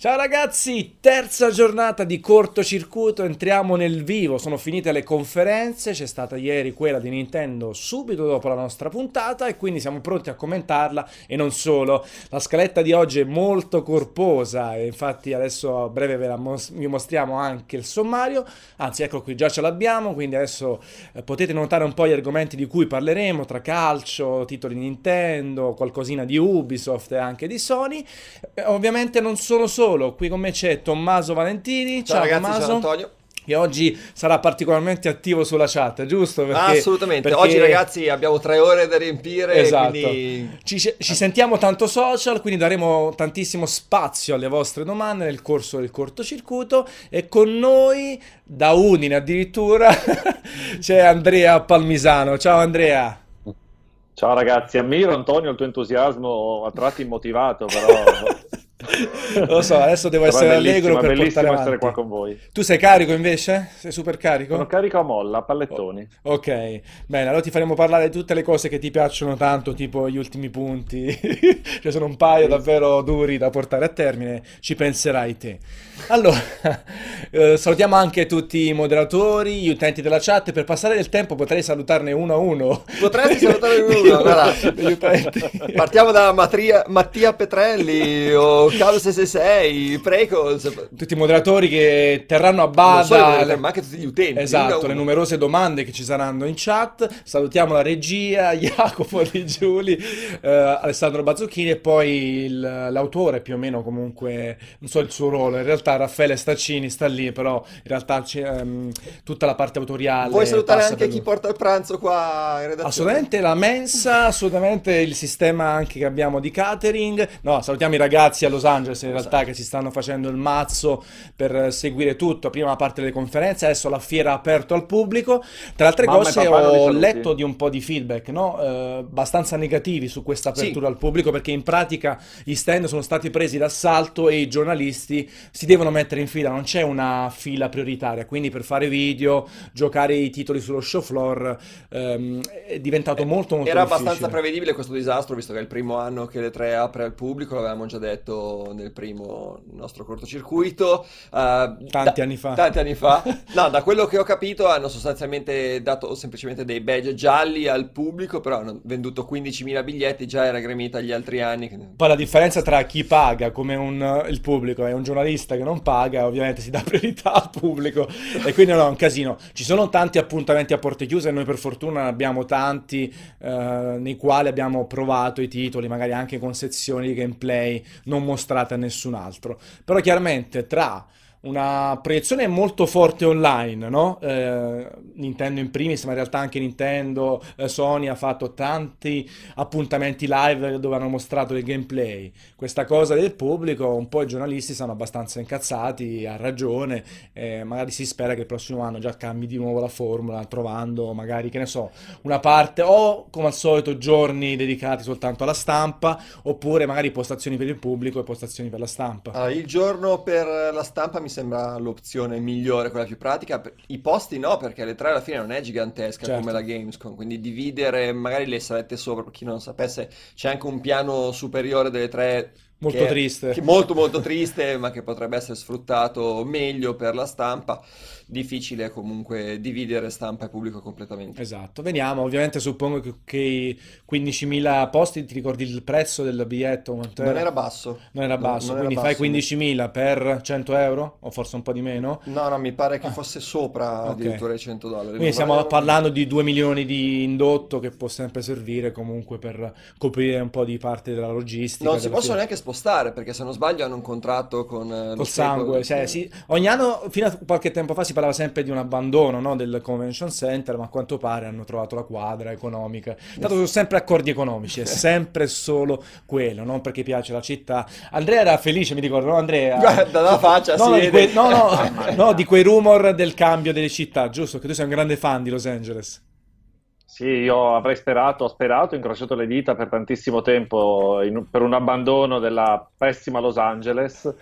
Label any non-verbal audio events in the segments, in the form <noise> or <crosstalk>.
Ciao ragazzi, terza giornata di cortocircuito, entriamo nel vivo, sono finite le conferenze, c'è stata ieri quella di Nintendo subito dopo la nostra puntata e quindi siamo pronti a commentarla e non solo. La scaletta di oggi è molto corposa e infatti adesso a breve ve mos- vi mostriamo anche il sommario, anzi ecco qui già ce l'abbiamo, quindi adesso eh, potete notare un po' gli argomenti di cui parleremo, tra calcio, titoli Nintendo, qualcosina di Ubisoft e anche di Sony. Eh, ovviamente non sono solo solo, qui con me c'è Tommaso Valentini. Ciao, ciao ragazzi, Tommaso. ciao Antonio che oggi sarà particolarmente attivo sulla chat, giusto? Perché, Assolutamente, perché... oggi ragazzi abbiamo tre ore da riempire. Esatto. Quindi... Ci, ci, sentiamo tanto social, quindi daremo tantissimo spazio alle vostre domande nel corso del cortocircuito e con noi, da Udine addirittura, <laughs> c'è Andrea Palmisano. Ciao Andrea. Ciao ragazzi, ammiro Antonio il tuo entusiasmo a tratti immotivato, però <laughs> Lo so, adesso devo essere allegro per portare avanti. essere qua con voi. Tu sei carico invece? Sei super carico? Sono carico a molla, a pallettoni. Oh, ok, bene, allora ti faremo parlare di tutte le cose che ti piacciono tanto, tipo gli ultimi punti. <laughs> cioè sono un paio davvero duri da portare a termine, ci penserai te. Allora, <laughs> eh, salutiamo anche tutti i moderatori, gli utenti della chat. Per passare del tempo potrei salutarne uno a uno. Potresti salutarne uno a uno. <laughs> <laughs> Partiamo da Matria, Mattia Petrelli o Carlos SS6, Precols. Tutti i moderatori che terranno a bada. Le... Ma anche tutti gli utenti. Esatto, le numerose domande che ci saranno in chat. Salutiamo la regia, Jacopo Di Giuli, eh, Alessandro Bazzucchini e poi il, l'autore più o meno comunque, non so il suo ruolo, in realtà Raffaele Staccini sta lì, però in realtà um, tutta la parte autoriale. Vuoi salutare anche chi porta il pranzo qua in redazione? Assolutamente la mensa, assolutamente il sistema anche che abbiamo di catering. No, salutiamo i ragazzi allo Los Angeles in realtà che si stanno facendo il mazzo per seguire tutto, prima la parte delle conferenze, adesso la fiera aperto al pubblico. Tra le altre Mamma cose ho letto di un po' di feedback, no? eh, abbastanza negativi su questa apertura sì. al pubblico perché in pratica gli stand sono stati presi d'assalto e i giornalisti si devono mettere in fila, non c'è una fila prioritaria, quindi per fare video, giocare i titoli sullo show floor ehm, è diventato molto molto Era difficile. abbastanza prevedibile questo disastro visto che è il primo anno che le tre apre al pubblico, l'avevamo già detto nel primo nostro cortocircuito. Uh, tanti da, anni fa. Tanti anni fa. <laughs> no, da quello che ho capito hanno sostanzialmente dato semplicemente dei badge gialli al pubblico, però hanno venduto 15.000 biglietti, già era gremita gli altri anni. Poi la differenza tra chi paga come un, il pubblico e un giornalista che non paga, ovviamente si dà priorità al pubblico e quindi no, è un casino. Ci sono tanti appuntamenti a porte chiuse noi per fortuna ne abbiamo tanti eh, nei quali abbiamo provato i titoli, magari anche con sezioni di gameplay non mostrate a nessun altro. Però chiaramente tra una proiezione molto forte online, no? Eh, Nintendo in primis, ma in realtà anche Nintendo, eh, Sony ha fatto tanti appuntamenti live dove hanno mostrato il gameplay. Questa cosa del pubblico, un po' i giornalisti sono abbastanza incazzati, ha ragione, eh, magari si spera che il prossimo anno già cambi di nuovo la formula, trovando magari, che ne so, una parte o come al solito giorni dedicati soltanto alla stampa, oppure magari postazioni per il pubblico e postazioni per la stampa. Allora, il giorno per la stampa mi mi sembra l'opzione migliore, quella più pratica. I posti no, perché le tre alla fine non è gigantesca certo. come la Gamescom, quindi dividere magari le salette sopra, per chi non sapesse, c'è anche un piano superiore delle tre molto triste. molto molto triste, <laughs> ma che potrebbe essere sfruttato meglio per la stampa difficile comunque dividere stampa e pubblico completamente. Esatto, veniamo, ovviamente suppongo che, che i 15.000 posti, ti ricordi il prezzo del biglietto? Non era? basso. Non era basso, non, non quindi era fai 15.000 per 100 euro o forse un po' di meno? No, no, mi pare che ah. fosse sopra okay. addirittura i 100 dollari. Quindi stiamo era... parlando di 2 milioni di indotto che può sempre servire comunque per coprire un po' di parte della logistica. Non si possono neanche spostare perché se non sbaglio hanno un contratto con... Eh, Col sangue, cioè, sì. ogni anno fino a qualche tempo fa si parlava sempre di un abbandono no, del convention center, ma a quanto pare hanno trovato la quadra economica. Tanto sono sempre accordi economici, è sempre solo quello, non perché piace la città. Andrea era felice, mi ricordo, no Andrea? Guarda la faccia, no, no, di quei, no, no, <laughs> no, di quei rumor del cambio delle città, giusto? Che tu sei un grande fan di Los Angeles. Sì, io avrei sperato, ho sperato, ho incrociato le dita per tantissimo tempo in, per un abbandono della pessima Los Angeles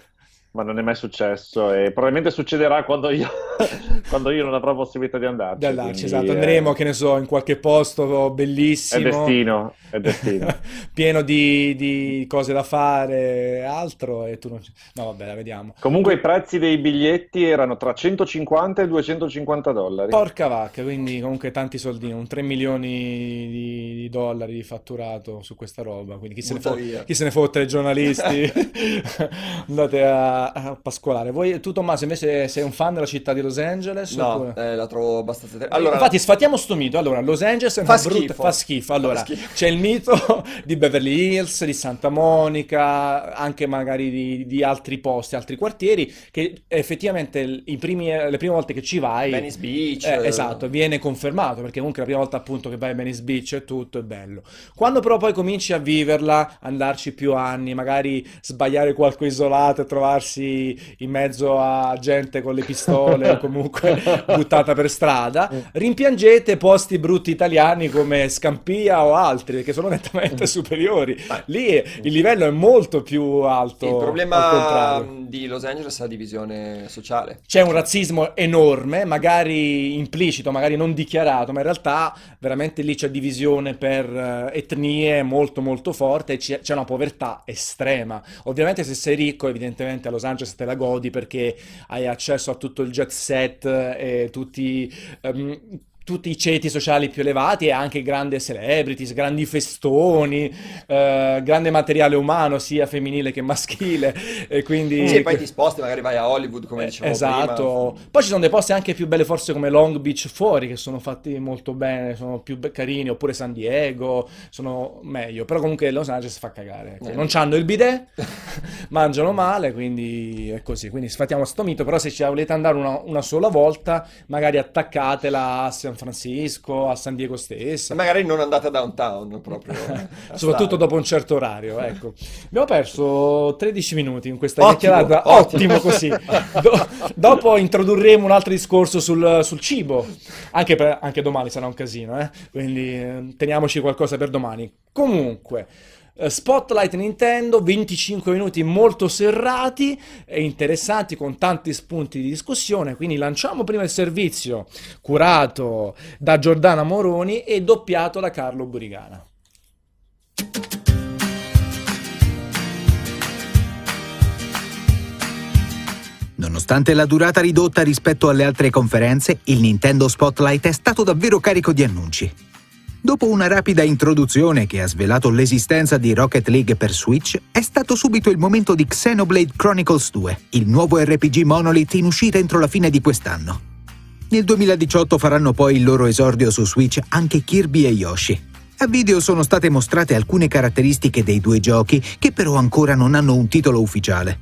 ma non è mai successo e probabilmente succederà quando io, <laughs> quando io non avrò possibilità di andarci. Di andarci, esatto. Andremo, eh... che ne so, in qualche posto bellissimo. È destino, è destino. <laughs> pieno di, di, cose da fare, altro, e tu non... No, vabbè, la vediamo. Comunque i prezzi dei biglietti erano tra 150 e 250 dollari. Porca vacca, quindi comunque tanti soldini, un 3 milioni di, di dollari di fatturato su questa roba, quindi chi se, ne, fo- chi se ne fotte i giornalisti? <laughs> Andate a pascolare. Voi, tu Tommaso invece sei un fan della città di Los Angeles? No, eh, la trovo abbastanza... Ter- allora... Infatti sfatiamo sto mito. Allora, Los Angeles è fa una schifo. brutta... Fa schifo. Allora, fa schifo. c'è il mito di Beverly Hills, di Santa Monica, anche magari di, di altri posti, altri quartieri, che effettivamente primi, le prime volte che ci vai... Venice Beach. Eh, esatto, viene confermato, perché comunque la prima volta appunto che vai a Venice Beach è tutto, è bello. Quando però poi cominci a viverla, andarci più anni, magari sbagliare qualche isolato e trovarsi trovarsi in mezzo a gente con le pistole o comunque <laughs> buttata per strada, rimpiangete posti brutti italiani come Scampia o altri che sono nettamente superiori. Lì il livello è molto più alto. Il problema di Los Angeles è la divisione sociale. C'è un razzismo enorme, magari implicito, magari non dichiarato, ma in realtà veramente lì c'è divisione per eh, etnie molto molto forte e c'è una povertà estrema. Ovviamente se sei ricco, evidentemente a Los Angeles te la godi perché hai accesso a tutto il jet set e tutti um, tutti i ceti sociali più elevati e anche grandi celebrities, grandi festoni, eh, grande materiale umano sia femminile che maschile <laughs> e quindi... Sì, poi ti sposti, magari vai a Hollywood come dicevamo Esatto, prima. poi ci sono dei posti anche più belli forse come Long Beach fuori che sono fatti molto bene, sono più carini, oppure San Diego, sono meglio, però comunque Los Angeles fa cagare, ecco. eh. non hanno il bidet, <laughs> mangiano male, quindi è così, quindi sfatiamo sto mito, però se ci volete andare una, una sola volta magari attaccatela a San Francisco, a San Diego stessa. Magari non andate a downtown proprio. <laughs> Soprattutto dopo un certo orario, ecco. Abbiamo perso 13 minuti in questa ottimo, chiacchierata, ottimo, ottimo così. Do- dopo introdurremo un altro discorso sul, sul cibo, anche, per, anche, domani sarà un casino, eh? quindi eh, teniamoci qualcosa per domani. Comunque... Eh, Spotlight Nintendo, 25 minuti molto serrati e interessanti con tanti spunti di discussione, quindi lanciamo prima il servizio curato da Giordana Moroni e doppiato da Carlo Burigana. Nonostante la durata ridotta rispetto alle altre conferenze, il Nintendo Spotlight è stato davvero carico di annunci. Dopo una rapida introduzione che ha svelato l'esistenza di Rocket League per Switch, è stato subito il momento di Xenoblade Chronicles 2, il nuovo RPG Monolith in uscita entro la fine di quest'anno. Nel 2018 faranno poi il loro esordio su Switch anche Kirby e Yoshi. A video sono state mostrate alcune caratteristiche dei due giochi che però ancora non hanno un titolo ufficiale.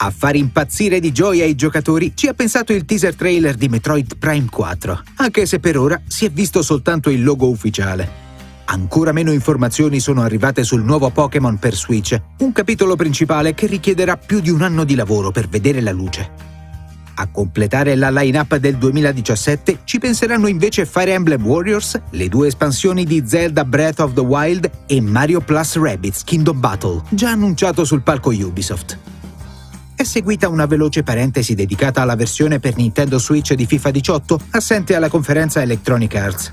A far impazzire di gioia i giocatori ci ha pensato il teaser trailer di Metroid Prime 4, anche se per ora si è visto soltanto il logo ufficiale. Ancora meno informazioni sono arrivate sul nuovo Pokémon per Switch, un capitolo principale che richiederà più di un anno di lavoro per vedere la luce. A completare la line-up del 2017 ci penseranno invece Fire Emblem Warriors, le due espansioni di Zelda Breath of the Wild e Mario Plus Rabbids Kingdom Battle, già annunciato sul palco Ubisoft è seguita una veloce parentesi dedicata alla versione per Nintendo Switch di FIFA 18, assente alla conferenza Electronic Arts.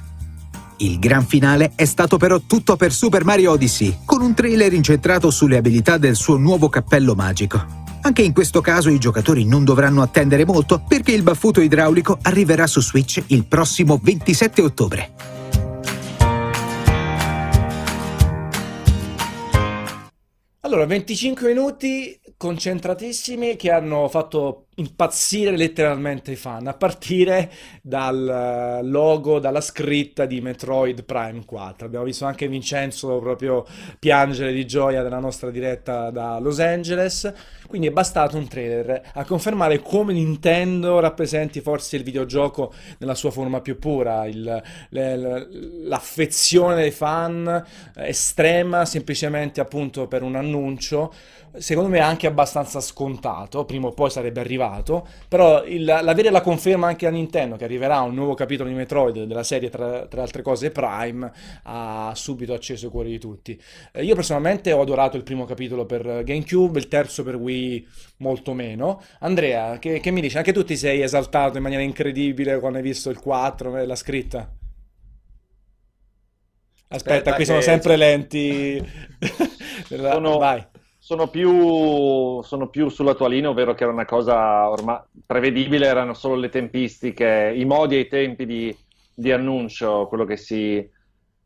Il gran finale è stato però tutto per Super Mario Odyssey, con un trailer incentrato sulle abilità del suo nuovo cappello magico. Anche in questo caso i giocatori non dovranno attendere molto perché il baffuto idraulico arriverà su Switch il prossimo 27 ottobre. Allora, 25 minuti concentratissimi che hanno fatto impazzire letteralmente i fan, a partire dal logo, dalla scritta di Metroid Prime 4. Abbiamo visto anche Vincenzo proprio piangere di gioia nella nostra diretta da Los Angeles, quindi è bastato un trailer a confermare come Nintendo rappresenti forse il videogioco nella sua forma più pura, il, l'affezione dei fan estrema semplicemente appunto per un annuncio, secondo me anche abbastanza scontato, prima o poi sarebbe arrivato motivato, però l'avere la conferma anche a Nintendo che arriverà un nuovo capitolo di Metroid della serie, tra, tra altre cose Prime, ha subito acceso i cuori di tutti. Eh, io personalmente ho adorato il primo capitolo per GameCube, il terzo per Wii molto meno. Andrea, che, che mi dici? Anche tu ti sei esaltato in maniera incredibile quando hai visto il 4, la scritta? Aspetta, Aspetta qui sono sempre lenti. <laughs> <laughs> sono, Vai. Sono più, sono più sulla tua linea, ovvero che era una cosa ormai prevedibile, erano solo le tempistiche, i modi e i tempi di, di annuncio, quello che, si,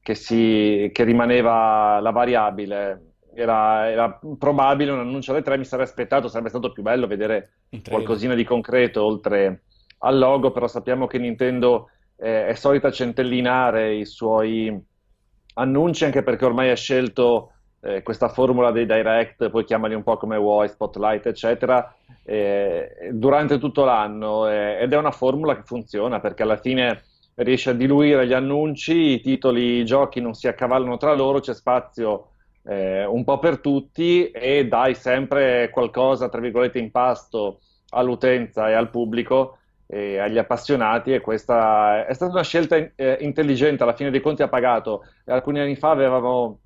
che, si, che rimaneva la variabile. Era, era, probabile un annuncio alle tre, mi sarei aspettato, sarebbe stato più bello vedere qualcosina di concreto oltre al logo, però sappiamo che Nintendo eh, è solita centellinare i suoi annunci anche perché ormai ha scelto eh, questa formula dei direct, poi chiamali un po' come vuoi, spotlight, eccetera, eh, durante tutto l'anno eh, ed è una formula che funziona perché alla fine riesce a diluire gli annunci, i titoli, i giochi non si accavallano tra loro, c'è spazio eh, un po' per tutti e dai sempre qualcosa, tra virgolette, in pasto all'utenza e al pubblico e agli appassionati e questa è stata una scelta eh, intelligente, alla fine dei conti ha pagato. Alcuni anni fa avevamo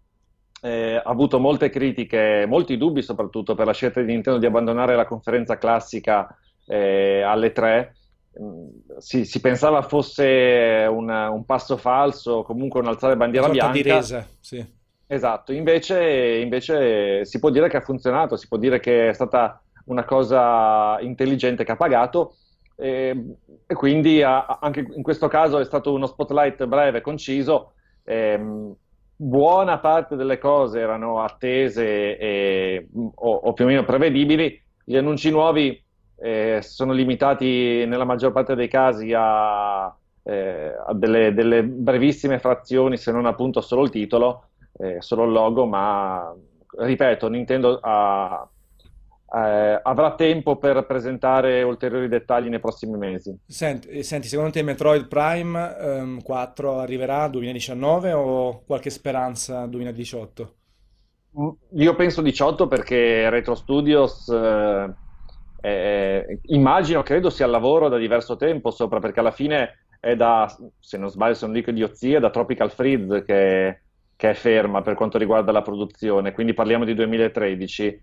eh, avuto molte critiche, molti dubbi soprattutto per la scelta di Nintendo di abbandonare la conferenza classica eh, alle tre. Mm, si, si, pensava fosse una, un passo falso, comunque un alzare bandiera una bianca. di resa, sì. Esatto, invece, invece si può dire che ha funzionato, si può dire che è stata una cosa intelligente che ha pagato e, e quindi a, anche in questo caso è stato uno spotlight breve, conciso. Ehm, buona parte delle cose erano attese e, o, o, più o meno prevedibili. Gli annunci nuovi eh, sono limitati nella maggior parte dei casi a, eh, a delle, delle, brevissime frazioni, se non appunto solo il titolo, eh, solo il logo, ma ripeto, Nintendo ha, eh, avrà tempo per presentare ulteriori dettagli nei prossimi mesi. Senti, eh, senti secondo te Metroid Prime ehm, 4 arriverà 2019 o qualche speranza 2018? Mm, io penso 18 perché Retro Studios eh, eh, immagino, credo sia al lavoro da diverso tempo sopra perché alla fine è da, se non sbaglio se non dico idiozie, da Tropical Freeze che, che è ferma per quanto riguarda la produzione, quindi parliamo di 2013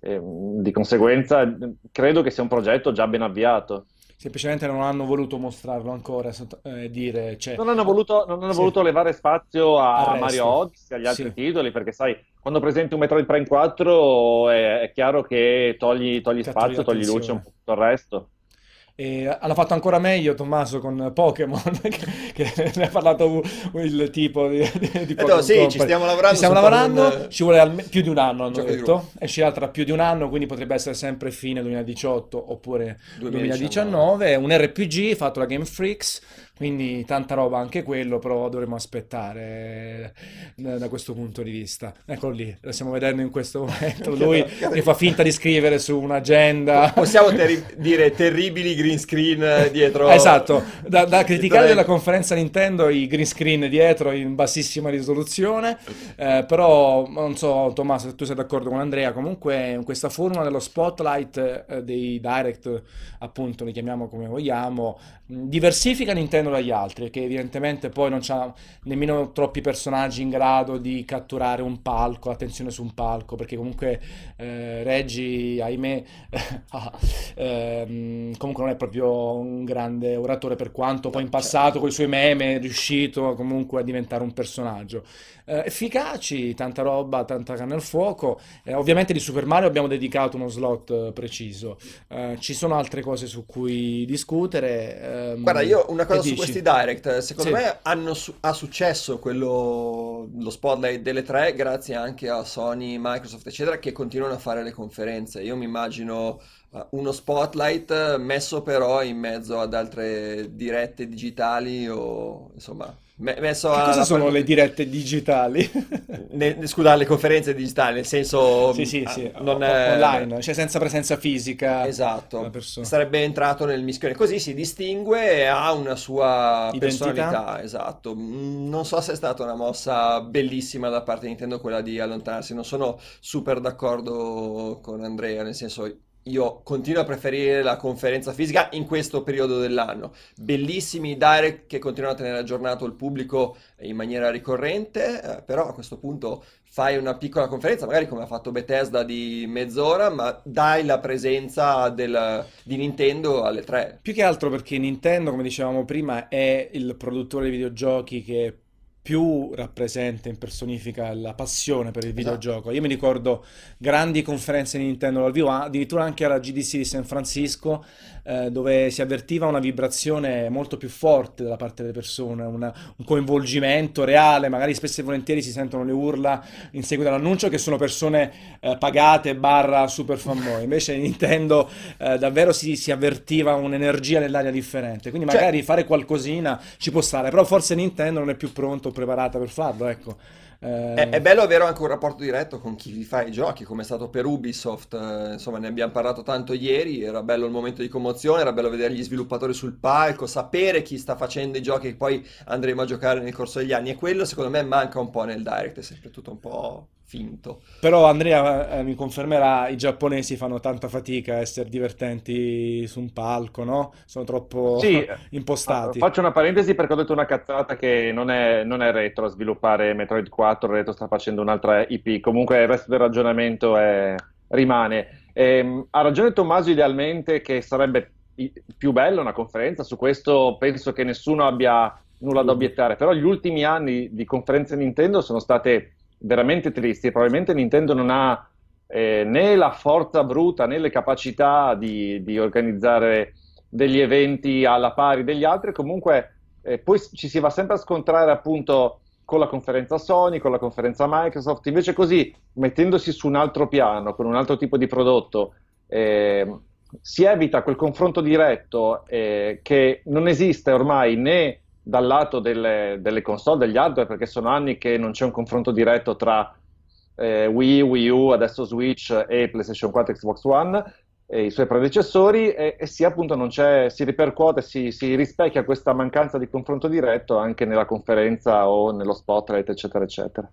e, di conseguenza credo che sia un progetto già ben avviato. Semplicemente non hanno voluto mostrarlo ancora, eh, dire... Cioè... Non hanno voluto, non hanno sì. voluto levare spazio a Mario Odyssey, agli altri sì. titoli, perché sai, quando presenti un Metroid Prime 4 è, è chiaro che togli, togli spazio, togli luce un po' tutto il resto. E hanno fatto ancora meglio Tommaso con Pokémon, <laughs> che, che ne ha parlato il tipo di, di Pokémon. Eh no, sì, ci stiamo lavorando. Ci stiamo lavorando, Pokémon... ci vuole alme- più di un anno, hanno detto. Esce tra più di un anno, quindi potrebbe essere sempre fine 2018 oppure 2019. 2019. Un RPG fatto da Game Freaks quindi tanta roba anche quello, però dovremmo aspettare eh, da questo punto di vista. Eccolo lì, lo stiamo vedendo in questo momento. <laughs> Lui che fa finta di scrivere su un'agenda. Possiamo ter- dire terribili green screen dietro. <laughs> Esatto, da, da criticare della conferenza Nintendo i green screen dietro in bassissima risoluzione, eh, però non so Tommaso se tu sei d'accordo con Andrea, comunque questa formula dello spotlight eh, dei direct, appunto li chiamiamo come vogliamo, diversifica Nintendo dagli altri, che evidentemente poi non c'ha nemmeno troppi personaggi in grado di catturare un palco, l'attenzione su un palco, perché comunque eh, Reggie, ahimè, <laughs> eh, comunque non è proprio un grande oratore per quanto poi in passato con i suoi meme è riuscito comunque a diventare un personaggio. Eh, efficaci, tanta roba, tanta canna al fuoco. Eh, ovviamente di Super Mario abbiamo dedicato uno slot eh, preciso. Eh, ci sono altre cose su cui discutere. Ehm, Guarda, io una cosa su questi direct, secondo sì. me hanno su- ha successo quello, lo spotlight delle tre grazie anche a Sony, Microsoft, eccetera, che continuano a fare le conferenze. Io mi immagino uh, uno spotlight messo però in mezzo ad altre dirette digitali o insomma messo che cosa sono le dirette digitali? <laughs> ne, scusa, le conferenze digitali, nel senso... Sì, sì, sì, non, online, cioè senza presenza fisica. Esatto, sarebbe entrato nel mischione. Così si distingue e ha una sua Identità. personalità, esatto. Mm, non so se è stata una mossa bellissima da parte di Nintendo quella di allontanarsi, non sono super d'accordo con Andrea, nel senso io continuo a preferire la conferenza fisica in questo periodo dell'anno. Bellissimi direct che continuano a tenere aggiornato il pubblico in maniera ricorrente, eh, però a questo punto fai una piccola conferenza, magari come ha fatto Bethesda di mezz'ora, ma dai la presenza del, di Nintendo alle tre. Più che altro perché Nintendo, come dicevamo prima, è il produttore di videogiochi che più rappresenta, impersonifica la passione per il esatto. videogioco. Io mi ricordo grandi conferenze di Nintendo dal vivo, addirittura anche alla GDC di San Francisco, eh, dove si avvertiva una vibrazione molto più forte da parte delle persone, una, un coinvolgimento reale, magari spesso e volentieri si sentono le urla in seguito all'annuncio che sono persone eh, pagate barra super fanboy, invece in Nintendo eh, davvero si, si, avvertiva un'energia nell'aria differente, quindi cioè magari cioè... fare qualcosina ci può stare, però forse Nintendo non è più pronto, preparata per farlo, ecco. Eh... È, è, bello avere anche un rapporto diretto con chi vi fa i giochi, come è stato per Ubisoft, eh, insomma ne abbiamo parlato tanto ieri, era bello il momento di commozione, era bello vedere gli sviluppatori sul palco, sapere chi sta facendo i giochi che poi andremo a giocare nel corso degli anni e quello secondo me manca un po' nel direct, è sempre tutto un po' finto. Però Andrea eh, mi confermerà, i giapponesi fanno tanta fatica a essere divertenti su un palco, no? Sono troppo sì, <laughs> impostati. Faccio una parentesi perché ho detto una cazzata che non è, non è retro a sviluppare Metroid 4, retro sta facendo un'altra IP, comunque il resto del ragionamento è, rimane. Ehm, ha ragione Tommaso idealmente che sarebbe più bella una conferenza, su questo penso che nessuno abbia nulla da obiettare, però gli ultimi anni di conferenze Nintendo sono state veramente tristi. Probabilmente Nintendo non ha eh, né la forza bruta né le capacità di, di, organizzare degli eventi alla pari degli altri. Comunque, eh, poi ci si va sempre a scontrare appunto con la conferenza Sony, con la conferenza Microsoft. Invece, così mettendosi su un altro piano, con un altro tipo di prodotto. Eh, si evita quel confronto diretto eh, che non esiste ormai né dal lato delle, delle, console, degli hardware, perché sono anni che non c'è un confronto diretto tra eh, Wii, Wii U, adesso Switch e PlayStation 4 Xbox One e i suoi predecessori e, e si appunto non c'è, si ripercuote, si, si rispecchia questa mancanza di confronto diretto anche nella conferenza o nello spotlight, eccetera, eccetera.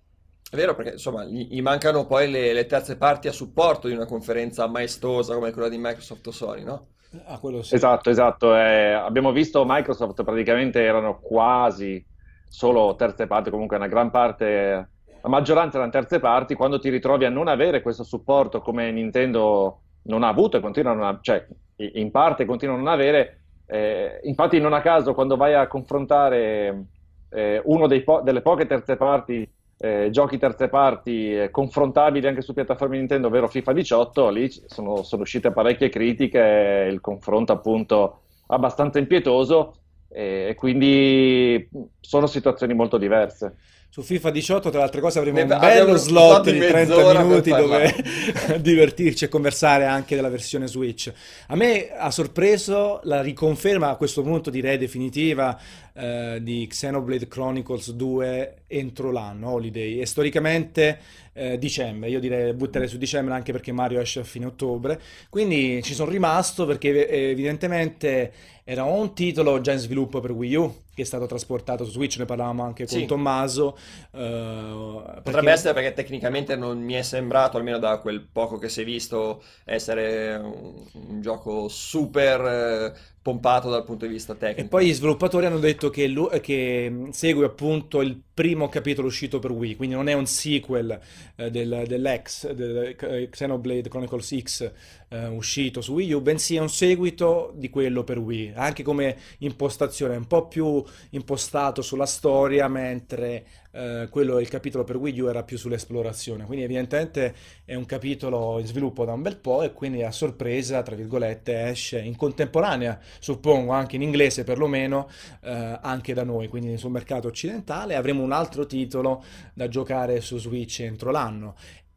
È vero perché insomma gli, gli mancano poi le, le, terze parti a supporto di una conferenza maestosa come quella di Microsoft o Sony, no? Ah, sì. Esatto, esatto. Eh, abbiamo visto Microsoft praticamente erano quasi solo terze parti, comunque una gran parte, la maggioranza erano terze parti. Quando ti ritrovi a non avere questo supporto come Nintendo non ha avuto e continua a non avere, cioè in parte continua a non avere, eh, infatti non a caso quando vai a confrontare eh, uno po- delle poche terze parti eh, giochi terze parti eh, confrontabili anche su piattaforme Nintendo, ovvero FIFA 18, lì sono, sono uscite parecchie critiche, il confronto appunto abbastanza impietoso eh, e quindi sono situazioni molto diverse. Su FIFA 18, tra le altre cose, avremo ne, un bello slot di 30 minuti dove <laughs> divertirci e conversare anche della versione Switch. A me ha sorpreso la riconferma a questo punto direi definitiva eh, di Xenoblade Chronicles 2 entro l'anno, Holiday, e storicamente eh, dicembre, io direi butterei su dicembre anche perché Mario esce a fine ottobre, quindi ci sono rimasto perché evidentemente era un titolo già in sviluppo per Wii U che è stato trasportato su Switch, ne parlavamo anche con sì. Tommaso. Uh, Potrebbe perché... essere perché tecnicamente non mi è sembrato, almeno da quel poco che si è visto, essere un, un gioco super eh, pompato dal punto di vista tecnico. E poi gli sviluppatori hanno detto che, lu- che segue appunto il primo capitolo uscito per Wii, quindi non è un sequel eh, del, dell'X, del eh, Xenoblade Chronicles X eh, uscito su Wii U, bensì è un seguito di quello per Wii, anche come impostazione, un po' più impostato sulla storia, mentre eh, quello il capitolo per Wii U era più sull'esplorazione, quindi evidentemente è un capitolo in sviluppo da un bel po' e quindi a sorpresa, tra virgolette, esce in contemporanea, suppongo anche in inglese perlomeno, eh, anche da noi, quindi sul mercato occidentale. Avremo un altro titolo da giocare su Switch entro l'anno.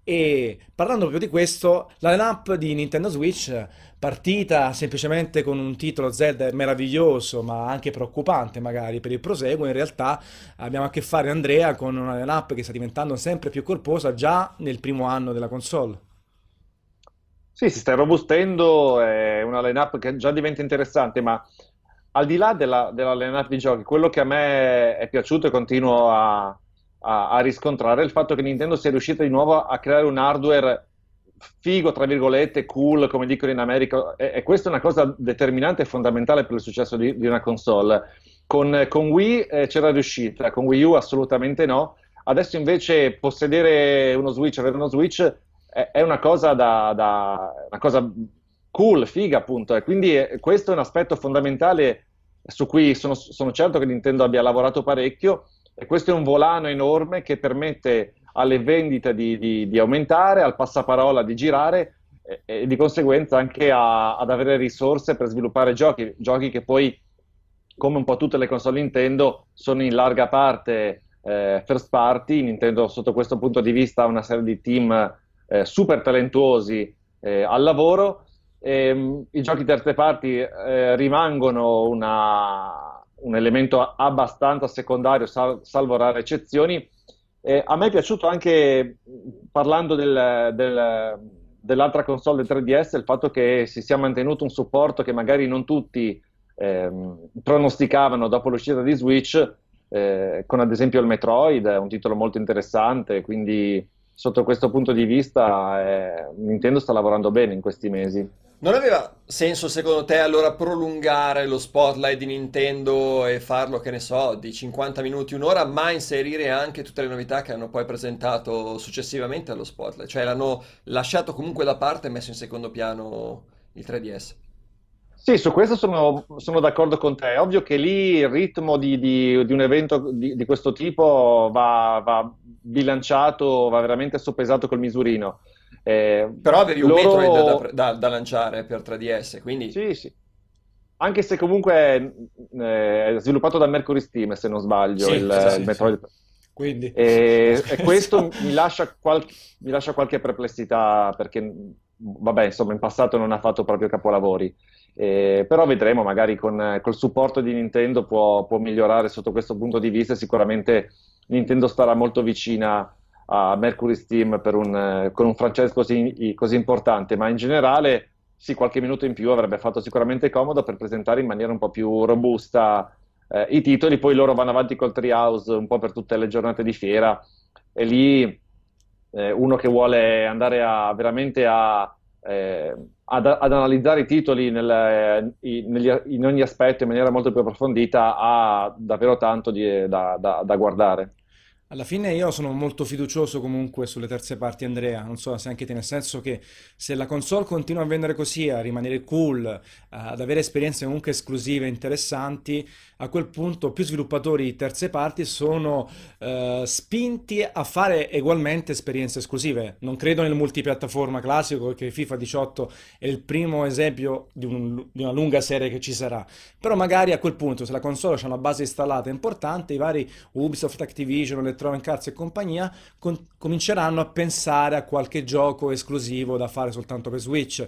E parlando proprio di questo, la line-up di Nintendo Switch, partita semplicemente con un titolo Zelda meraviglioso, ma anche preoccupante magari per il proseguo, in realtà abbiamo a che fare, Andrea, con una line-up che sta diventando sempre più corposa già nel primo anno della console. Sì, si sta robustendo, è una line-up che già diventa interessante, ma al di là della, della line-up di giochi, quello che a me è piaciuto e continuo a a, a, riscontrare il fatto che Nintendo sia riuscita di nuovo a creare un hardware figo, tra virgolette, cool, come dicono in America, e, e questa è una cosa determinante e fondamentale per il successo di, di una console. Con, con Wii eh, c'era riuscita, con Wii U assolutamente no. Adesso invece possedere uno Switch, avere uno Switch è, è una, cosa da, da, una cosa cool, figa appunto, e quindi è, questo è un aspetto fondamentale su cui sono, sono certo che Nintendo abbia lavorato parecchio e questo è un volano enorme che permette alle vendite di, di, di aumentare, al passaparola di girare e, e di conseguenza anche a, ad avere risorse per sviluppare giochi, giochi che poi, come un po' tutte le console Nintendo, sono in larga parte eh, first party. Nintendo sotto questo punto di vista ha una serie di team eh, super talentuosi eh, al lavoro. E, um, I giochi terze parti eh, rimangono una, un elemento abbastanza secondario, sal- salvo rare eccezioni eh, a me è piaciuto anche, parlando del, del, dell'altra console del 3DS, il fatto che si sia mantenuto un supporto che magari non tutti eh, pronosticavano dopo l'uscita di Switch, eh, con ad esempio il Metroid, un titolo molto interessante, quindi sotto questo punto di vista eh, Nintendo sta lavorando bene in questi mesi. Non aveva senso secondo te allora prolungare lo spotlight di Nintendo e farlo, che ne so, di 50 minuti, un'ora, ma inserire anche tutte le novità che hanno poi presentato successivamente allo spotlight? Cioè l'hanno lasciato comunque da parte e messo in secondo piano il 3DS? Sì, su questo sono, sono d'accordo con te. È ovvio che lì il ritmo di, di, di un evento di, di questo tipo va, va bilanciato, va veramente soppesato col misurino. Eh, Però avevi un loro... Metroid da, da, da, lanciare per 3DS, quindi... Sì, sì. Anche se comunque eh, è sviluppato da Mercury Steam, se non sbaglio, sì, il, esatto, il Metroid. Sì. Quindi... E, e <laughs> questo mi lascia, qualche, mi lascia qualche perplessità perché, vabbè, insomma, in passato non ha fatto proprio capolavori. Eh, però vedremo, magari con col supporto di Nintendo può, può, migliorare sotto questo punto di vista. Sicuramente Nintendo starà molto vicina a Mercury Steam un, eh, con un franchise così, così, importante, ma in generale sì, qualche minuto in più avrebbe fatto sicuramente comodo per presentare in maniera un po' più robusta eh, i titoli, poi loro vanno avanti col Treehouse un po' per tutte le giornate di fiera e lì eh, uno che vuole andare a, veramente a, eh, ad, ad, analizzare i titoli nel, in, negli, in, ogni aspetto in maniera molto più approfondita ha davvero tanto di, da, da, da guardare. Alla fine io sono molto fiducioso comunque sulle terze parti, Andrea, non so se anche te, nel senso che se la console continua a vendere così, a rimanere cool, uh, ad avere esperienze comunque esclusive interessanti, a quel punto più sviluppatori terze parti sono uh, spinti a fare ugualmente esperienze esclusive. Non credo nel multipiattaforma classico, perché FIFA 18 è il primo esempio di, un, di una lunga serie che ci sarà. Però magari a quel punto, se la console ha una base installata importante, i vari Ubisoft, Activision, le Electronic Arts e compagnia con- cominceranno a pensare a qualche gioco esclusivo da fare soltanto per Switch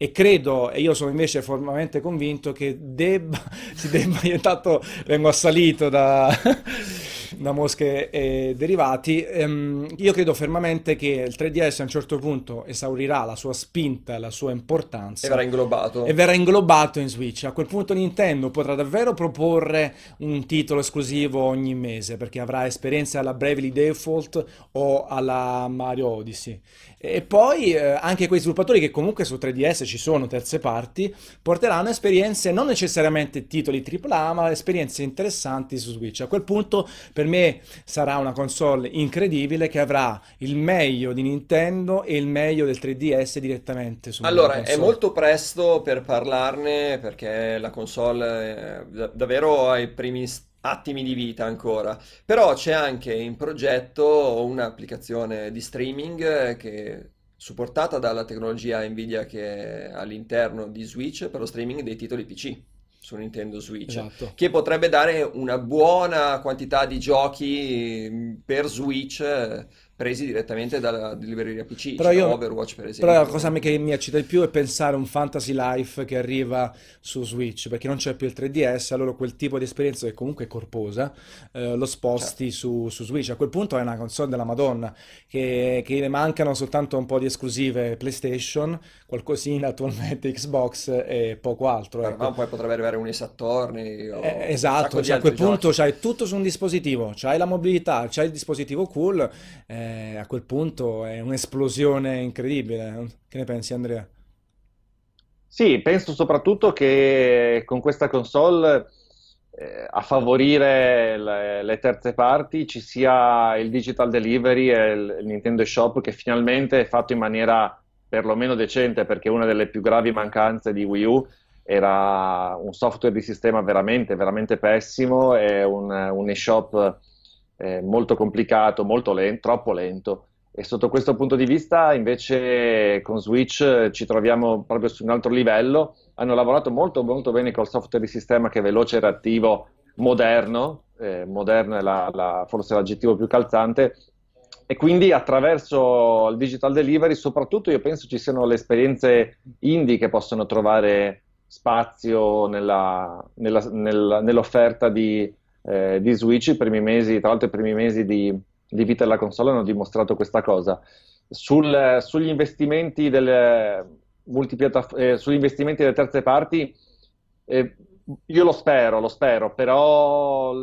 e credo, e io sono invece formalmente convinto che debba, <laughs> si debba, io intanto vengo assalito da, <laughs> da mosche e derivati, ehm, io credo fermamente che il 3DS a un certo punto esaurirà la sua spinta, la sua importanza. E verrà inglobato. E verrà inglobato in Switch. A quel punto Nintendo potrà davvero proporre un titolo esclusivo ogni mese, perché avrà esperienze alla Bravely Default o alla Mario Odyssey. E poi eh, anche quei sviluppatori che comunque su 3DS ci sono terze parti, porteranno esperienze non necessariamente titoli AAA, ma esperienze interessanti su Switch. A quel punto per me sarà una console incredibile che avrà il meglio di Nintendo e il meglio del 3DS direttamente su Allora, è molto presto per parlarne perché la console è davvero ai primi attimi di vita ancora, però c'è anche in progetto un'applicazione di streaming che supportata dalla tecnologia Nvidia che è all'interno di Switch per lo streaming dei titoli PC su Nintendo Switch, esatto. che potrebbe dare una buona quantità di giochi per Switch presi direttamente dalla libreria PC, però cioè io, Overwatch per esempio. Però la cosa che mi eccita di più è pensare a un Fantasy Life che arriva su Switch, perché non c'è più il 3DS, allora quel tipo di esperienza che comunque è corposa, eh, lo sposti certo. su, su, Switch. A quel punto è una console della Madonna, che, che ne mancano soltanto un po' di esclusive PlayStation, qualcosina attualmente Xbox e poco altro. Ecco. Ma poi potrebbe arrivare un Ace Attorney. Eh, esatto, cioè a quel punto c'hai tutto su un dispositivo, c'hai la mobilità, c'hai il dispositivo cool. Eh, eh, a quel punto è un'esplosione incredibile. Che ne pensi Andrea? Sì, penso soprattutto che con questa console eh, a favorire le, le, terze parti ci sia il digital delivery e il, il Nintendo Shop che finalmente è fatto in maniera perlomeno decente perché una delle più gravi mancanze di Wii U era un software di sistema veramente, veramente pessimo e un, un eShop eh, molto complicato, molto lento, troppo lento. E sotto questo punto di vista, invece, con Switch ci troviamo proprio su un altro livello. Hanno lavorato molto, molto bene col software di sistema che è veloce reattivo, moderno. Eh, moderno è la, la, forse l'aggettivo più calzante. E quindi attraverso il digital delivery, soprattutto io penso ci siano le esperienze indie che possono trovare spazio nella, nella, nella, nell'offerta di, eh, di Switch. I primi mesi, tra l'altro, i primi mesi di di vita della console hanno dimostrato questa cosa. Sul, sugli, investimenti delle, eh, sugli investimenti delle terze parti, eh, io lo spero, lo spero, però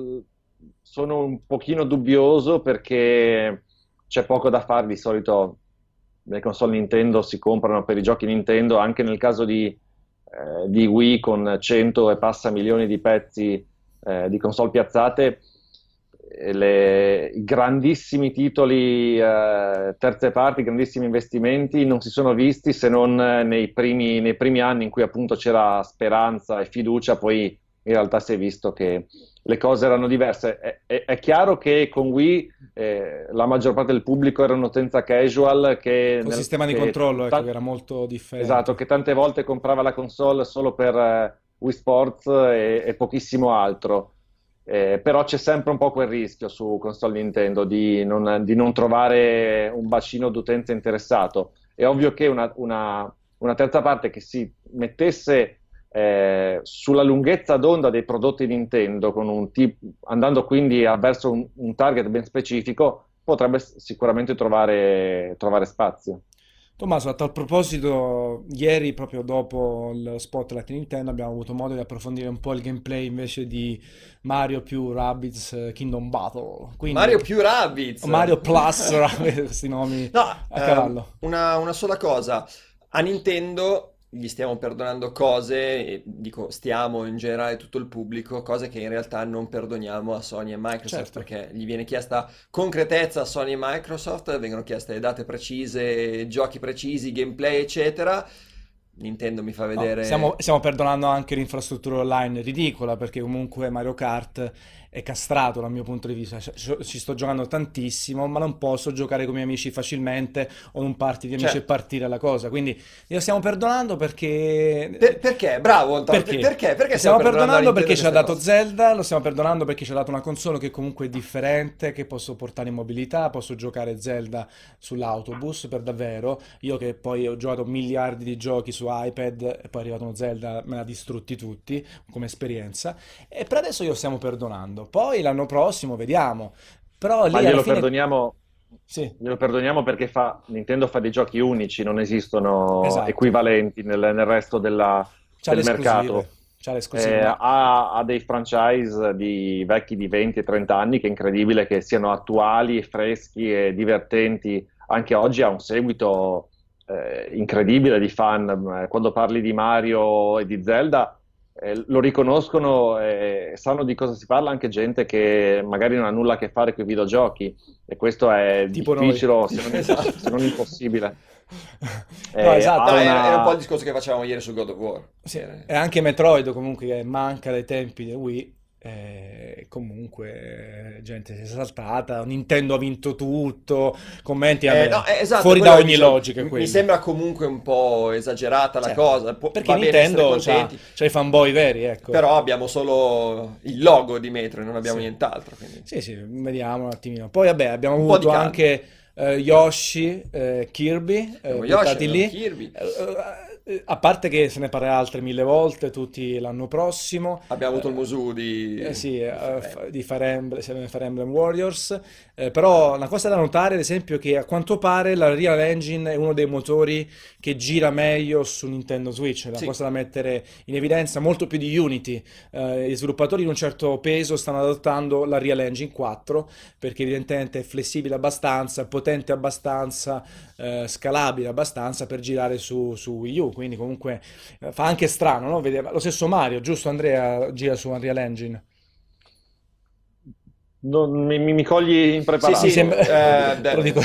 sono un pochino dubbioso perché c'è poco da fare. Di solito le console Nintendo si comprano per i giochi Nintendo, anche nel caso di, eh, di Wii con 100 e passa milioni di pezzi eh, di console piazzate le, i grandissimi titoli eh, terze parti, grandissimi investimenti non si sono visti se non nei primi, nei primi, anni in cui appunto c'era speranza e fiducia, poi in realtà si è visto che le cose erano diverse. È, è, è chiaro che con Wii eh, la maggior parte del pubblico era un'utenza casual che... Un sistema di controllo ecco, t- era molto differente. Esatto, che tante volte comprava la console solo per eh, Wii Sports e, e pochissimo altro. Eh, però c'è sempre un po' quel rischio su console Nintendo di non, di non trovare un bacino d'utenza interessato. È ovvio che una, una, una terza parte che si mettesse eh, sulla lunghezza d'onda dei prodotti Nintendo, tip, andando quindi verso un, un, target ben specifico, potrebbe sicuramente trovare, trovare spazio. Tommaso, a tal proposito, ieri, proprio dopo il spotlight Nintendo, abbiamo avuto modo di approfondire un po' il gameplay invece di Mario più Rabbids eh, Kingdom Battle. Quindi, Mario più Rabbids! Mario Plus <laughs> Rabbids, questi nomi no, a cavallo. Eh, una, una sola cosa, a Nintendo gli stiamo perdonando cose, dico stiamo in generale tutto il pubblico, cose che in realtà non perdoniamo a Sony e Microsoft certo. perché gli viene chiesta concretezza a Sony e Microsoft, vengono chieste date precise, giochi precisi, gameplay eccetera. Nintendo mi fa vedere... No, stiamo, stiamo perdonando anche l'infrastruttura online ridicola perché comunque Mario Kart è castrato dal mio punto di vista. Ci sto giocando tantissimo, ma non posso giocare con i miei amici facilmente o in un party di amici cioè. e partire la cosa. Quindi lo stiamo perdonando perché. Per, perché? Bravo, Antonio. Perché? Perché? perché stiamo, stiamo perdonando, perdonando perché ci ha dato cosa? Zelda, lo stiamo perdonando perché ci ha dato una console che comunque è differente, che posso portare in mobilità, posso giocare Zelda sull'autobus per davvero. Io che poi ho giocato miliardi di giochi su iPad e poi è arrivato uno Zelda, me l'ha distrutti tutti come esperienza. E per adesso io stiamo perdonando. Poi l'anno prossimo vediamo. Però Ma glielo fine... perdoniamo. Sì. Glielo perdoniamo perché fa, Nintendo fa dei giochi unici, non esistono esatto. equivalenti nel, nel, resto della, del mercato. Eh, ha, ha, dei franchise di vecchi di 20 e 30 anni che è incredibile che siano attuali, freschi e divertenti. Anche oggi ha un seguito eh, incredibile di fan. Quando parli di Mario e di Zelda, eh, lo riconoscono e sanno di cosa si parla anche gente che magari non ha nulla a che fare con i videogiochi e questo è tipo difficile se non, <laughs> esatto. se non, impossibile. no, eh, esatto, una... è, è, un po' il discorso che facevamo ieri su God of War. Sì, e anche Metroid comunque manca dai tempi di Wii eh, comunque gente si è saltata, Nintendo ha vinto tutto, commenti eh, no, eh, esatto, fuori da ogni dicevo, logica. Mi quelli. sembra comunque un po' esagerata la certo, cosa, po- perché Nintendo c'ha, c'ha, i fanboy veri, ecco. Però abbiamo solo il logo di Metro e non abbiamo sì. nient'altro. Quindi. Sì, sì, vediamo un attimino. Poi vabbè, abbiamo un avuto anche uh, Yoshi, uh, Kirby, uh, Yoshi, lì. Kirby Eh, a parte che se ne parlerà altre mille volte, tutti l'anno prossimo. Abbiamo avuto il musù di... Eh, sì, di Fire Emblem, Fire Emblem Warriors, eh, però una cosa da notare ad esempio è che a quanto pare la Real Engine è uno dei motori che gira meglio su Nintendo Switch, è una sì. cosa da mettere in evidenza molto più di Unity. Eh, gli sviluppatori di un certo peso stanno adottando la Real Engine 4 perché evidentemente è flessibile abbastanza, potente abbastanza, eh, scalabile abbastanza per girare su, su Wii U quindi comunque eh, fa anche strano, no? Vedeva, lo stesso Mario, giusto Andrea, gira su Unreal Engine. Non, mi, mi, cogli impreparato. Sì, sì, sembra... eh, <laughs> dico...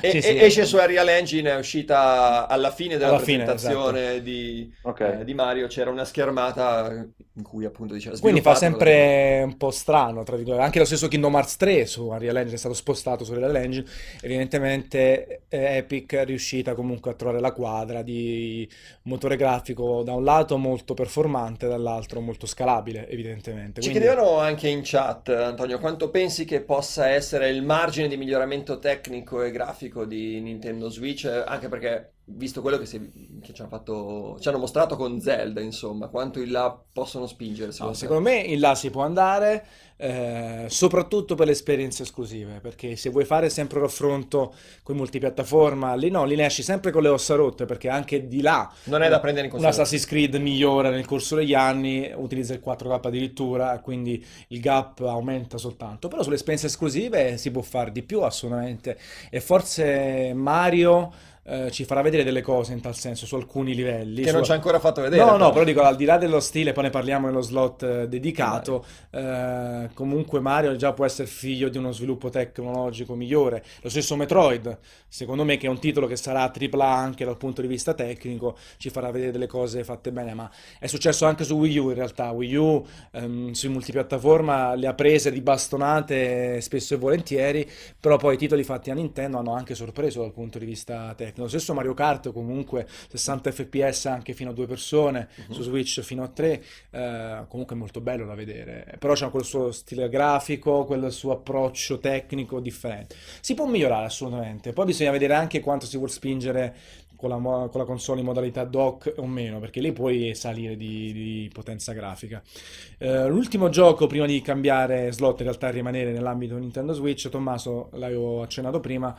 e, sì, sì. Esce su Unreal Engine, è uscita alla fine della alla presentazione fine, esatto. di, okay. eh, di, Mario, c'era una schermata in cui appunto diceva Quindi fa sempre un po' strano, tra virgolette. Anche lo stesso Kingdom Hearts 3 su Unreal Engine è stato spostato su Unreal Engine. Evidentemente eh, Epic è riuscita comunque a trovare la quadra di motore grafico da un lato molto performante, dall'altro molto scalabile, evidentemente. Ci Quindi... chiedevano anche in chat, Antonio, quanto pensi che possa essere il margine di miglioramento tecnico e grafico di Nintendo Switch? Anche perché, visto quello che, si, che ci, hanno fatto, ci, hanno mostrato con Zelda, insomma, quanto in là possono spingere? Secondo, no, secondo me in là si può andare. Eh, soprattutto per le esperienze esclusive, perché se vuoi fare sempre un raffronto con multipiattaforma, lì no, lì ne esci sempre con le ossa rotte, perché anche di là non è da prendere in considerazione. Un Assassin's Creed migliora nel corso degli anni, utilizza il 4K addirittura, quindi il gap aumenta soltanto, però sulle esperienze esclusive si può fare di più assolutamente e forse Mario eh, ci farà vedere delle cose in tal senso su alcuni livelli. Che su... non ci ha ancora fatto vedere. No, però. no, però dico al di là dello stile, poi ne parliamo nello slot eh, dedicato. Eh, comunque Mario già può essere figlio di uno sviluppo tecnologico migliore. Lo stesso Metroid, secondo me, che è un titolo che sarà tripla anche dal punto di vista tecnico, ci farà vedere delle cose fatte bene. Ma è successo anche su Wii U in realtà. Wii U ehm, sui multipiattaforma le ha prese di bastonate spesso e volentieri, però poi i titoli fatti a Nintendo hanno anche sorpreso dal punto di vista tecnico tecnico. Lo stesso Mario Kart comunque 60 fps anche fino a due persone, uh-huh. su Switch fino a tre, eh, comunque è molto bello da vedere. Però c'è quel suo stile grafico, quel suo approccio tecnico differente. Si può migliorare assolutamente, poi bisogna vedere anche quanto si vuole spingere con la, con la, console in modalità dock o meno, perché lì puoi salire di, di potenza grafica. Uh, l'ultimo gioco, prima di cambiare slot, in realtà rimanere nell'ambito Nintendo Switch, Tommaso, l'avevo accennato prima,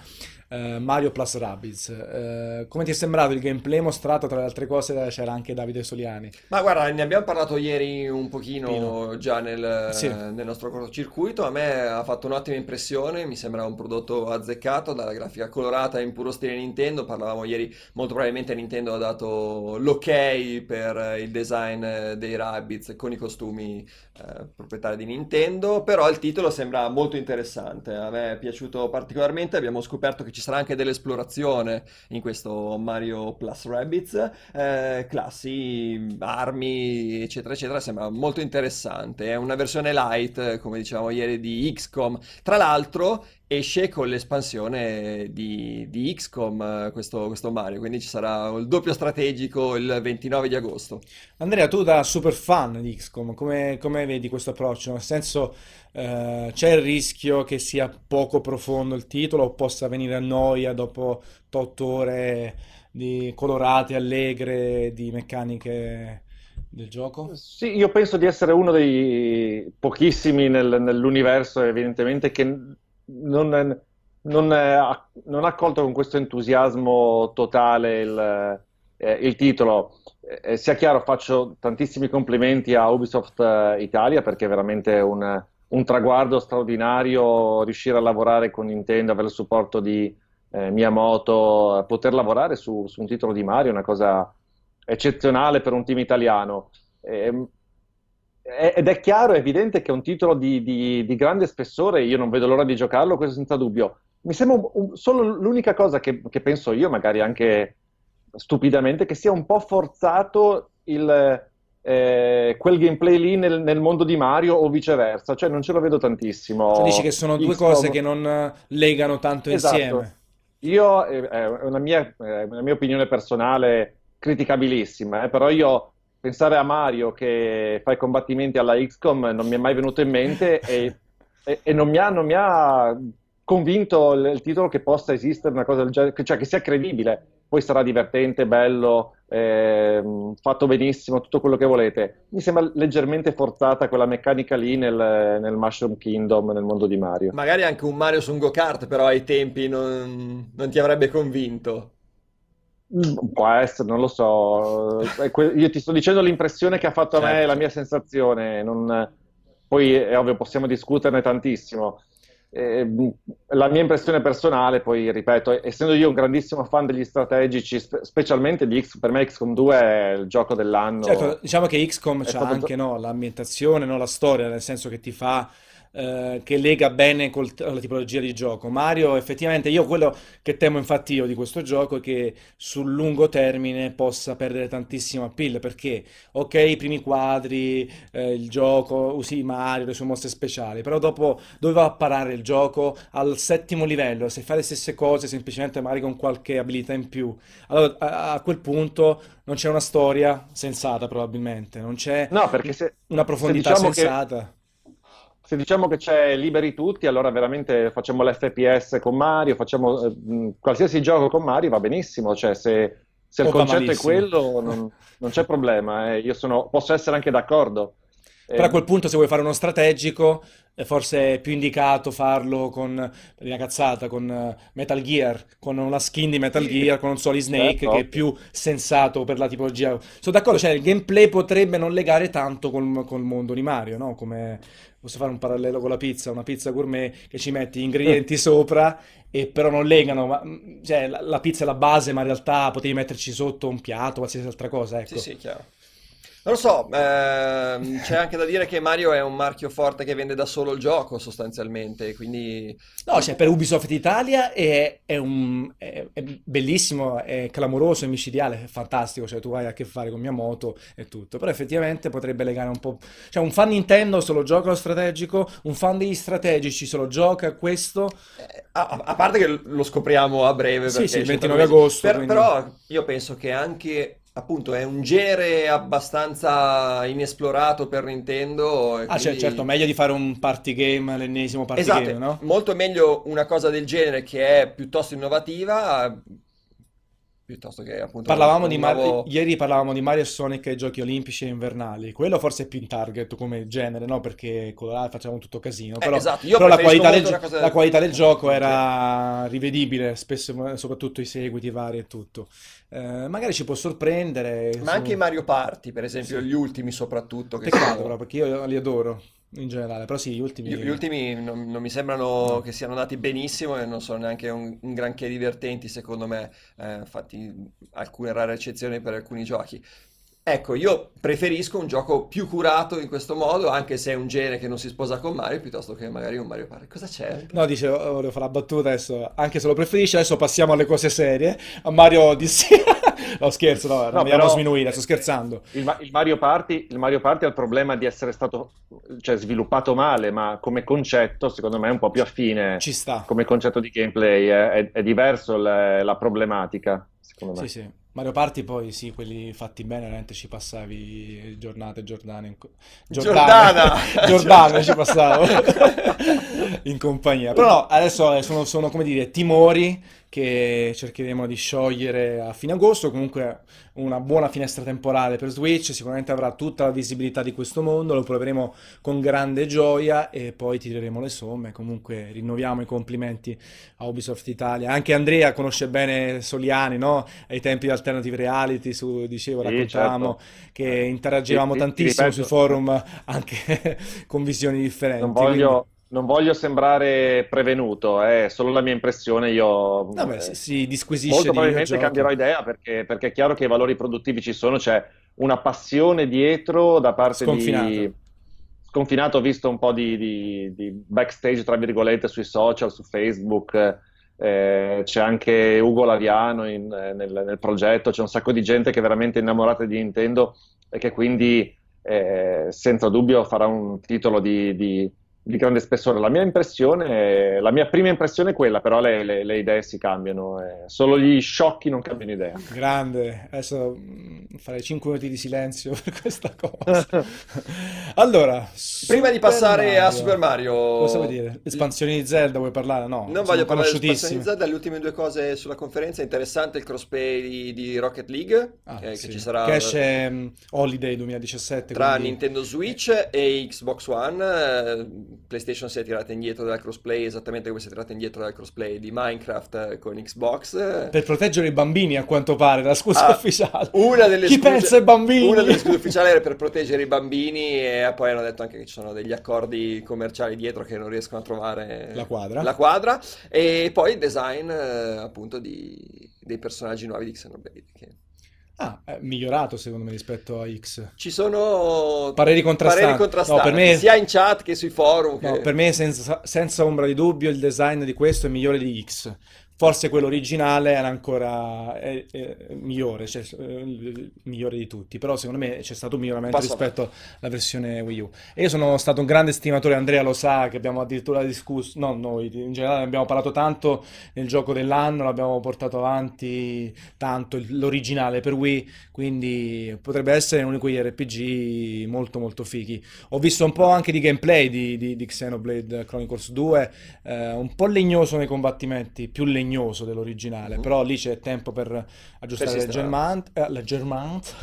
uh, Mario Plus Rabbids. Uh, come ti è sembrato il gameplay mostrato? Tra le altre cose c'era anche Davide Soliani. Ma guarda, ne abbiamo parlato ieri un pochino Pino. già nel, sì. nel nostro cortocircuito. A me ha fatto un'ottima impressione, mi sembra un prodotto azzeccato dalla grafica colorata in puro stile Nintendo. Parlavamo ieri, molto probabilmente Nintendo ha dato l'ok per il design dei Rabbids con i costumi eh, proprietaria di Nintendo, però il titolo sembra molto interessante, a me è piaciuto particolarmente, abbiamo scoperto che ci sarà anche dell'esplorazione in questo Mario Plus Rabbids, eh, classi, armi, eccetera, eccetera, sembra molto interessante, è una versione light, come dicevamo ieri, di XCOM, tra l'altro esce con l'espansione di, di XCOM questo, questo, Mario, quindi ci sarà il doppio strategico il 29 di agosto. Andrea, tu da super fan di XCOM, come, come vedi questo approccio? Nel senso, eh, c'è il rischio che sia poco profondo il titolo o possa venire a noia dopo 8 ore di colorate, allegre, di meccaniche del gioco? Sì, io penso di essere uno dei pochissimi nel, nell'universo, evidentemente, che non, non, non ha accolto con questo entusiasmo totale il, eh, il titolo. Eh, sia chiaro, faccio tantissimi complimenti a Ubisoft eh, Italia perché è veramente un, un, traguardo straordinario riuscire a lavorare con Nintendo, avere il supporto di eh, Miyamoto, poter lavorare su, su, un titolo di Mario è una cosa eccezionale per un team italiano. Eh, ed è chiaro, è evidente che è un titolo di, di, di, grande spessore, io non vedo l'ora di giocarlo, questo senza dubbio. Mi sembra un, un, solo l'unica cosa che, che, penso io, magari anche stupidamente, che sia un po' forzato il, eh, quel gameplay lì nel, nel, mondo di Mario o viceversa, cioè non ce lo vedo tantissimo. Cioè dici che sono due cose che non legano tanto esatto. insieme. Io, eh, è una mia, una mia opinione personale criticabilissima, eh, però io pensare a Mario che fa i combattimenti alla XCOM non mi è mai venuto in mente <laughs> e, e, e non, mi ha, non, mi ha, convinto il, il, titolo che possa esistere una cosa del genere, cioè che sia credibile. poi sarà divertente, bello, eh, fatto benissimo, tutto quello che volete. Mi sembra leggermente forzata quella meccanica lì nel, nel Mushroom Kingdom, nel mondo di Mario. Magari anche un Mario su un go-kart, però ai tempi non, non ti avrebbe convinto. Mm, può essere, non lo so. Io ti sto dicendo l'impressione che ha fatto certo. a me, certo. la mia sensazione. Non... Poi è ovvio, possiamo discuterne tantissimo. Eh, la mia impressione personale, poi ripeto, essendo io un grandissimo fan degli strategici, spe- specialmente di X, per me XCOM 2 è il gioco dell'anno. Certo, diciamo che XCOM c'ha anche no, l'ambientazione, no, la storia, nel senso che ti fa eh, che lega bene con la tipologia di gioco. Mario, effettivamente, io quello che temo infatti io di questo gioco è che sul lungo termine possa perdere tantissimo appeal, perché, ok, i primi quadri, eh, il gioco, usi Mario, le sue mosse speciali, però dopo dove va a parare il gioco? Al settimo livello, se fai le stesse cose semplicemente magari con qualche abilità in più, allora a, a quel punto non c'è una storia sensata probabilmente, non c'è no, perché se, una profondità diciamo sensata. Che se diciamo che c'è liberi tutti, allora veramente facciamo l'FPS con Mario, facciamo eh, qualsiasi gioco con Mario va benissimo, cioè se, se il concetto malissimo. è quello non, non c'è problema, eh. io sono, posso essere anche d'accordo. Però a quel punto se vuoi fare uno strategico, forse è più indicato farlo con, una cazzata, con eh, Metal Gear, con una skin di Metal Gear, con un Solid Snake, certo. che è più sensato per la tipologia. Sono d'accordo, cioè il gameplay potrebbe non legare tanto col, col mondo di Mario, no? Come posso fare un parallelo con la pizza, una pizza gourmet che ci metti ingredienti sopra e però non legano, ma, cioè la, la, pizza è la base, ma in realtà potevi metterci sotto un piatto, qualsiasi altra cosa, ecco. Sì, sì, chiaro. Non lo so, ehm, c'è anche da dire che Mario è un marchio forte che vende da solo il gioco sostanzialmente, quindi... No, cioè per Ubisoft Italia è, è, un, è, è bellissimo, è clamoroso, è micidiale, è fantastico, cioè tu hai a che fare con Miyamoto e tutto, però effettivamente potrebbe legare un po'... Cioè un fan Nintendo solo gioca allo strategico, un fan degli strategici solo gioca questo... Eh, a, a, parte che lo scopriamo a breve, sì, sì, il 29 agosto. Per, quindi... Però io penso che anche appunto è un genere abbastanza inesplorato per Nintendo. Ah, cioè, certo, meglio di fare un party game, l'ennesimo party esatto, game, no? Molto meglio una cosa del genere che è piuttosto innovativa piuttosto che appunto parlavamo di nuovo... Mario, ieri parlavamo di Mario e Sonic ai giochi olimpici e invernali. Quello forse è più in target come genere no? Perché colorati facciamo tutto casino però, eh, esatto. però la, qualità del, la qualità del gioco era rivedibile spesso soprattutto i seguiti vari e tutto. Eh, magari ci può sorprendere ma su... anche i Mario Party per esempio sì. gli ultimi soprattutto che peccato sono... però perché io li adoro in generale, però sì, gli ultimi... Gli, gli ultimi non, non, mi sembrano no. che siano andati benissimo e non sono neanche un, un granché divertenti secondo me, eh, infatti alcune rare eccezioni per alcuni giochi. Ecco, io preferisco un gioco più curato in questo modo, anche se è un genere che non si sposa con Mario, piuttosto che magari un Mario Party. Cosa c'è? No, dice, volevo fare la battuta adesso, anche se lo preferisci, adesso passiamo alle cose serie. A Mario Odyssey. <laughs> no, scherzo, no, non no, vogliamo sminuire, sto scherzando. Il, il, Mario Party, il Mario Party ha il problema di essere stato cioè, sviluppato male, ma come concetto, secondo me, è un po' più affine. Ci sta. Come concetto di gameplay, è, è, è diverso la, la problematica, secondo me. Sì, sì. Mario Party poi sì, quelli fatti bene, veramente ci passavi giornate e giornate in... Giordana! Giordana <laughs> ci passavo <laughs> in compagnia. Però no, adesso sono, sono, come dire, timori che cercheremo di sciogliere a fine agosto, comunque una buona finestra temporale per Switch, sicuramente avrà tutta la visibilità di questo mondo, lo proveremo con grande gioia e poi tireremo le somme, comunque rinnoviamo i complimenti a Ubisoft Italia, anche Andrea conosce bene Soliani, no? ai tempi di Alternative Reality, su, dicevo, sì, raccontavamo certo. che interagivamo sì, tantissimo sui forum <laughs> anche con visioni differenti. Non voglio... Quindi non voglio sembrare prevenuto, è solo la mia impressione. Io Vabbè, eh, si disquisisce molto probabilmente cambierò idea perché, perché, è chiaro che i valori produttivi ci sono, c'è una passione dietro da parte Sconfinato. di sconfinato. Ho visto un po' di, di, di, backstage, tra virgolette, sui social, su Facebook. Eh, c'è anche Ugo Laviano in, nel, nel progetto, c'è un sacco di gente che è veramente innamorata di Nintendo e che quindi eh, senza dubbio farà un titolo di, di di grande spessore. La mia impressione, la mia prima impressione è quella, però le, le, le idee si cambiano, eh. solo gli sciocchi non cambiano idea. Grande, adesso mm, farei 5 minuti di silenzio <laughs> per questa cosa. <laughs> allora, prima di passare Mario. a Super Mario, cosa vuoi dire? Espansioni di Zelda vuoi parlare? No, non voglio parlare di espansioni di Zelda, le ultime due cose sulla conferenza, interessante il crossplay di, di Rocket League, ah, che, sì. che ci sarà che esce um, Holiday 2017 tra quindi... Nintendo Switch e Xbox One PlayStation si è tirata indietro dal crossplay esattamente come si è tirata indietro dal crossplay di Minecraft con Xbox. Per proteggere i bambini, a quanto pare, la scusa ah, ufficiale. Una delle Chi scuse, pensa ai bambini? Una delle scuse ufficiali era per proteggere i bambini e poi hanno detto anche che ci sono degli accordi commerciali dietro che non riescono a trovare la quadra. La quadra. E poi il design appunto di, dei personaggi nuovi di Xenoblade. Che Ah, è migliorato secondo me rispetto a X. Ci sono pareri contrastanti, pareri contrastanti no, me... sia in chat che sui forum. No, per me senza, senza ombra di dubbio il design di questo è migliore di X. Forse quello originale era ancora è, è migliore, cioè, il migliore di tutti, però secondo me c'è stato un miglioramento Passo rispetto alla versione Wii U. E io sono stato un grande stimatore, Andrea lo sa, che abbiamo addirittura discusso, no noi, in generale ne abbiamo parlato tanto nel gioco dell'anno, l'abbiamo portato avanti tanto l'originale per Wii, quindi potrebbe essere uno di quegli RPG molto molto fighi. Ho visto un po' anche di gameplay di, di, di Xenoblade Chronicles 2, eh, un po' legnoso nei combattimenti, più legnoso legnoso dell'originale, mm. però lì c'è tempo per aggiustare le Germant, eh, le Germant.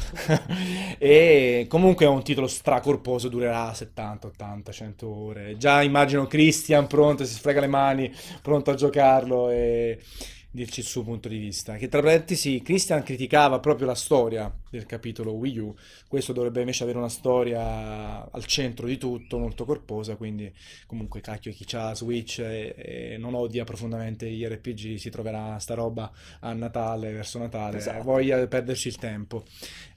<laughs> e comunque è un titolo stracorposo, durerà 70, 80, 100 ore. Già immagino Christian pronto, si sfrega le mani, pronto a giocarlo e dirci il suo punto di vista. Che tra parentesi, Christian criticava proprio la storia del capitolo Wii U. Questo dovrebbe invece avere una storia al centro di tutto, molto corposa, quindi comunque cacchio chi ha Switch e, e, non odia profondamente gli RPG si troverà sta roba a Natale, verso Natale, esatto. voglia perderci il tempo.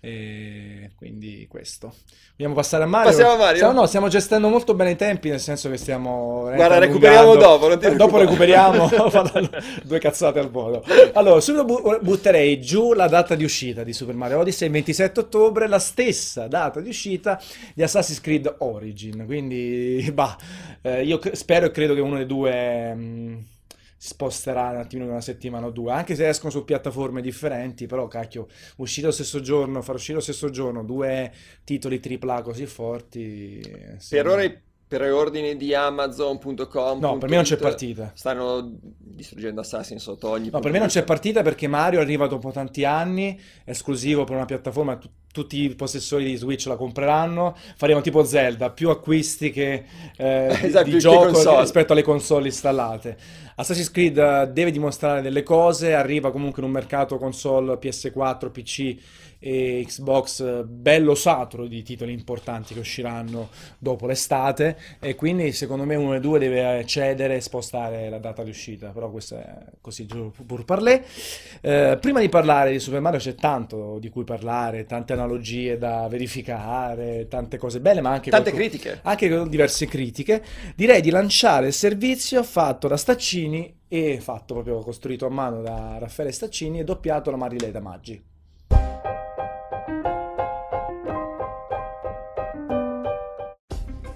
E quindi questo. Vogliamo passare a Mario? Passiamo a Mario? Stiamo, no, stiamo gestendo molto bene i tempi, nel senso che stiamo... Guarda, recuperiamo dopo. Non ti eh, dopo recuperiamo, <laughs> <laughs> due cazzate al volo. Allora, subito butterei giù la data di uscita di Super Mario Odyssey il 27 ottobre, la stessa data di uscita di Assassin's Creed Origin. Quindi, <laughs> bah, eh, io spero e credo che uno dei due mh, mm, sposterà un attimo in una settimana o due, anche se escono su piattaforme differenti, però cacchio, uscire lo stesso giorno, far uscire lo stesso giorno due titoli AAA così forti... Per ora i preordini di Amazon.com. No, per me non c'è partita. Stanno distruggendo Assassin sotto ogni No, per me non c'è partita perché Mario arriva dopo tanti anni, esclusivo per una piattaforma, t- tutti i possessori di Switch la compreranno, faremo tipo Zelda, più acquisti che eh, <laughs> esatto, di, gioco rispetto alle console installate. Assassin's Creed eh, deve dimostrare delle cose, arriva comunque in un mercato console PS4, PC e Xbox eh, bello saturo di titoli importanti che usciranno dopo l'estate e quindi secondo me uno dei due deve cedere e spostare la data di uscita però questo è così pur parlé. Eh, prima di parlare di Super Mario c'è tanto di cui parlare tante analogie da verificare tante cose belle ma anche tante qualche, critiche. anche diverse critiche. Direi di lanciare il servizio fatto da Staccini e fatto proprio costruito a mano da Raffaele Staccini e doppiato da Marileda Maggi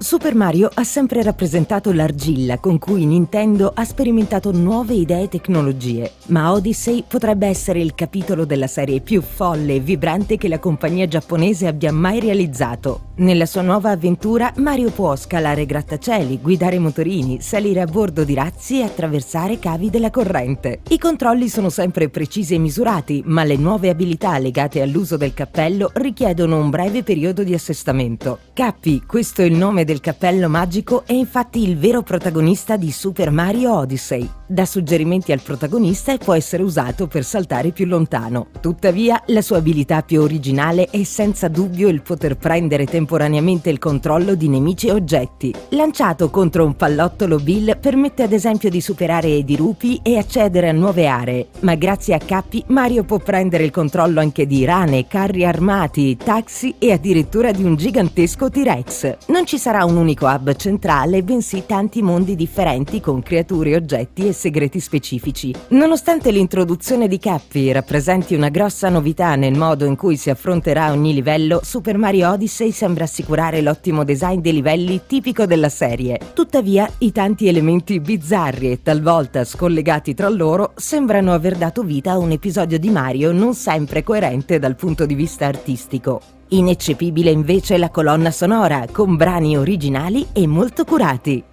Super Mario ha sempre rappresentato l'argilla con cui Nintendo ha sperimentato nuove idee e tecnologie, ma Odyssey potrebbe essere il capitolo della serie più folle e vibrante che la compagnia giapponese abbia mai realizzato. Nella sua nuova avventura Mario può scalare grattacieli, guidare motorini, salire a bordo di razzi e attraversare cavi della corrente. I controlli sono sempre precisi e misurati, ma le nuove abilità legate all'uso del cappello richiedono un breve periodo di assestamento. Cappy, questo è il nome del cappello magico, è infatti il vero protagonista di Super Mario Odyssey. Dà suggerimenti al protagonista e può essere usato per saltare più lontano. Tuttavia, la sua abilità più originale è senza dubbio il poter prendere temporaneamente il controllo di nemici e oggetti. Lanciato contro un pallottolo Bill permette ad esempio di superare i dirupi e accedere a nuove aree, ma grazie a Cappy Mario può prendere il controllo anche di rane, carri armati, taxi e addirittura di un gigantesco T-Rex. Non ci sarà sarà un unico hub centrale, bensì tanti mondi differenti con creature, oggetti e segreti specifici. Nonostante l'introduzione di Cappy rappresenti una grossa novità nel modo in cui si affronterà ogni livello, Super Mario Odyssey sembra assicurare l'ottimo design dei livelli tipico della serie. Tuttavia, i tanti elementi bizzarri e talvolta scollegati tra loro sembrano aver dato vita a un episodio di Mario non sempre coerente dal punto di vista artistico. Ineccepibile invece la colonna sonora, con brani originali e molto curati.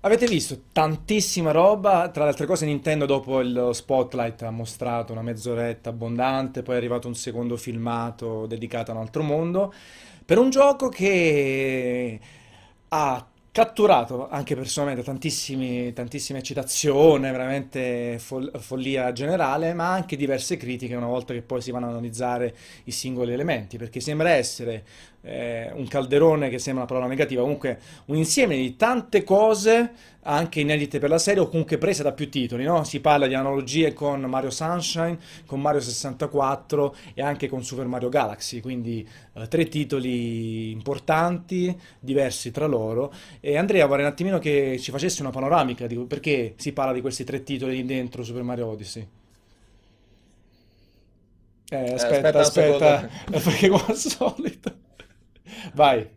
Avete visto tantissima roba, tra le altre cose Nintendo dopo il Spotlight ha mostrato una mezz'oretta abbondante, poi è arrivato un secondo filmato dedicato a un altro mondo, per un gioco che ha catturato anche personalmente tantissima eccitazione, veramente fol- follia generale, ma anche diverse critiche una volta che poi si vanno ad analizzare i singoli elementi, perché sembra essere eh, un calderone che sembra una parola negativa, comunque un insieme di tante cose anche inedite per la serie o comunque prese da più titoli, no? Si parla di analogie con Mario Sunshine, con Mario 64 e anche con Super Mario Galaxy, quindi eh, tre titoli importanti, diversi tra loro. E Andrea vorrei un attimino che ci facessi una panoramica di perché si parla di questi tre titoli dentro Super Mario Odyssey. Eh, aspetta, eh, aspetta, aspetta <laughs> perché come al solito. Vai.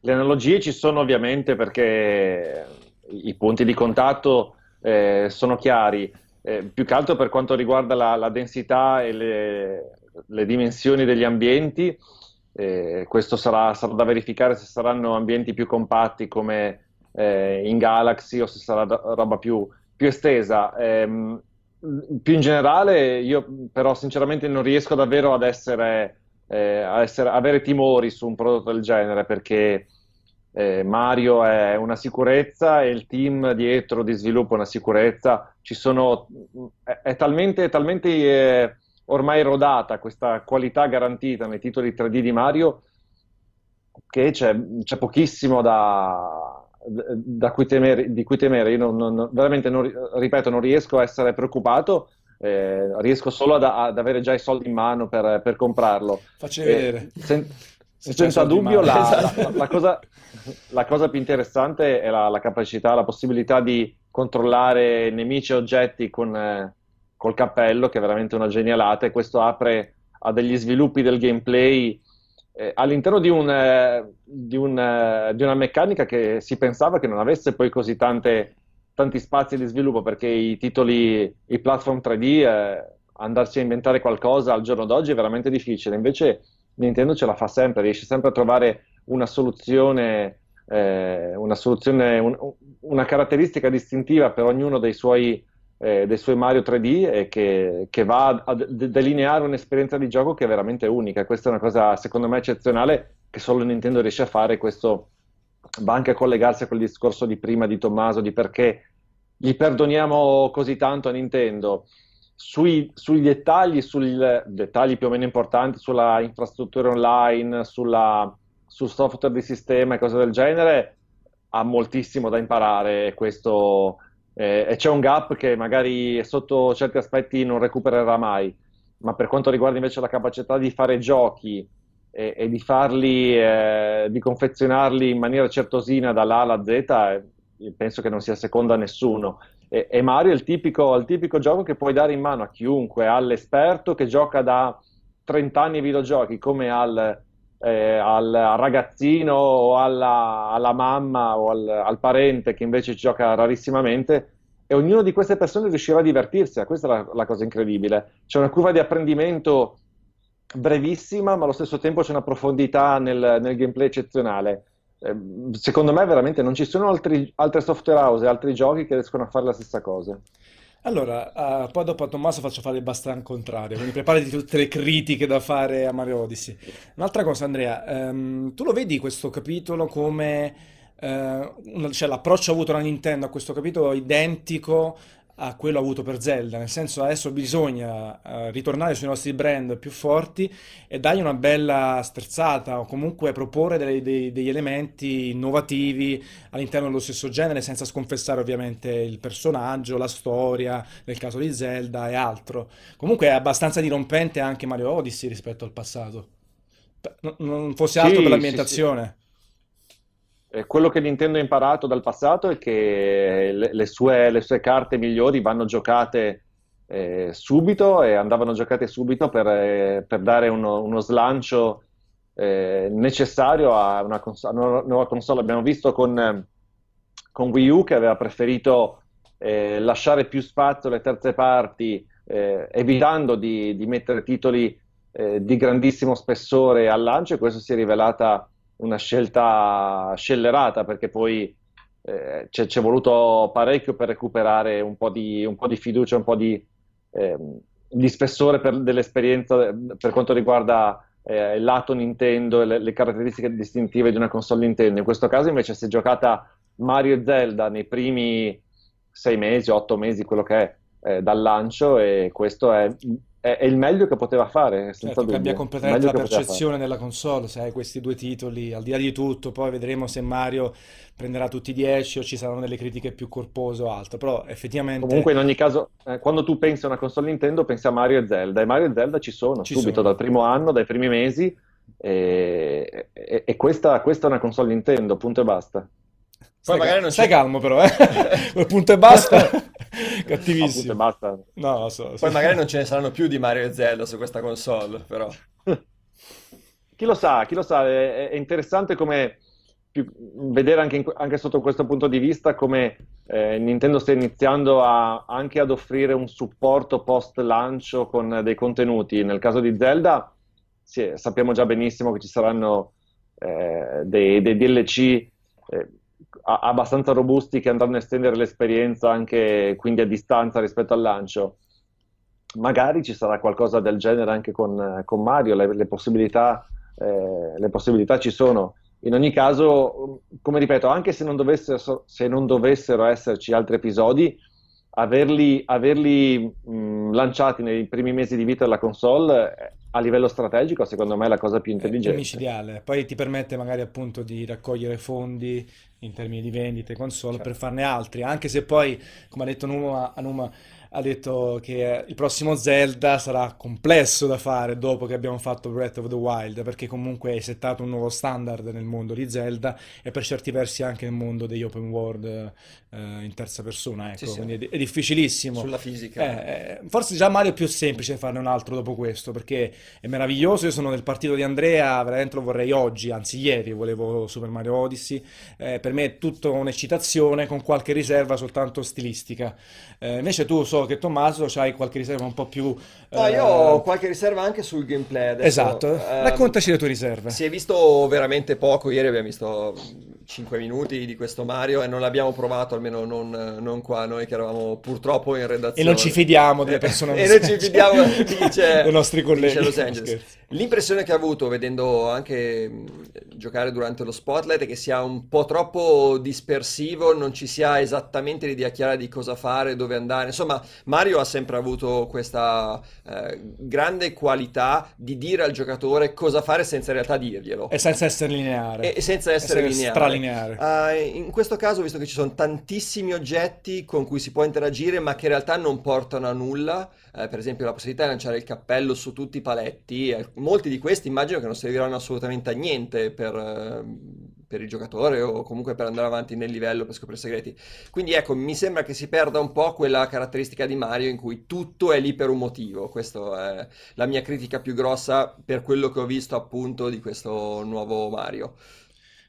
Le analogie ci sono ovviamente perché i punti di contatto eh, sono chiari, eh, più che altro per quanto riguarda la, la densità e le, le, dimensioni degli ambienti, eh, questo sarà, sarà, da verificare se saranno ambienti più compatti come eh, in Galaxy o se sarà roba più, più estesa. Ehm, più in generale, io però sinceramente non riesco davvero ad essere, eh, essere avere timori su un prodotto del genere perché eh, Mario è una sicurezza e il team dietro di sviluppo è una sicurezza. Sono, è, è talmente, talmente eh, ormai rodata questa qualità garantita nei titoli 3D di Mario che c'è, c'è pochissimo da, da cui temere, di cui temere. Io non, non, veramente, non, ripeto, non riesco a essere preoccupato. Eh, riesco solo ad, ad, avere già i soldi in mano per, per comprarlo. Facci vedere. Sen- senza dubbio la, esatto. la, la, cosa, la, cosa, più interessante è la, capacità, la possibilità di controllare nemici e oggetti con, eh, col cappello, che è veramente una genialata, e questo apre a degli sviluppi del gameplay eh, all'interno di, un, eh, di, un, eh, di, una meccanica che si pensava che non avesse poi così tante, tanti spazi di sviluppo, perché i titoli, i platform 3D, eh, andarci a inventare qualcosa al giorno d'oggi è veramente difficile, invece Nintendo ce la fa sempre, riesce sempre a trovare una soluzione, eh, una, soluzione un, una, caratteristica distintiva per ognuno dei suoi, eh, dei suoi Mario 3D e che, che va a, delineare un'esperienza di gioco che è veramente unica. Questa è una cosa, secondo me, eccezionale che solo Nintendo riesce a fare. Questo va anche a collegarsi a quel discorso di prima di Tommaso di perché gli perdoniamo così tanto a Nintendo. Sui, sui dettagli, sui dettagli più o meno importanti sulla infrastruttura online, sulla, sul software di sistema e cose del genere, ha moltissimo da imparare questo, eh, e c'è un gap che magari sotto certi aspetti non recupererà mai, ma per quanto riguarda invece la capacità di fare giochi e, e di farli, eh, di confezionarli in maniera certosina dall'A alla Z, eh, penso che non sia seconda a nessuno. E, e Mario è il tipico, il tipico gioco che puoi dare in mano a chiunque, all'esperto che gioca da 30 anni ai videogiochi, come al, eh, al, ragazzino o alla, alla mamma o al, al, parente che invece gioca rarissimamente e ognuno di queste persone riuscirà a divertirsi, questa è la, la cosa incredibile. C'è una curva di apprendimento brevissima, ma allo stesso tempo c'è una profondità nel, nel gameplay eccezionale. Ehm, secondo me veramente non ci sono altri, altre software house altri giochi che riescono a fare la stessa cosa. Allora, uh, poi dopo a Tommaso faccio fare il bastian contrario, quindi preparati tutte le critiche da fare a Mario Odyssey. Un'altra cosa, Andrea, um, tu lo vedi questo capitolo come uh, cioè, l'approccio avuto da Nintendo a questo capitolo identico a quello avuto per Zelda, nel senso adesso bisogna uh, ritornare sui nostri brand più forti e dargli una bella sterzata o comunque proporre dei, dei, degli elementi innovativi all'interno dello stesso genere senza sconfessare ovviamente il personaggio, la storia, nel caso di Zelda e altro. Comunque è abbastanza dirompente anche Mario Odyssey rispetto al passato. Non fosse altro sì, per l'ambientazione. Sì, sì. Eh, quello che Nintendo ha imparato dal passato è che le, le, sue, le sue, carte migliori vanno giocate eh, subito e andavano giocate subito per, eh, per dare uno, uno slancio eh, necessario a una, cons- a una, nuova console. Abbiamo visto con, con Wii U che aveva preferito eh, lasciare più spazio alle terze parti, eh, evitando di, di, mettere titoli di grandissimo spessore al lancio e questo si è rivelata una scelta scellerata perché poi eh, c'è, c'è, voluto parecchio per recuperare un po' di, un po di fiducia, un po' di, eh, di spessore per, dell'esperienza per quanto riguarda eh, il lato Nintendo e le, le, caratteristiche distintive di una console Nintendo. In questo caso invece si è giocata Mario e Zelda nei primi sei mesi, otto mesi, quello che è eh, dal lancio e questo è è, è, il meglio che poteva fare. Senza certo, cambia completamente la percezione della console se hai questi due titoli, al di là di tutto, poi vedremo se Mario prenderà tutti i 10 o ci saranno delle critiche più corpose o altro, però effettivamente... Comunque in ogni caso, eh, quando tu pensi a una console Nintendo pensi a Mario e Zelda, e Mario e Zelda ci sono ci subito sono. dal primo anno, dai primi mesi, e, e, e questa, questa è una console Nintendo, punto e basta. Poi magari non stai calmo però, eh? <laughs> Quel punto e basta. <laughs> <laughs> Cattivissimo. No, basta. No, so, Poi so. magari non ce ne saranno più di Mario e Zelda su questa console, però. <laughs> chi lo sa, chi lo sa, è, è interessante come più, vedere anche, in, anche, sotto questo punto di vista come eh, Nintendo sta iniziando a, anche ad offrire un supporto post lancio con dei contenuti. Nel caso di Zelda sì, sappiamo già benissimo che ci saranno eh, dei, dei, DLC eh, abbastanza robusti che andranno a estendere l'esperienza anche quindi a distanza rispetto al lancio. Magari ci sarà qualcosa del genere anche con, con Mario, le, le, possibilità, eh, le, possibilità, ci sono. In ogni caso, come ripeto, anche se non dovessero, se non dovessero esserci altri episodi, averli, averli mh, lanciati nei primi mesi di vita della console eh, a livello strategico secondo me è la cosa più intelligente. È micidiale, poi ti permette magari appunto di raccogliere fondi in termini di vendite console certo. per farne altri, anche se poi, come ha detto Numa, Numa ha detto che il prossimo Zelda sarà complesso da fare dopo che abbiamo fatto Breath of the Wild, perché comunque hai settato un nuovo standard nel mondo di Zelda e per certi versi anche nel mondo degli open world eh, in terza persona, ecco, sì, quindi sì. È, è, difficilissimo. Sulla fisica. Eh, eh, forse già Mario è più semplice farne un altro dopo questo, perché è meraviglioso, io sono nel partito di Andrea, veramente lo vorrei oggi, anzi ieri volevo Super Mario Odyssey, eh, per me è tutto un'eccitazione con qualche riserva soltanto stilistica. Eh, invece tu so che Tommaso hai qualche riserva un po' più... No, io ho eh, qualche riserva anche sul gameplay adesso. Esatto, um, raccontaci le tue riserve. Si è visto veramente poco, ieri abbiamo visto 5 minuti di questo Mario e non l'abbiamo provato, almeno non, non, qua, noi che eravamo purtroppo in redazione. E non ci fidiamo delle persone E non ci fidiamo di dei <laughs> nostri colleghi. Los Angeles. L'impressione che ho avuto vedendo anche giocare durante lo spotlight è che sia un po' troppo dispersivo, non ci sia esattamente l'idea chiara di cosa fare, dove andare. Insomma, Mario ha sempre avuto questa eh, grande qualità di dire al giocatore cosa fare senza in realtà dirglielo. E senza essere lineare. E, senza essere, essere lineare. Stralineare. Uh, in questo caso, visto che ci sono tantissimi oggetti con cui si può interagire, ma che in realtà non portano a nulla, eh, per esempio la possibilità di lanciare il cappello su tutti i paletti, eh, molti di questi immagino che non serviranno assolutamente a niente per, eh, per, il giocatore o comunque per andare avanti nel livello per scoprire segreti. Quindi ecco, mi sembra che si perda un po' quella caratteristica di Mario in cui tutto è lì per un motivo. Questa è la mia critica più grossa per quello che ho visto appunto di questo nuovo Mario.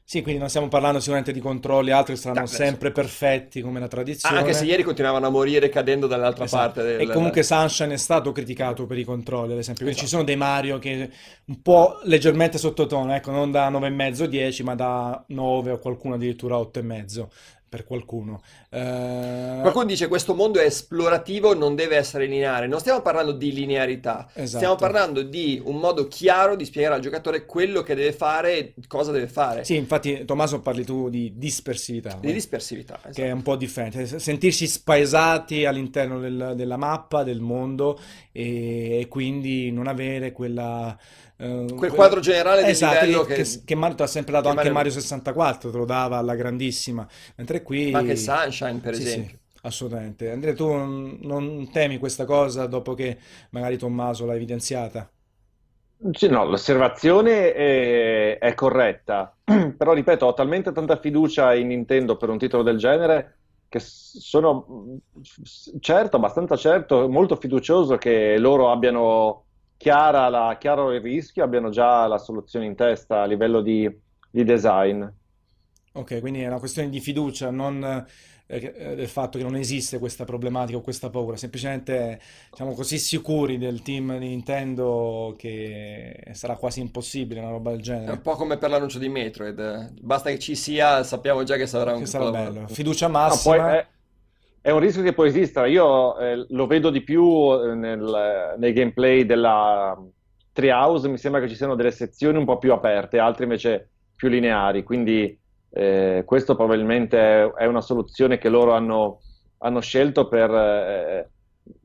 Sì, quindi non stiamo parlando sicuramente di controlli, altri saranno no, sempre perfetti come la tradizione. anche se ieri continuavano a morire cadendo dall'altra esatto. parte. Del... E comunque Sunshine è stato criticato per i controlli, ad esempio. Esatto. ci sono dei Mario che un po' leggermente sottotono, ecco, non da 9,5 10, ma da 9 o qualcuno addirittura 8,5. Per qualcuno. Uh... Qualcuno dice questo mondo è esplorativo, non deve essere lineare. Non stiamo parlando di linearità, esatto. stiamo parlando di un modo chiaro di spiegare al giocatore quello che deve fare e cosa deve fare. Sì, infatti Tommaso parli tu di dispersività. Di dispersività, esatto. Che è un po' differente. Sentirsi spaesati all'interno del, della mappa, del mondo e, e quindi non avere quella Uh, quel quadro generale del esatto, livello che, che, che Mario ti ha sempre dato anche Mario... Mario 64 te lo dava alla grandissima. Mentre qui ma anche Sunshine per sì, esempio. sì, assolutamente. Andrea tu non, temi questa cosa dopo che magari Tommaso l'ha evidenziata? Sì, no, l'osservazione è, è, corretta, <clears throat> però ripeto, ho talmente tanta fiducia in Nintendo per un titolo del genere che sono certo, abbastanza certo, molto fiducioso che loro abbiano chiara la, chiaro il rischio, abbiano già la soluzione in testa a livello di, di design. Ok, quindi è una questione di fiducia, non eh, eh, del fatto che non esiste questa problematica o questa paura, semplicemente siamo così sicuri del team di Nintendo che sarà quasi impossibile una roba del genere. È un po' come per l'annuncio di Metroid, basta che ci sia, sappiamo già che sarà un che sarà bello. Fiducia massima. No, poi è è un rischio che può esistere. Io eh, lo vedo di più eh, nel, nei gameplay della Treehouse. Mi sembra che ci siano delle sezioni un po' più aperte, altre invece più lineari. Quindi eh, questo probabilmente è una soluzione che loro hanno, hanno scelto per eh,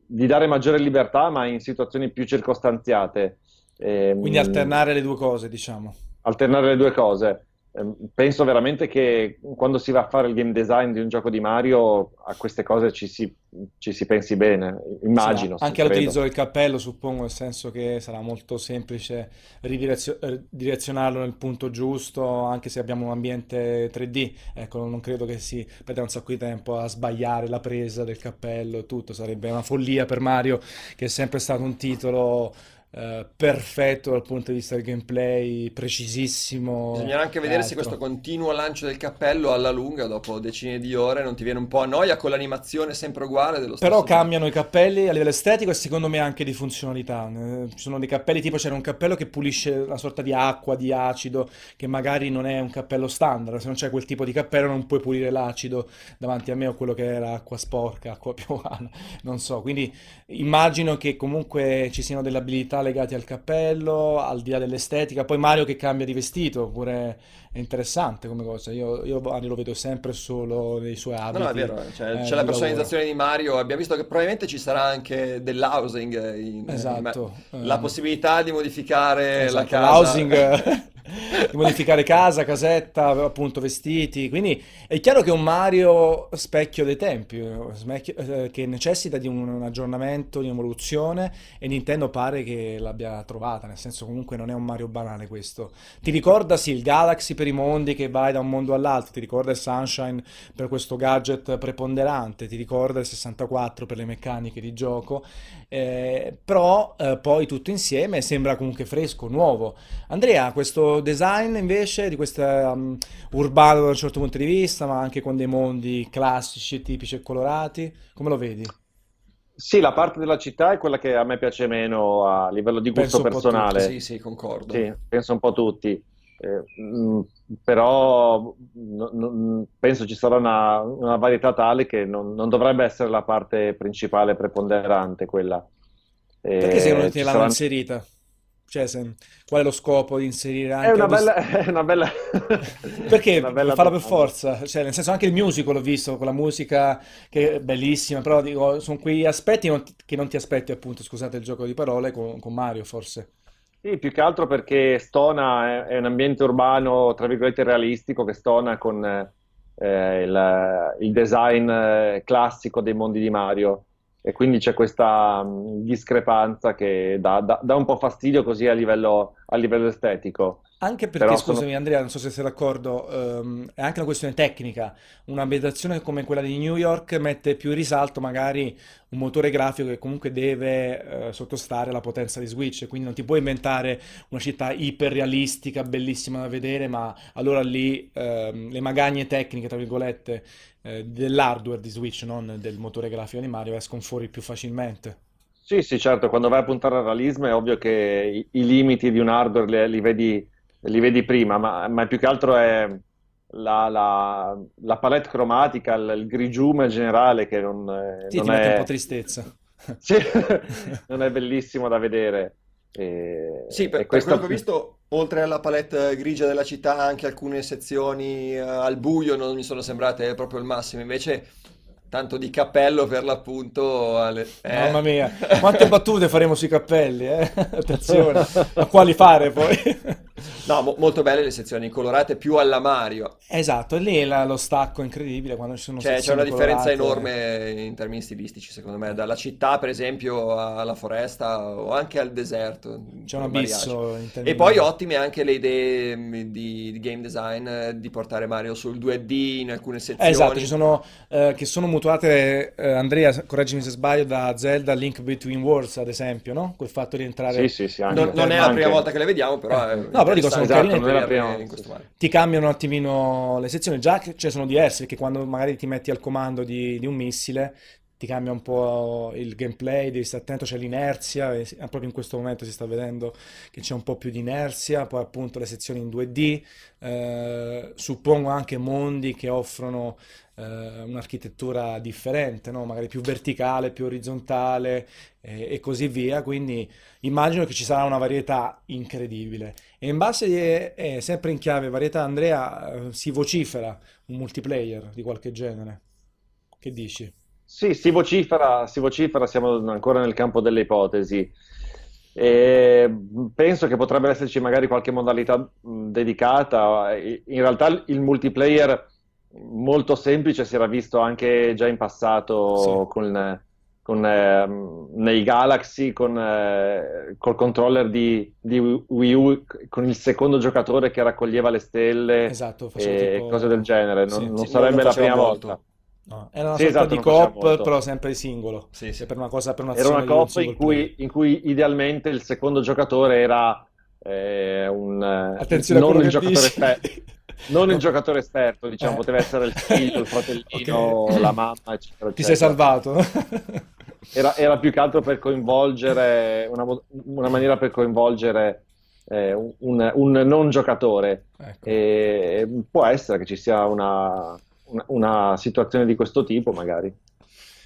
di dare maggiore libertà, ma in situazioni più circostanziate. Quindi alternare le due cose, diciamo. Alternare le due cose. Ehm, penso veramente che quando si va a fare il game design di un gioco di Mario a queste cose ci si, ci si pensi bene, immagino. Sì, anche all'utilizzo del cappello suppongo, nel senso che sarà molto semplice ridirezionarlo nel punto giusto, anche se abbiamo un ambiente 3D. Ecco, non credo che si perda un sacco di tempo a sbagliare la presa del cappello e tutto, sarebbe una follia per Mario, che è sempre stato un titolo Uh, perfetto dal punto di vista del gameplay, precisissimo. Bisognerà anche vedere se questo continuo lancio del cappello alla lunga, dopo decine di ore, non ti viene un po' a noia con l'animazione sempre uguale dello stesso. Però cambiano i cappelli a livello estetico e secondo me anche di funzionalità. Eh, ci sono dei cappelli tipo c'era un cappello che pulisce una sorta di acqua, di acido, che magari non è un cappello standard. Se non c'è quel tipo di cappello non puoi pulire l'acido davanti a me o quello che era acqua sporca, acqua piovana, non so. Quindi immagino che comunque ci siano delle abilità legati al cappello, al di là dell'estetica. Poi Mario che cambia di vestito, pure è interessante come cosa. Io, io Mario lo vedo sempre solo nei suoi abiti. No, no è vero, cioè, eh, c'è la personalizzazione lavoro. di Mario. Abbiamo visto che probabilmente ci sarà anche dell'housing. In, esatto. In, la possibilità di modificare esatto, la casa. L'housing <laughs> <laughs> di modificare casa, casetta, appunto vestiti. Quindi è chiaro che è un Mario specchio dei tempi, eh, che necessita di un aggiornamento, di un'evoluzione e Nintendo pare che l'abbia trovata, nel senso comunque non è un Mario banale questo. Ti ricorda sì il Galaxy per i mondi che vai da un mondo all'altro, ti ricorda il Sunshine per questo gadget preponderante, ti ricorda il 64 per le meccaniche di gioco, eh, però eh, poi tutto insieme sembra comunque fresco, nuovo. Andrea, questo design invece di questo um, urbano da un certo punto di vista, ma anche con dei mondi classici, tipici e colorati, come lo vedi? Sì, la parte della città è quella che a me piace meno a livello di gusto personale. Sì, sì, concordo. Sì, penso un po' tutti. Eh, mh, mm, però n- n- penso ci sarà una, una varietà tale che non, non, dovrebbe essere la parte principale preponderante quella. Eh, Perché secondo te l'hanno saranno... inserita? Cioè, se, qual è lo scopo di inserire anche... <laughs> È una bella... <laughs> <laughs> È una bella... Perché una bella farla per forza? Cioè, nel senso, anche il musical l'ho visto, con la musica che è bellissima, però dico, sono quei aspetti non che non ti aspetti, appunto, scusate il gioco di parole, con, con Mario, forse. Sì, più che altro perché stona è, un ambiente urbano, tra virgolette, realistico, che stona con eh, il, il design eh, classico dei mondi di Mario e quindi c'è questa discrepanza che dà, dà, dà, un po' fastidio così a livello, a livello estetico. Anche perché, Però scusami sono... Andrea, non so se sei d'accordo, um, è anche una questione tecnica. Un'ambientazione come quella di New York mette più in risalto magari un motore grafico che comunque deve uh, sottostare alla potenza di Switch, quindi non ti puoi inventare una città iperrealistica, bellissima da vedere, ma allora lì uh, le magagne tecniche, tra virgolette, uh, dell'hardware di Switch, non del motore grafico di Mario, escono fuori più facilmente. Sì, sì, certo, quando vai a puntare al realismo è ovvio che i, i limiti di un hardware li, li vedi li vedi prima, ma, ma più che altro è, la, la, la palette cromatica, il, il grigiume generale che non, sì, non ti è... mette un po' tristezza. <laughs> sì, non è bellissimo da vedere. E, sì, per, questa... per quello che ho visto, oltre alla palette grigia della città, anche alcune sezioni uh, al buio non mi sono sembrate proprio il massimo. Invece Tanto di cappello per l'appunto. Alle... Eh? Mamma mia, quante battute faremo sui cappelli, eh? <laughs> Attenzione, a quali fare poi? <laughs> no, mo- molto belle le sezioni colorate, più alla Mario. Esatto, e lì è la, lo stacco incredibile quando ci sono cioè, C'è una differenza colorate. enorme in termini stilistici, secondo me, dalla città, per esempio, alla foresta o anche al deserto. C'è un abisso in E poi ottime anche le idee mm, di, di game design eh, di portare Mario sul 2D in alcune sezioni. Esatto, ci sono eh, che sono mutuate, eh, Andrea, correggimi se sbaglio, da Zelda Link Between Worlds, ad esempio, no? Quel fatto di entrare... Sì, sì, sì. Non, non, è la prima volta che le vediamo, però... È no, però dico, sono esatto, carine ti cambiano un attimino le sezioni, già che cioè, sono diverse, perché quando magari ti metti al comando di, di un missile ti cambia un po' il gameplay, devi stare attento, c'è l'inerzia, e proprio in questo momento si sta vedendo che c'è un po' più di inerzia, poi appunto le sezioni in 2D, eh, suppongo anche mondi che offrono eh, un'architettura differente, no? magari più verticale, più orizzontale eh, e così via, quindi immagino che ci sarà una varietà incredibile. E in base, eh, sempre in chiave varietà, Andrea, eh, si vocifera un multiplayer di qualche genere. Che dici? Sì, si vocifera, si vocifera, siamo ancora nel campo delle ipotesi. E penso che potrebbe esserci magari qualche modalità mh, dedicata. In realtà il multiplayer molto semplice si era visto anche già in passato Sì. con, con, eh, nei Galaxy, con, eh, col controller di, di Wii U, con il secondo giocatore che raccoglieva le stelle Esatto, e tipo... cose del genere. Non, Sì, non sì, sarebbe non la prima molto. volta. No, era una Sì, sorta esatto, di coop, però sempre singolo. Sì, sì. per una cosa, per Era una coop in in cui idealmente il secondo giocatore era eh, un, Attenzione non il giocatore esperto. Non il giocatore esperto, diciamo, Eh. poteva essere il figlio, il fratellino, <laughs> Ok. la mamma, eccetera, Ti sei eccetera. salvato, no? <laughs> Era, era più che altro per coinvolgere, una, una maniera per coinvolgere eh, un, un non giocatore. Ecco. E può essere che ci sia una, una- una situazione di questo tipo, magari.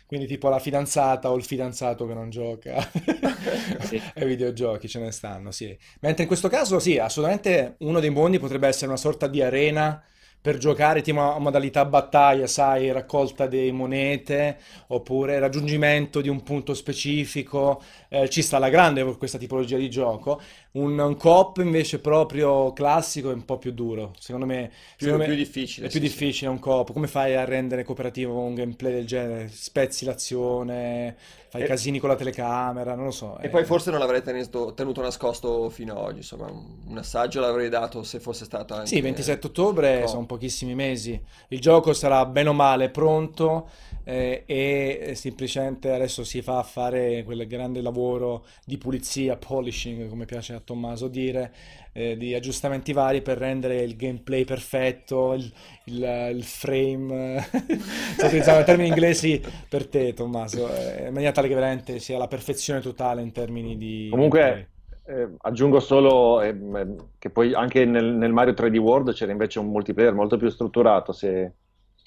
Quindi tipo la fidanzata o il fidanzato che non gioca <laughs> Sì. ai videogiochi, ce ne stanno, sì. Mentre in questo caso, sì, assolutamente uno dei mondi potrebbe essere una sorta di arena per giocare, tipo a modalità battaglia, sai, raccolta di monete, oppure raggiungimento di un punto specifico. Eh, ci sta alla grande per questa tipologia di gioco. Un, un co-op invece proprio classico è un po' più duro. Secondo me, Più, secondo me più difficile. è più sì, difficile un co-op. Come fai a rendere cooperativo un gameplay del genere? Spezzi l'azione, fai E- casini con la telecamera, non lo so. E eh. poi forse non l'avrei tenuto, tenuto nascosto fino ad oggi, insomma, un, assaggio l'avrei dato se fosse stato anche... Sì, 27 ottobre sono pochissimi mesi. Il gioco sarà bene o male pronto eh, e semplicemente adesso si fa a fare quel grande lavoro di pulizia, polishing, come piace a Tommaso dire, eh, di aggiustamenti vari per rendere il gameplay perfetto, il, il- il frame. <laughs> Sto utilizzando termini inglesi per te, Tommaso, eh, in maniera tale che veramente sia la perfezione totale in termini di gameplay. Comunque, eh, aggiungo solo ehm, che poi anche nel, nel Mario 3D World c'era invece un multiplayer molto più strutturato. Se,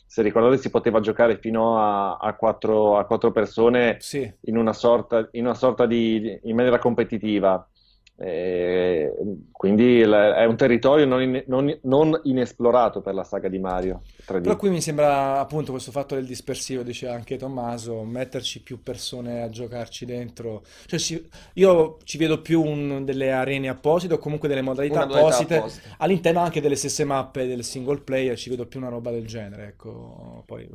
se ricordate, si poteva giocare fino a, a quattro, a quattro persone Sì. in una sorta, in una sorta di, di- in maniera competitiva. Eh, quindi è un territorio non, in- non- non inesplorato per la saga di Mario 3D. Però qui mi sembra appunto questo fatto del dispersivo, dice anche Tommaso, metterci più persone a giocarci dentro. Cioè, ci- io ci vedo più un- delle arene apposite o comunque delle modalità apposite apposita. all'interno anche delle stesse mappe del single player, ci vedo più una roba del genere, ecco. Poi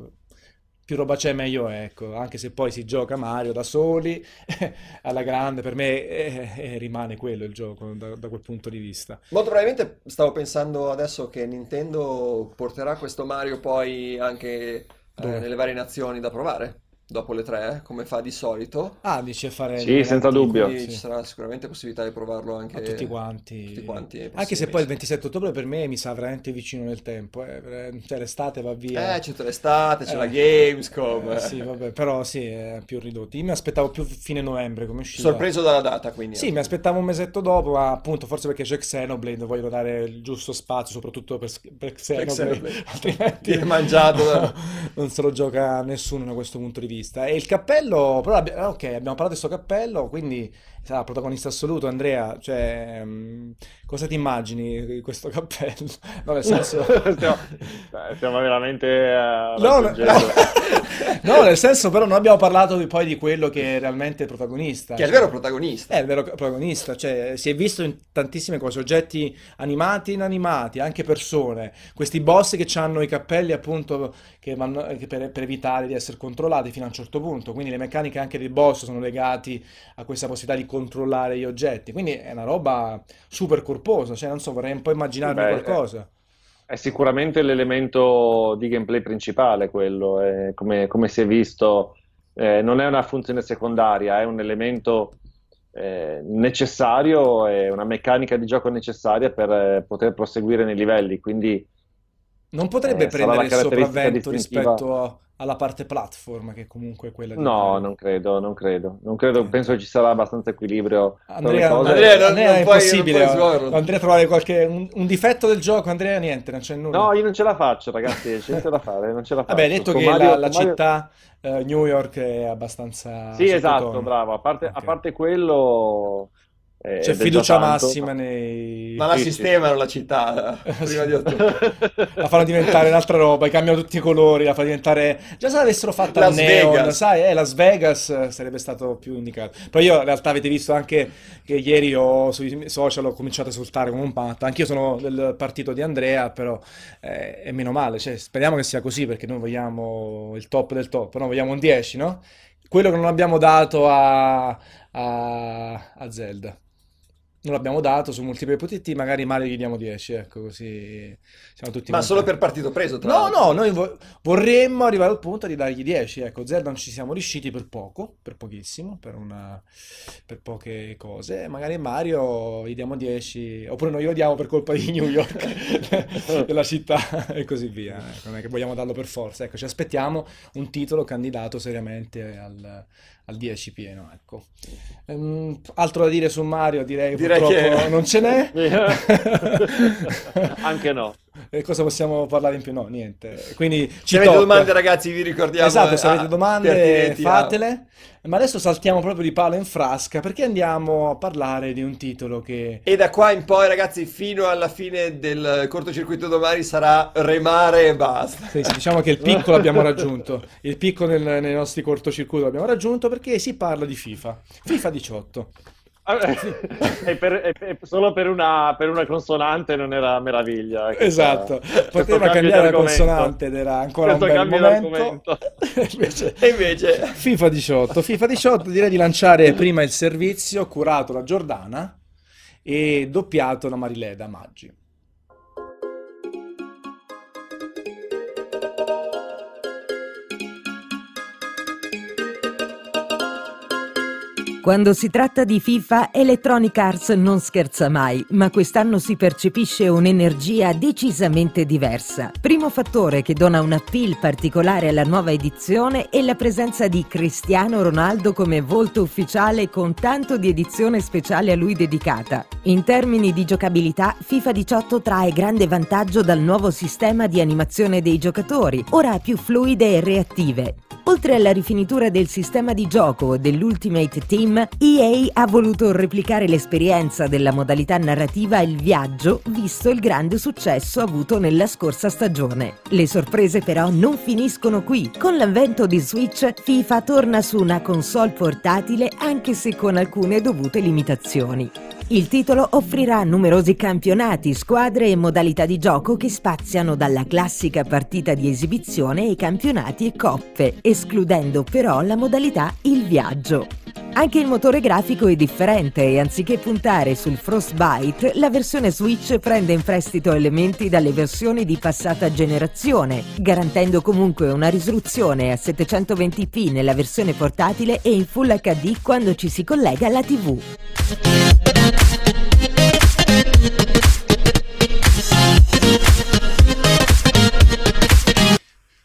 più roba c'è meglio ecco, anche se poi si gioca Mario da soli, <laughs> alla grande, per me eh, eh, rimane quello il gioco da, da quel punto di vista. Molto probabilmente stavo pensando adesso che Nintendo porterà questo Mario poi anche eh, nelle varie nazioni da provare. Dopo le tre, come fa di solito. Ah, dice fare... Sì, senza dubbio. Sì. Ci sarà sicuramente possibilità di provarlo anche... A tutti quanti. Tutti quanti anche se poi il 27 ottobre per me mi sa veramente vicino nel tempo. Eh. Cioè l'estate va via. Eh, c'è l'estate, c'è eh. la Gamescom. Eh, sì, vabbè, però sì, è più ridotto. Io mi aspettavo più fine novembre come uscita. Sorpreso dalla data, quindi. Sì, mi aspettavo un mesetto dopo, ma appunto forse perché c'è Xenoblade, voglio dare il giusto spazio, soprattutto per, per Xenoblade. Xenoblade. <laughs> Altrimenti... Viene mangiato. Da... <laughs> non se lo gioca nessuno da questo punto di vista. E il cappello però abbi- ok, abbiamo parlato di questo cappello, quindi sarà protagonista assoluto, Andrea, cioè, um, cosa ti immagini di questo <laughs> cappello? No, nel senso... <laughs> stiamo, stiamo, veramente... Uh, no, no, <laughs> no, nel senso però non abbiamo parlato di, poi di quello che è realmente il protagonista. Che cioè, è il vero protagonista. È il vero protagonista, cioè si è visto in tantissime cose, oggetti animati e inanimati, anche persone, questi boss che hanno i cappelli appunto che vanno, che per, per evitare di essere controllati fino a un certo punto, quindi le meccaniche anche dei boss sono legate a questa possibilità di controllare gli oggetti. Quindi è una roba super corposa, cioè non so, vorrei un po' immaginarmi Beh, qualcosa. È, è, sicuramente l'elemento di gameplay principale quello, è come, come, si è visto, eh, non è una funzione secondaria, è un elemento eh, necessario, è una meccanica di gioco necessaria per eh, poter proseguire nei livelli, quindi... Non potrebbe eh, prendere il sopravvento rispetto a alla parte platform, che comunque è quella di... No, non credo, non credo. Non credo, eh. penso ci sarà abbastanza equilibrio. Andrea, Andrea, non, Andrea non è impossibile. Andrea trovare qualche, un, un, difetto del gioco, Andrea, niente, non c'è nulla. No, io non ce la faccio, ragazzi, c'è niente da fare, non ce la faccio. Vabbè, detto con che Mario, la, la Mario... città uh, New York è abbastanza... Sì, esatto, bravo. A parte, okay. a parte quello... Eh, C'è fiducia massima nei... Ma la sì, sistemano sì. la città <laughs> prima di La fanno diventare un'altra roba, cambiano tutti i colori, la fanno diventare... Già se l'avessero fatta Las neon, Vegas. sai, eh, Las Vegas sarebbe stato più indicato. Però io in realtà avete visto anche che ieri ho, sui social ho cominciato a esultare come un patto. Anch'io sono del partito di Andrea, però eh, è meno male. Cioè, speriamo che sia così perché noi vogliamo il top del top, no? Vogliamo un 10, no? Quello che non abbiamo dato a, a, a Zelda non l'abbiamo dato su multiplayer potenti, magari Mario gli diamo 10, ecco, così siamo tutti... Ma solo per partito preso, tra No, no, noi vo- vorremmo arrivare al punto di dargli 10, ecco, Zelda non ci siamo riusciti per poco, per pochissimo, per, una... per poche cose, magari Mario gli diamo 10, oppure noi lo diamo per colpa di New York, <laughs> <laughs> della città, e così via, ecco, non è che vogliamo darlo per forza, ecco, ci aspettiamo un titolo candidato seriamente al al 10 pieno, ecco. Um, altro da dire su Mario, direi, direi purtroppo che... non ce n'è. <laughs> Anche no. E cosa possiamo parlare in più? No, niente. Quindi ci se avete domande, ragazzi, vi ricordiamo. Esatto, se avete domande, fatele. Ma adesso saltiamo proprio di palo in frasca perché andiamo a parlare di un titolo che. E da qua in poi, ragazzi, fino alla fine del cortocircuito domani sarà remare e basta. Sì, sì, diciamo che il picco l'abbiamo <laughs> raggiunto. Il picco nel, nei nostri cortocircuiti l'abbiamo raggiunto perché si parla di FIFA. FIFA 18 <laughs> e per, e solo per una, per una, consonante non era meraviglia. Esatto, poteva cambiare la consonante ed era ancora questo un bel momento. <laughs> invece, e invece FIFA 18. FIFA 18 direi di lanciare prima il servizio curato da Giordana e doppiato da Marileda Maggi. Quando si tratta di FIFA, Electronic Arts non scherza mai, ma quest'anno si percepisce un'energia decisamente diversa. Primo fattore che dona un appeal particolare alla nuova edizione è la presenza di Cristiano Ronaldo come volto ufficiale con tanto di edizione speciale a lui dedicata. In termini di giocabilità, FIFA 18 trae grande vantaggio dal nuovo sistema di animazione dei giocatori, ora più fluide e reattive. Oltre alla rifinitura del sistema di gioco dell'Ultimate Team, EA ha voluto replicare l'esperienza della modalità narrativa Il viaggio, visto il grande successo avuto nella scorsa stagione. Le sorprese però non finiscono qui. Con l'avvento di Switch, FIFA torna su una console portatile anche se con alcune dovute limitazioni. Il titolo offrirà numerosi campionati, squadre e modalità di gioco che spaziano dalla classica partita di esibizione ai campionati e coppe, escludendo però la modalità il viaggio. Anche il motore grafico è differente e anziché puntare sul Frostbite, la versione Switch prende in prestito elementi dalle versioni di passata generazione, garantendo comunque una risoluzione a 720p nella versione portatile e in Full HD quando ci si collega alla TV.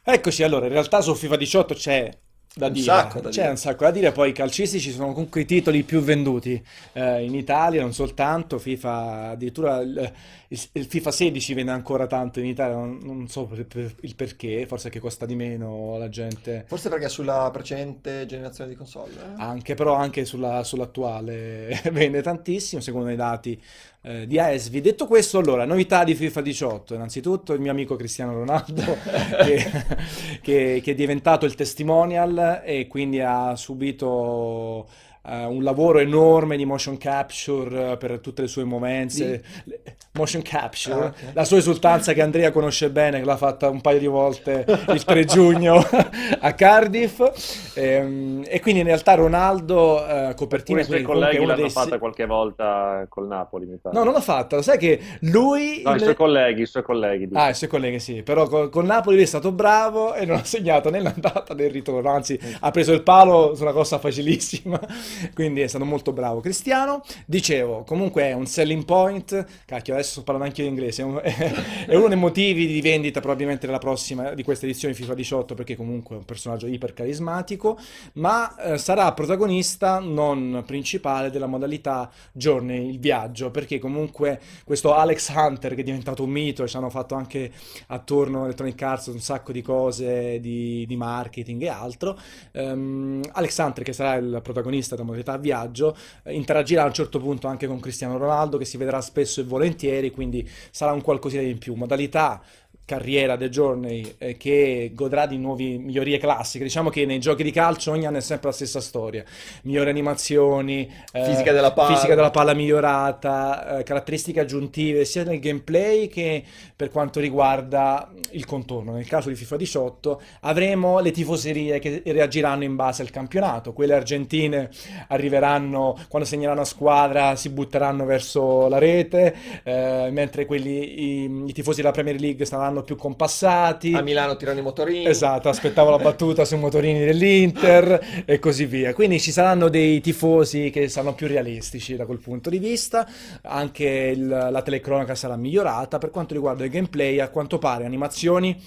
Eccoci, allora, in realtà su FIFA 18 c'è da un dire. Sacco da C'è dire. un sacco da dire, poi i calcistici sono comunque i titoli più venduti eh, in Italia, non soltanto, FIFA, addirittura il, il, il, FIFA 16 vende ancora tanto in Italia, non, non so per, per, il perché, forse che costa di meno la gente. Forse perché sulla precedente generazione di console. Eh? Anche, però anche sulla, sull'attuale <laughs> vende tantissimo, secondo i dati eh, di AESVI. Detto questo, allora, novità di FIFA 18. Innanzitutto il mio amico Cristiano Ronaldo, <laughs> che, che, che, è diventato il testimonial e quindi ha subito uh, un lavoro enorme di motion capture uh, per tutte le sue movenze. Sì. Motion capture, ah, okay. la sua esultanza che Andrea conosce bene, che l'ha fatta un paio di volte il 3 giugno <laughs> a Cardiff. E, ehm, e, quindi in realtà Ronaldo, uh, copertina... I suoi colleghi l'hanno dei... fatta qualche volta col Napoli, mi pare. No, non l'ha fatta, lo sai che lui... No, i suoi colleghi, i suoi colleghi. Dico. Ah, i suoi colleghi, sì, però col, col Napoli lui è stato bravo e non ha segnato né l'andata né il ritorno, anzi mm. ha preso il palo su una cosa facilissima <laughs> quindi è stato molto bravo Cristiano. Dicevo, comunque è un selling point, cacchio, adesso sto parlando anche in inglese, <laughs> è uno dei motivi di vendita probabilmente della prossima, di questa edizione FIFA 18, perché comunque è un personaggio iper carismatico, ma eh, sarà protagonista non principale della modalità Journey, il viaggio, perché comunque questo Alex Hunter che è diventato un mito ci hanno fatto anche attorno a Electronic Arts un sacco di cose di, di marketing e altro, um, Alex Hunter che sarà il protagonista della modalità viaggio, eh, interagirà a un certo punto anche con Cristiano Ronaldo che si vedrà spesso e volentieri, quindi sarà un qualcosina in più. Modalità carriera del Journey eh, che godrà di nuove migliorie classiche. Diciamo che nei giochi di calcio ogni anno è sempre la stessa storia. Migliori animazioni, eh, fisica, della palla. fisica della palla migliorata, eh, caratteristiche aggiuntive sia nel gameplay che per quanto riguarda il contorno. Nel caso di FIFA 18 avremo le tifoserie che reagiranno in base al campionato. Quelle argentine arriveranno quando segneranno a squadra, si butteranno verso la rete, eh, mentre quelli, i, i tifosi della Premier League saranno saranno più compassati. A Milano tirano i motorini. Esatto, aspettavo la battuta sui motorini dell'Inter e così via. Quindi ci saranno dei tifosi che saranno più realistici da quel punto di vista. Anche il, la telecronaca sarà migliorata. Per quanto riguarda il gameplay, a quanto pare animazioni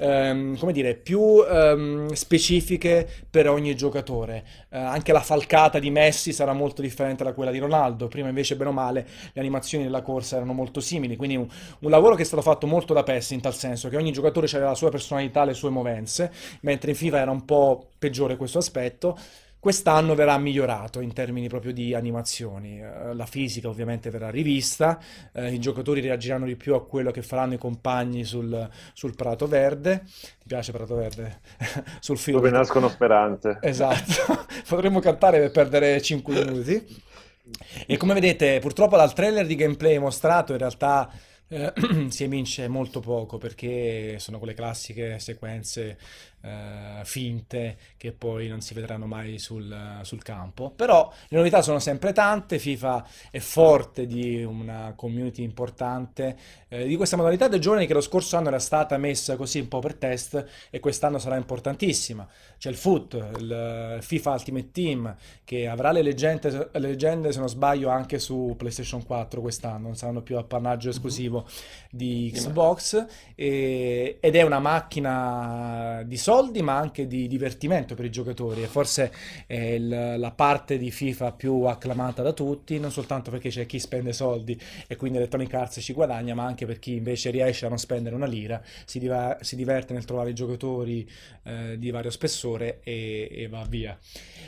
ehm, come dire, più ehm, specifiche per ogni giocatore. Eh, anche la falcata di Messi sarà molto differente da quella di Ronaldo. Prima invece, bene o male, le animazioni della corsa erano molto simili. Quindi un, un lavoro che è stato fatto molto da PES in tal senso, che ogni giocatore aveva la sua personalità, le sue movenze, mentre in FIFA era un po' peggiore questo aspetto. Quest'anno verrà migliorato in termini proprio di animazioni, eh, la fisica ovviamente verrà rivista, eh, i giocatori reagiranno di più a quello che faranno i compagni sul, sul Prato Verde, ti piace Prato Verde? <laughs> sul film. Dove nascono speranze. Esatto, <laughs> potremmo cantare per perdere 5 minuti. E come vedete purtroppo dal trailer di gameplay mostrato in realtà eh, <clears throat> si evince molto poco perché sono quelle classiche sequenze eh, finte che poi non si vedranno mai sul, sul, campo. Però le novità sono sempre tante, FIFA è forte di una community importante eh, di questa modalità del giorno che lo scorso anno era stata messa così un po' per test e quest'anno sarà importantissima. C'è il FUT, il FIFA Ultimate Team che avrà le leggende, le leggende se non sbaglio anche su PlayStation 4 quest'anno, non saranno più appannaggio mhm. esclusivo di Xbox e, ed è una macchina di soldi soldi ma anche di divertimento per i giocatori e forse è il, la parte di FIFA più acclamata da tutti, non soltanto perché c'è chi spende soldi e quindi Electronic Arts ci guadagna, ma anche per chi invece riesce a non spendere una lira, si, diva- si diverte nel trovare giocatori eh, di vario spessore e, e va via.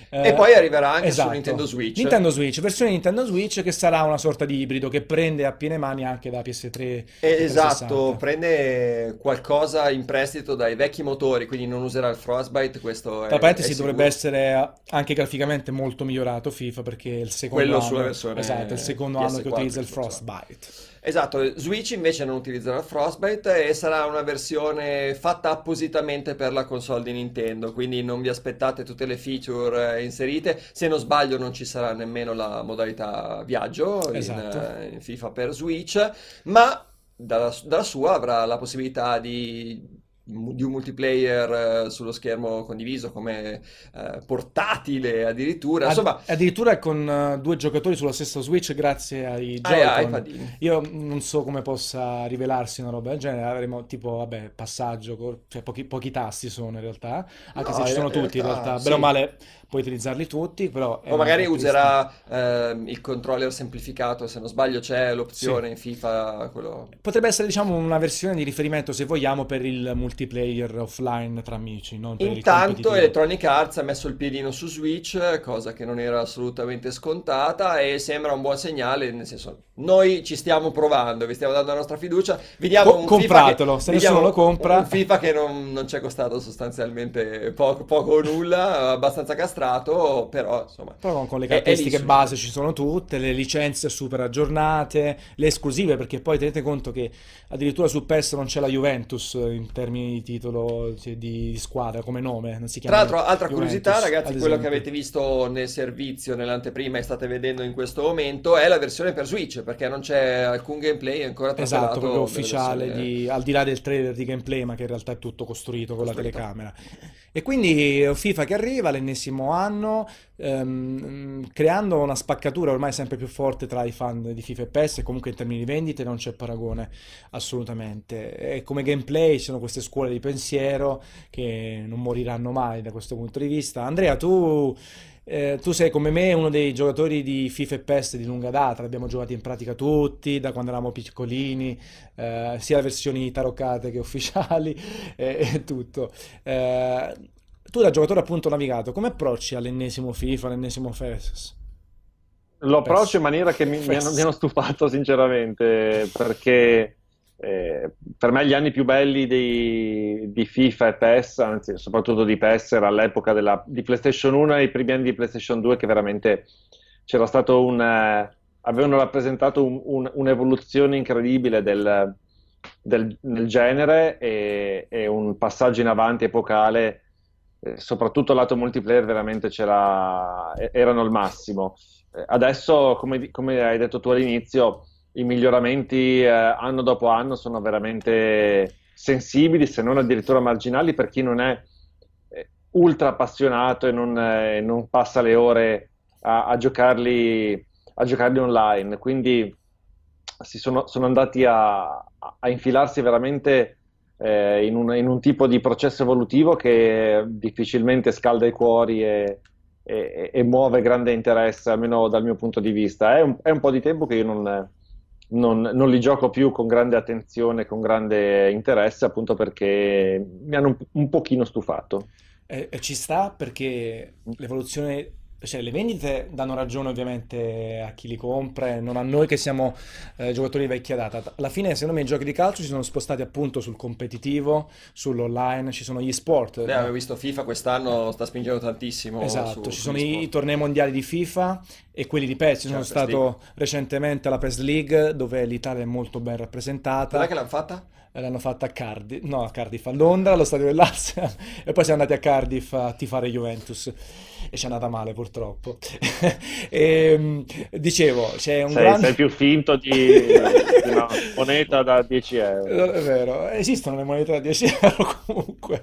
Eh, e poi arriverà anche esatto. su Nintendo Switch. Nintendo Switch, versione Nintendo Switch che sarà una sorta di ibrido che prende a piene mani anche da PS3. Esatto, prende qualcosa in prestito dai vecchi motori, quindi non userà il Frostbite, questo Tra parentesi dovrebbe essere anche graficamente molto migliorato FIFA perché è il secondo Quello anno, sulla versione esatto, il secondo PS4, anno che utilizza il Frostbite. Esatto, Switch invece non utilizzerà il Frostbite e sarà una versione fatta appositamente per la console di Nintendo, quindi non vi aspettate tutte le feature eh, inserite. Se non sbaglio non ci sarà nemmeno la modalità viaggio Esatto. in, eh, in FIFA per Switch, ma dalla, dalla sua avrà la possibilità di di un multiplayer eh, sullo schermo condiviso come eh, portatile addirittura insomma Ad- addirittura con uh, due giocatori sulla stessa Switch grazie ai ai- ai Joy-Con padini. io non so come possa rivelarsi una roba del genere avremo tipo vabbè passaggio cioè pochi, pochi tasti sono in realtà anche No, se ci in sono tutti in realtà, realtà sì. bene o male puoi utilizzarli tutti però O magari userà ehm, il controller semplificato, se non sbaglio c'è l'opzione Sì. in FIFA, quello... Potrebbe essere, diciamo, una versione di riferimento, se vogliamo, per il multiplayer offline tra amici, non per Intanto. Electronic Arts ha messo il piedino su Switch, cosa che non era assolutamente scontata e sembra un buon segnale, nel senso, noi ci stiamo provando, vi stiamo dando la nostra fiducia, vi diamo Co- un compratelo, FIFA che, se nessuno lo compra. un FIFA che non, non ci è costato sostanzialmente poco, poco o nulla, abbastanza castrato, però insomma... Però con le lì caratteristiche su- base ci sono tutte, le licenze super aggiornate, le esclusive, perché poi tenete conto che addirittura su PES non c'è la Juventus in termini di titolo cioè, di, squadra come nome, non si Tra chiama l'altro, altra Juventus, curiosità, ragazzi, quello che avete visto nel servizio, nell'anteprima e state vedendo in questo momento è la versione per Switch, perché non c'è alcun gameplay ancora Esatto, traslato proprio delle ufficiale, di- al di là del trailer di gameplay, ma che in realtà è tutto costruito con la Costruito. telecamera. E quindi eh, FIFA che arriva, l'ennesimo anno, ehm, creando una spaccatura ormai sempre più forte tra i fan di FIFA e PES, e comunque in termini di vendite non c'è paragone assolutamente. E come gameplay ci sono queste scuole di pensiero che non moriranno mai da questo punto di vista. Andrea, tu... Eh, tu sei come me uno dei giocatori di FIFA e PES di lunga data, li abbiamo giocati in pratica tutti, da quando eravamo piccolini, eh, sia le versioni taroccate che <laughs> ufficiali e, e tutto. Eh, tu da giocatore appunto navigato, come approcci all'ennesimo FIFA, all'ennesimo FES? Lo approccio in maniera che mi, mi hanno, mi hanno stufato sinceramente, perché eh, per me gli anni più belli di, di FIFA e PES, anzi soprattutto di PES, era all'epoca della- di PlayStation 1 e i primi anni di PlayStation 2 che veramente c'era stato un... eh, avevano rappresentato un- un- un'evoluzione incredibile del, del- del genere e, e un passaggio in avanti epocale, eh, soprattutto lato multiplayer veramente c'era, erano il massimo. Eh, Adesso, come, come hai detto tu all'inizio, i miglioramenti eh, anno dopo anno sono veramente sensibili, se non addirittura marginali, per chi non è eh, ultra appassionato e non, eh, non passa le ore a, a giocarli, a giocarli online. Quindi si sono, sono andati a, a infilarsi veramente eh, in un, in un tipo di processo evolutivo che difficilmente scalda i cuori e, e- e muove grande interesse, almeno dal mio punto di vista. È un, è un po' di tempo che io non, non- non li gioco più con grande attenzione, con grande interesse, appunto perché mi hanno un, un pochino stufato. E, e ci sta perché l'evoluzione, cioè le vendite danno ragione ovviamente a chi li compra non a noi che siamo eh, giocatori di vecchia data. Alla fine, secondo me, i giochi di calcio si sono spostati appunto sul competitivo, sull'online, ci sono gli sport. Beh, avevo visto FIFA quest'anno sta spingendo tantissimo Esatto, su- ci sono i, i tornei mondiali di FIFA e quelli di PES. Ci sono PES stato recentemente alla PES League dove l'Italia è molto ben rappresentata. Dov'è che l'hanno fatta? L'hanno fatta a Cardiff, no, a Cardiff, a Londra, allo stadio dell'Arsenal, <laughs> e poi siamo andati a Cardiff a tifare Juventus. E ci è andata male, purtroppo. <laughs> E, dicevo, c'è un Sei, grande... sei più finto di, di una <laughs> moneta da 10 euro. È vero, esistono le monete da 10 euro comunque.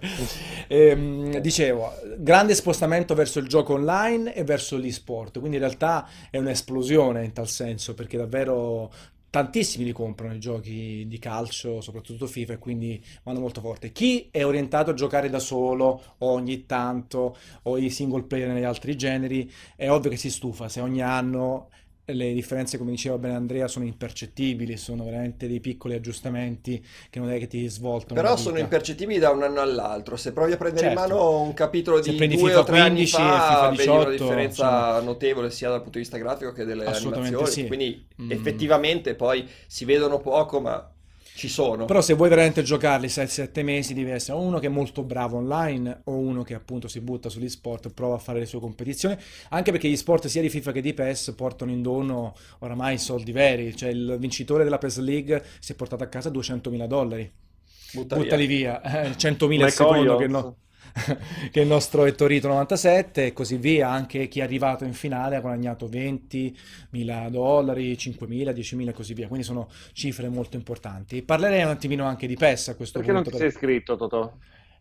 Ehm, dicevo, grande spostamento verso il gioco online e verso l'e-sport, quindi in realtà è un'esplosione in tal senso, perché davvero tantissimi li comprano i giochi di calcio, soprattutto FIFA, e quindi vanno molto forte. Chi è orientato a giocare da solo ogni tanto o i single player negli altri generi, è ovvio che si stufa se ogni anno le differenze, come diceva bene Andrea, sono impercettibili, sono veramente dei piccoli aggiustamenti che non è che ti svoltano Però sono impercettibili da un anno all'altro. Se provi a prendere in Certo. mano un capitolo di due o tre anni 15 fa, FIFA vedi una 18, differenza notevole sia dal punto di vista grafico che delle animazioni. sì. Quindi Mm. effettivamente poi si vedono poco, ma ci sono. Però se vuoi veramente giocarli 6-7 mesi devi essere uno che è molto bravo online o uno che appunto si butta sugli sport e prova a fare le sue competizioni, anche perché gli sport sia di FIFA che di PES portano in dono oramai soldi veri, cioè il vincitore della PES League si è portato a casa 200.000 dollari. Butta Buttali via, via. Eh, 100.000 al secondo che no <laughs> che il nostro Ettorito 97 e così via. Anche chi è arrivato in finale ha guadagnato 20.000 dollari, 5.000, 10.000 e così via. Quindi sono cifre molto importanti. Parlerei un attimino anche di PES a questo Perché punto. Perché non ti sei iscritto, Totò?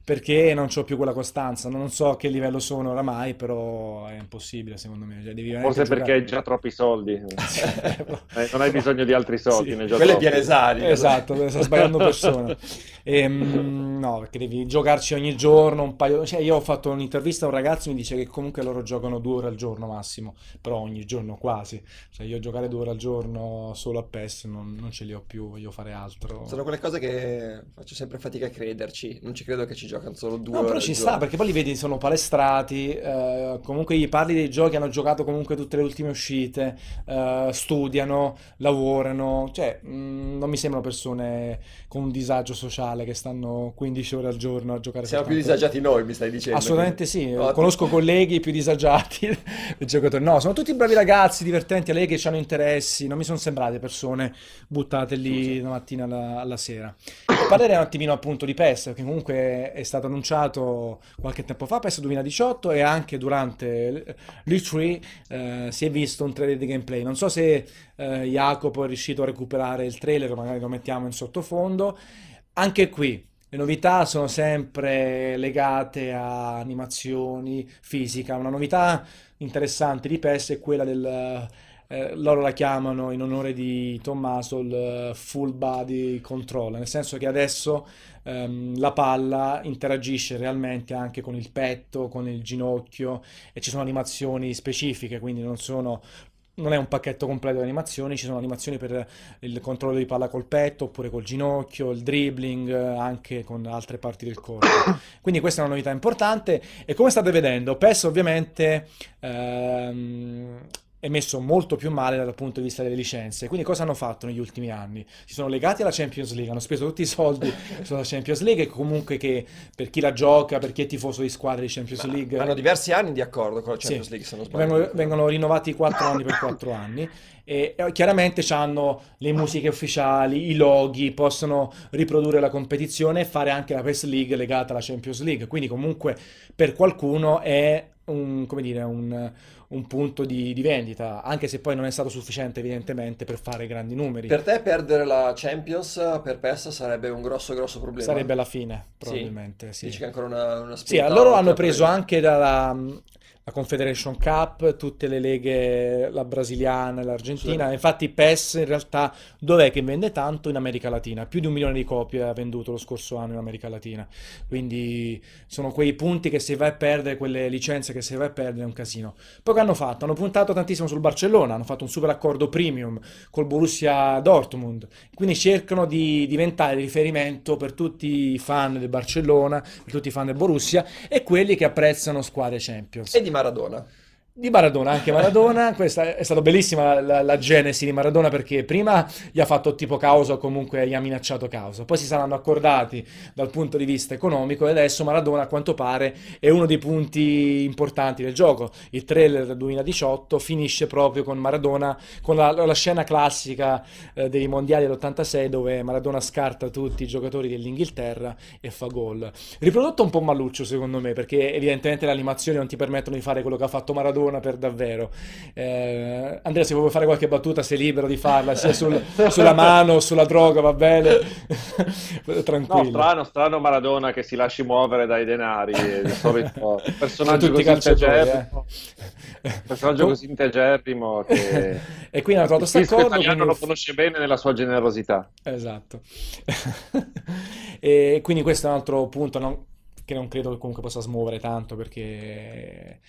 Perché non ho più quella costanza. Non so a che livello sono oramai, però è impossibile secondo me. Cioè, Forse perché hai già troppi soldi. <laughs> Eh, non hai bisogno di altri soldi. Sì, quelle pianesali. Esatto, sto sbagliando persona. E, ehm, no, perché devi giocarci ogni giorno un paio... Cioè, io ho fatto un'intervista a un ragazzo e mi dice che comunque loro giocano due ore al giorno massimo, però ogni giorno quasi. Cioè io giocare due ore al giorno solo a PES non, non ce li ho più, voglio fare altro. Sono quelle cose che faccio sempre fatica a crederci. Non ci credo che ci giocano solo due no, però ci sta, perché poi li vedi, sono palestrati, eh, comunque gli parli dei giochi, hanno giocato comunque tutte le ultime uscite, eh, studiano, lavorano, cioè mh, mm, non mi sembrano persone con un disagio sociale che stanno 15 ore al giorno a giocare. Siamo più disagiati noi, mi stai dicendo. Assolutamente quindi... sì, Ottimo. conosco colleghi più disagiati <laughs> giocatori. No, sono tutti bravi ragazzi, divertenti, a lei che hanno interessi, non mi sono sembrate persone buttate lì la mattina alla, alla sera. Parlerei un attimino appunto di PES, che comunque è stato annunciato qualche tempo fa, PES 2018, e anche durante l'E3 eh, si è visto un trailer di gameplay. Non so se eh, Jacopo è riuscito a recuperare il trailer, magari lo mettiamo in sottofondo. Anche qui le novità sono sempre legate a animazioni, fisica. Una novità interessante di PES è quella del... Eh, loro la chiamano in onore di Tommaso il full body control, nel senso che adesso ehm, la palla interagisce realmente anche con il petto, con il ginocchio e ci sono animazioni specifiche, quindi non sono non è un pacchetto completo di animazioni, ci sono animazioni per il controllo di palla col petto oppure col ginocchio, il dribbling, anche con altre parti del corpo. <coughs> Quindi questa è una novità importante e come state vedendo, PES ovviamente ehm, è messo molto più male dal punto di vista delle licenze. Quindi cosa hanno fatto negli ultimi anni? Si sono legati alla Champions League, hanno speso tutti i soldi <laughs> sulla Champions League e comunque che per chi la gioca, per chi è tifoso di squadre di Champions Ma League... Hanno diversi anni di accordo con la Champions sì, League, se non sbaglio. Vengono, vengono rinnovati 4 anni per 4 anni e chiaramente hanno le musiche ufficiali, i loghi, possono riprodurre la competizione e fare anche la PES League legata alla Champions League. Quindi comunque per qualcuno è un, come dire, un un punto di, di, vendita, anche se poi non è stato sufficiente evidentemente per fare grandi numeri. Per te perdere la Champions per PES sarebbe un grosso grosso problema? Sarebbe la fine, probabilmente. Sì. sì. Dici che ancora una, una Sì, loro hanno preso anche dalla, la Confederation Cup, tutte le leghe, la brasiliana e l'argentina. Sì. Infatti PES in realtà dov'è che vende tanto? In America Latina. Più di un milione di copie ha venduto lo scorso anno in America Latina. Quindi sono quei punti che se vai a perdere, quelle licenze che se vai a perdere è un casino. Poi che hanno fatto? Hanno puntato tantissimo sul Barcellona, hanno fatto un super accordo premium col Borussia Dortmund. Quindi cercano di diventare riferimento per tutti i fan del Barcellona, per tutti i fan del Borussia e quelli che apprezzano squadre Champions. E di Maradona. Di Maradona, anche Maradona, questa è stata bellissima la, la, genesi di Maradona perché prima gli ha fatto tipo causa o comunque gli ha minacciato causa, poi si saranno accordati dal punto di vista economico e adesso Maradona a quanto pare è uno dei punti importanti del gioco. Il trailer del 2018 finisce proprio con Maradona, con la, la scena classica eh, dei mondiali dell'86 dove Maradona scarta tutti i giocatori dell'Inghilterra e fa gol. Riprodotto un po' malluccio secondo me perché evidentemente le animazioni non ti permettono di fare quello che ha fatto Maradona buona per davvero. Eh, Andrea, se vuoi fare qualche battuta, sei libero di farla, sia sul, sulla mano o sulla droga, va bene? <laughs> Tranquillo. No, strano, strano Maradona che si lasci muovere dai denari, di solito <laughs> personaggio così integerrimo. Eh. Personaggio così integerrimo che... <laughs> e quindi hanno trovato questo accordo. Quindi... lo conosce bene nella sua generosità. Esatto. e quindi questo è un altro punto non... che non credo che comunque possa smuovere tanto perché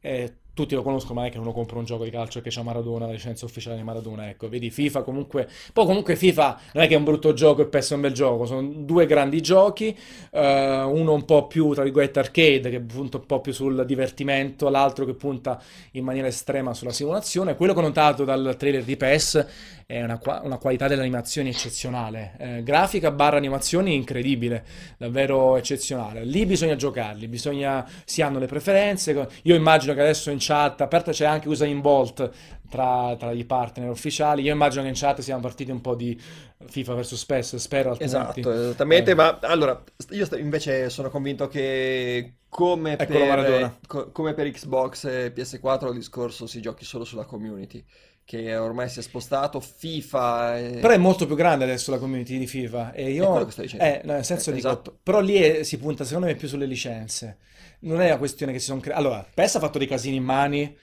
è tutti lo conoscono, ma è che uno compra un gioco di calcio che c'ha Maradona, la licenza ufficiale di Maradona, ecco, vedi FIFA comunque, poi comunque FIFA non è che è un brutto gioco e PES è un bel gioco, sono due grandi giochi, uh, uno un po' più, tra virgolette, arcade, che punta un po' più sul divertimento, l'altro che punta in maniera estrema sulla simulazione, quello che ho notato dal trailer di PES è una, una qualità delle animazioni eccezionale, eh, grafica barra animazioni incredibile, davvero eccezionale, lì bisogna giocarli, bisogna, si hanno le preferenze, io immagino che adesso in chat, a parte c'è anche Usain Bolt tra, tra, i partner ufficiali. Io immagino che in chat siano partiti un po' di FIFA vs PES, spero. Altrimenti... Esatto, esattamente. Eh. Ma allora, io invece sono convinto che come per, co- come per Xbox e PS4 il discorso si giochi solo sulla community che ormai si è spostato, FIFA... E... Però è molto più grande adesso la community di FIFA e io... Eh, nel senso eh, dico, esatto. però lì è, si punta secondo me più sulle licenze. Non è la questione che si sono creati... Allora, PES ha fatto dei casini in mani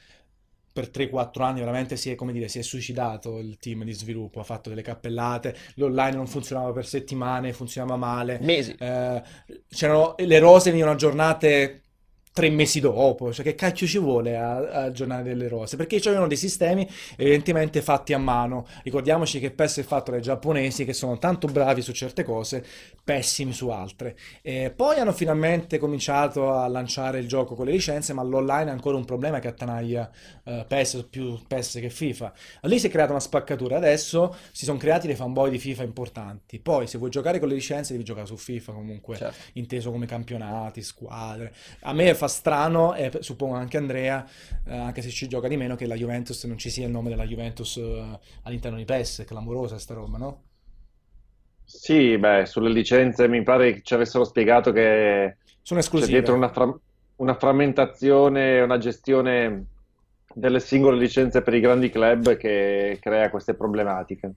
per 3-4 anni veramente si è, come dire, si è suicidato il team di sviluppo, ha fatto delle cappellate, l'online non funzionava per settimane, funzionava male. Mesi. Eh, c'erano, le rose venivano aggiornate tre mesi dopo, cioè che cacchio ci vuole a, a aggiornare delle rose? Perché c'erano dei sistemi evidentemente fatti a mano. Ricordiamoci che PES è fatto dai giapponesi che sono tanto bravi su certe cose, pessimi su altre. E poi hanno finalmente cominciato a lanciare il gioco con le licenze, ma l'online è ancora un problema che attanaglia uh, PES più PES che FIFA. Lì si è creata una spaccatura, adesso si sono creati dei fanboy di FIFA importanti. Poi se vuoi giocare con le licenze devi giocare su FIFA comunque, certo. inteso come campionati, squadre. A me fa strano, e suppongo anche Andrea, eh, anche se ci gioca di meno, che la Juventus non ci sia il nome della Juventus eh, all'interno di PES, è clamorosa sta roba, no? Sì, beh, sulle licenze mi pare che ci avessero spiegato che sono esclusive. c'è dietro una, fra- una frammentazione, una gestione delle singole licenze per i grandi club che crea queste problematiche.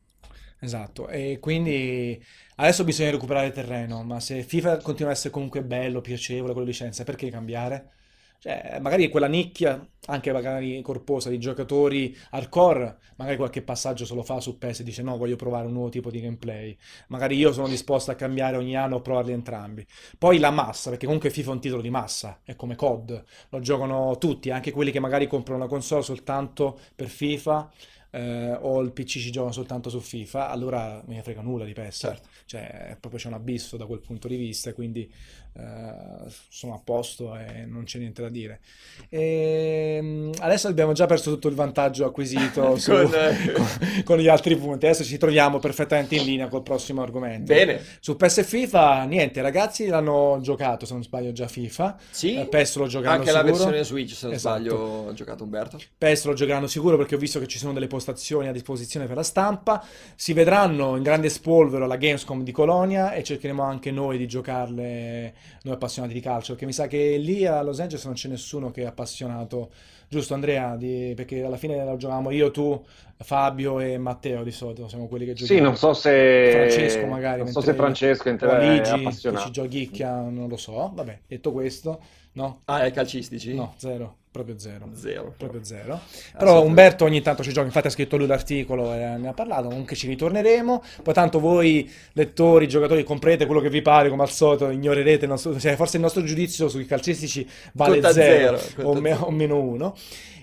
Esatto, e quindi adesso bisogna recuperare terreno, ma se FIFA continua a essere comunque bello, piacevole con le licenze, perché cambiare? Cioè, magari quella nicchia, anche magari corposa, di giocatori hardcore, magari qualche passaggio se lo fa su PES e dice no, voglio provare un nuovo tipo di gameplay. Magari io sono disposto a cambiare ogni anno o provarli entrambi. Poi la massa, perché comunque FIFA è un titolo di massa, è come COD, lo giocano tutti, anche quelli che magari comprano una console soltanto per FIFA eh, o il PC ci gioca soltanto su FIFA, allora mi frega nulla di PES. Certo. Cioè, proprio c'è un abisso da quel punto di vista, quindi eh, sono a posto e non c'è niente da dire. E, ehm, adesso abbiamo già perso tutto il vantaggio acquisito <laughs> su, con, <laughs> con, con, gli altri punti. Adesso ci troviamo perfettamente in linea col prossimo argomento. Bene. Su PES e FIFA, niente, ragazzi l'hanno giocato, se non sbaglio, già FIFA. Sì. Eh, PES lo giocheranno Anche sicuro. la versione Switch, se non esatto. sbaglio, ha giocato Umberto. PES lo giocheranno sicuro perché ho visto che ci sono delle postazioni a disposizione per la stampa. Si vedranno in grande spolvero alla Gamescom di Colonia e cercheremo anche noi di giocarle noi appassionati di calcio, perché mi sa che lì a Los Angeles non c'è nessuno che è appassionato, giusto Andrea? Di, perché alla fine lo giocavamo io, tu, Fabio e Matteo di solito, siamo quelli che giocano. Sì, non so se Francesco magari, non so se Francesco è Luigi, che ci giochicchia, non lo so. Vabbè, detto questo, no? Ah, è calcistici? No, zero. Proprio zero. Zero. Proprio zero. Però Umberto ogni tanto ci gioca, infatti ha scritto lui l'articolo e ne ha parlato, comunque ci ritorneremo. Poi tanto voi, lettori, giocatori, comprete quello che vi pare, come al solito, ignorerete il nostro, cioè, forse il nostro giudizio sui calcistici vale Conta zero, zero o, me, o meno uno.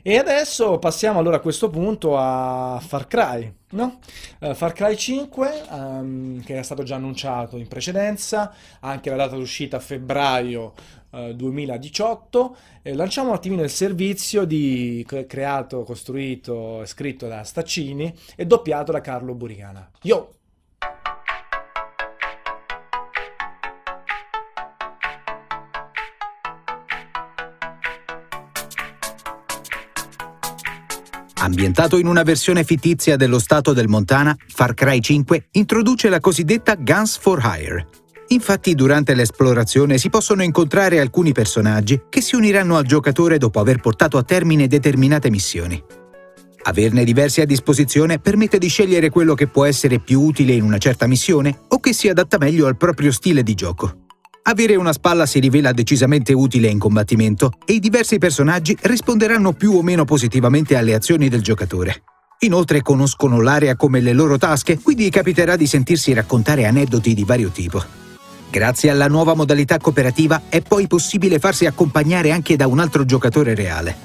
E adesso passiamo allora a questo punto a Far Cry, no? Uh, Far Cry 5, um, ehm, che era stato già annunciato in precedenza, anche la data d'uscita a febbraio 2018. Eh, lanciamo un attimino il servizio di creato, costruito e scritto da Staccini e doppiato da Carlo Burigana. Yo! Ambientato in una versione fittizia dello stato del Montana, Far Cry 5 introduce la cosiddetta Guns for Hire, Infatti durante l'esplorazione si possono incontrare alcuni personaggi che si uniranno al giocatore dopo aver portato a termine determinate missioni. Averne diversi a disposizione permette di scegliere quello che può essere più utile in una certa missione o che si adatta meglio al proprio stile di gioco. Avere una spalla si rivela decisamente utile in combattimento e i diversi personaggi risponderanno più o meno positivamente alle azioni del giocatore. Inoltre conoscono l'area come le loro tasche, quindi capiterà di sentirsi raccontare aneddoti di vario tipo. Grazie alla nuova modalità cooperativa è poi possibile farsi accompagnare anche da un altro giocatore reale.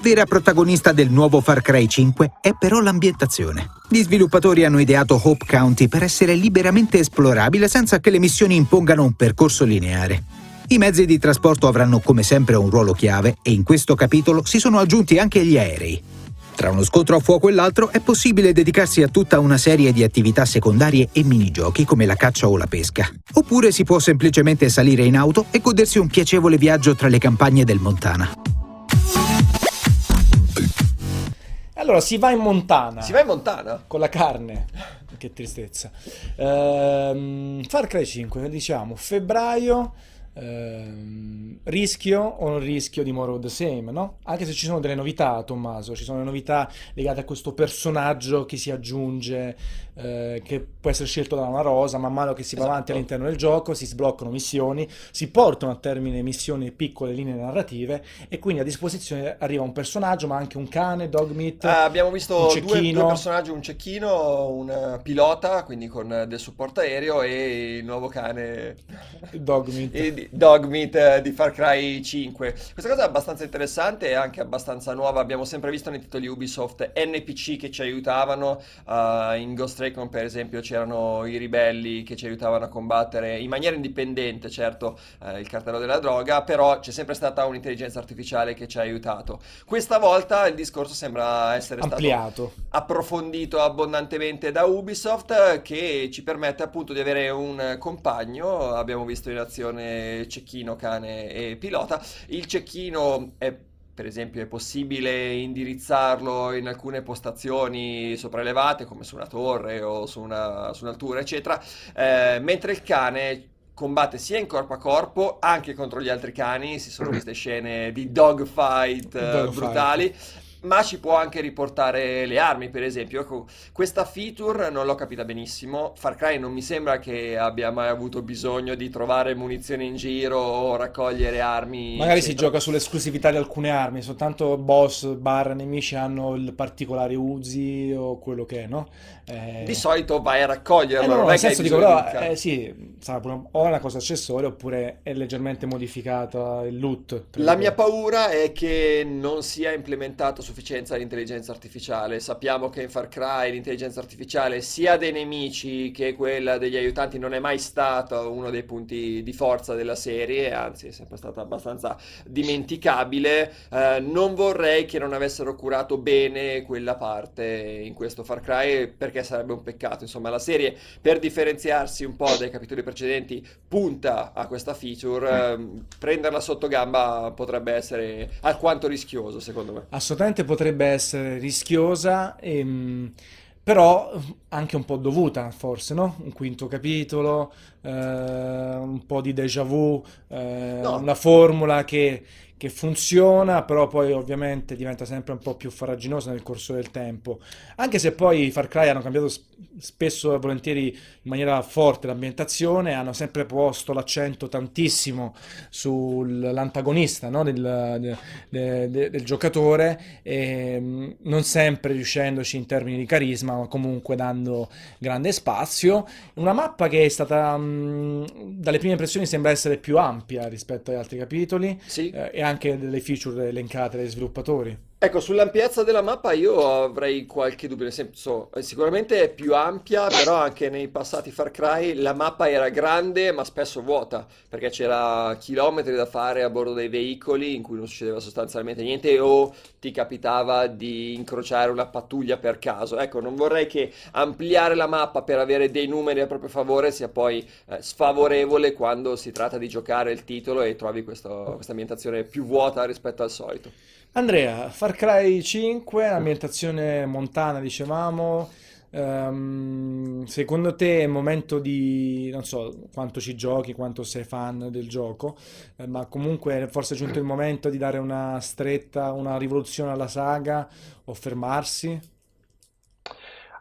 Vera protagonista del nuovo Far Cry 5 è però l'ambientazione. Gli sviluppatori hanno ideato Hope County per essere liberamente esplorabile senza che le missioni impongano un percorso lineare. I mezzi di trasporto avranno come sempre un ruolo chiave e in questo capitolo si sono aggiunti anche gli aerei. Tra uno scontro a fuoco e l'altro è possibile dedicarsi a tutta una serie di attività secondarie e minigiochi come la caccia o la pesca. Oppure si può semplicemente salire in auto e godersi un piacevole viaggio tra le campagne del Montana. Allora si va in Montana. Si va in Montana? Con la carne. che tristezza. Ehm, Far Cry 5, diciamo, febbraio Ehm, rischio o non rischio di more of the same, no? Anche se ci sono delle novità, Tommaso, ci sono delle novità legate a questo personaggio che si aggiunge, eh, che può essere scelto da una rosa, man mano che si va esatto. avanti all'interno del gioco, si sbloccano missioni, si portano a termine missioni piccole linee narrative e quindi a disposizione arriva un personaggio, ma anche un cane, Dogmeat. Uh, abbiamo visto due, due, personaggi, un cecchino, un pilota, quindi con del supporto aereo e il nuovo cane Dogmeat. Dogmeat eh, di Far Cry 5. Questa cosa è abbastanza interessante e anche abbastanza nuova. Abbiamo sempre visto nei titoli Ubisoft NPC che ci aiutavano. Uh, in Ghost Recon, per esempio, c'erano i ribelli che ci aiutavano a combattere in maniera indipendente, certo, uh, il cartello della droga, però c'è sempre stata un'intelligenza artificiale che ci ha aiutato. Questa volta il discorso sembra essere Ampliato. stato approfondito abbondantemente da Ubisoft che ci permette appunto di avere un compagno. Abbiamo visto in azione cecchino, cane e pilota. Il cecchino è per esempio è possibile indirizzarlo in alcune postazioni sopraelevate come su una torre o su, una, su un'altura eccetera eh, mentre il cane combatte sia in corpo a corpo anche contro gli altri cani si sono viste scene di dogfight, dogfight. brutali ma ci può anche riportare le armi, per esempio. Ecco, questa feature non l'ho capita benissimo. Far Cry non mi sembra che abbia mai avuto bisogno di trovare munizioni in giro o raccogliere armi. Magari eccetera. si gioca sull'esclusività di alcune armi, soltanto boss barra nemici hanno il particolare Uzi o quello che è, no? Eh... Di solito vai a raccoglierlo, eh no, no, nel senso dico, però, eh, sì, sarà pure o è una cosa accessoria oppure è leggermente modificata il loot. La mia paura è che non sia implementato su sufficienza l'intelligenza artificiale. Sappiamo che in Far Cry l'intelligenza artificiale sia dei nemici che quella degli aiutanti non è mai stato uno dei punti di forza della serie, anzi è sempre stata abbastanza dimenticabile. Eh, non vorrei che non avessero curato bene quella parte in questo Far Cry perché sarebbe un peccato. Insomma, la serie per differenziarsi un po' dai capitoli precedenti punta a questa feature. Eh, prenderla sotto gamba potrebbe essere alquanto rischioso, secondo me. Assolutamente potrebbe essere rischiosa, ehm, però anche un po' dovuta, forse, no? Un quinto capitolo, eh, un po' di déjà vu, eh, no. una formula che che funziona, però poi ovviamente diventa sempre un po' più farraginosa nel corso del tempo. Anche se poi i Far Cry hanno cambiato spesso e volentieri in maniera forte l'ambientazione, hanno sempre posto l'accento tantissimo sull'antagonista no? del, del, del, del, giocatore, e mm, non sempre riuscendoci in termini di carisma, ma comunque dando grande spazio. Una mappa che è stata, dalle prime impressioni, sembra essere più ampia rispetto agli altri capitoli. Sì. Eh, anche delle feature elencate dai sviluppatori. Ecco, sull'ampiezza della mappa io avrei qualche dubbio, nel senso, eh, sicuramente è più ampia, però anche nei passati Far Cry la mappa era grande ma spesso vuota, perché c'era chilometri da fare a bordo dei veicoli in cui non succedeva sostanzialmente niente o ti capitava di incrociare una pattuglia per caso. Ecco, non vorrei che ampliare la mappa per avere dei numeri a proprio favore sia poi eh, sfavorevole quando si tratta di giocare il titolo e trovi questa ambientazione più vuota rispetto al solito. Andrea, Far Cry 5, ambientazione montana, dicevamo. Um, secondo te è il momento di non so quanto ci giochi, quanto sei fan del gioco, eh, ma comunque forse è giunto il momento di dare una stretta, una rivoluzione alla saga o fermarsi?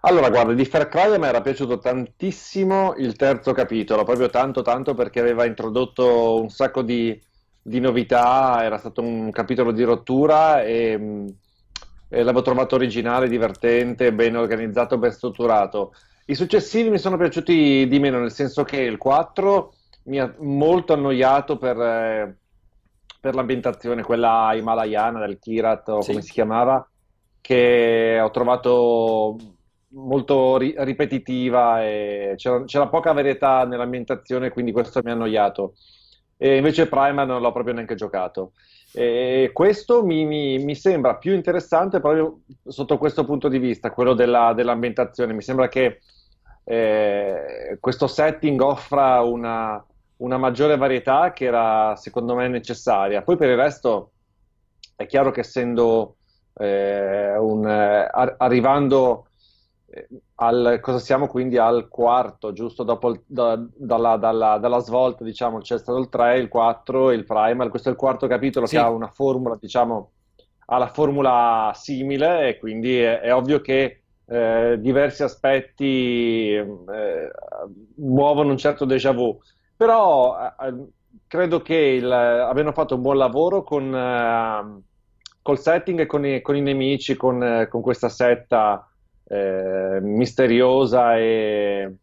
Allora, guarda, di Far Cry mi era piaciuto tantissimo il terzo capitolo, proprio tanto tanto perché aveva introdotto un sacco di di novità, era stato un capitolo di rottura e, e l'avevo trovato originale, divertente, ben organizzato, ben strutturato. I successivi mi sono piaciuti di meno, nel senso che il 4 mi ha molto annoiato per, per l'ambientazione, quella himalayana del Kirat o sì. come si chiamava, che ho trovato molto ri- ripetitiva e c'era, c'era, poca varietà nell'ambientazione, quindi questo mi ha annoiato. E invece Primer non l'ho proprio neanche giocato. E questo mi, mi, mi, sembra più interessante proprio sotto questo punto di vista, quello della, dell'ambientazione. Mi sembra che eh, questo setting offra una, una, maggiore varietà che era secondo me necessaria. Poi per il resto è chiaro che essendo eh, un, eh, arrivando al, cosa siamo quindi al quarto, giusto dopo il, da, dalla, dalla, dalla, svolta, diciamo, c'è stato il 3, il 4 il primal, questo è il quarto capitolo sì. che ha una formula, diciamo, ha la formula simile e quindi è, è ovvio che eh, diversi aspetti eh, muovono un certo déjà vu, però eh, credo che il, abbiano fatto un buon lavoro con, eh, col setting e con i, con i nemici, con, eh, con questa setta eh, misteriosa e,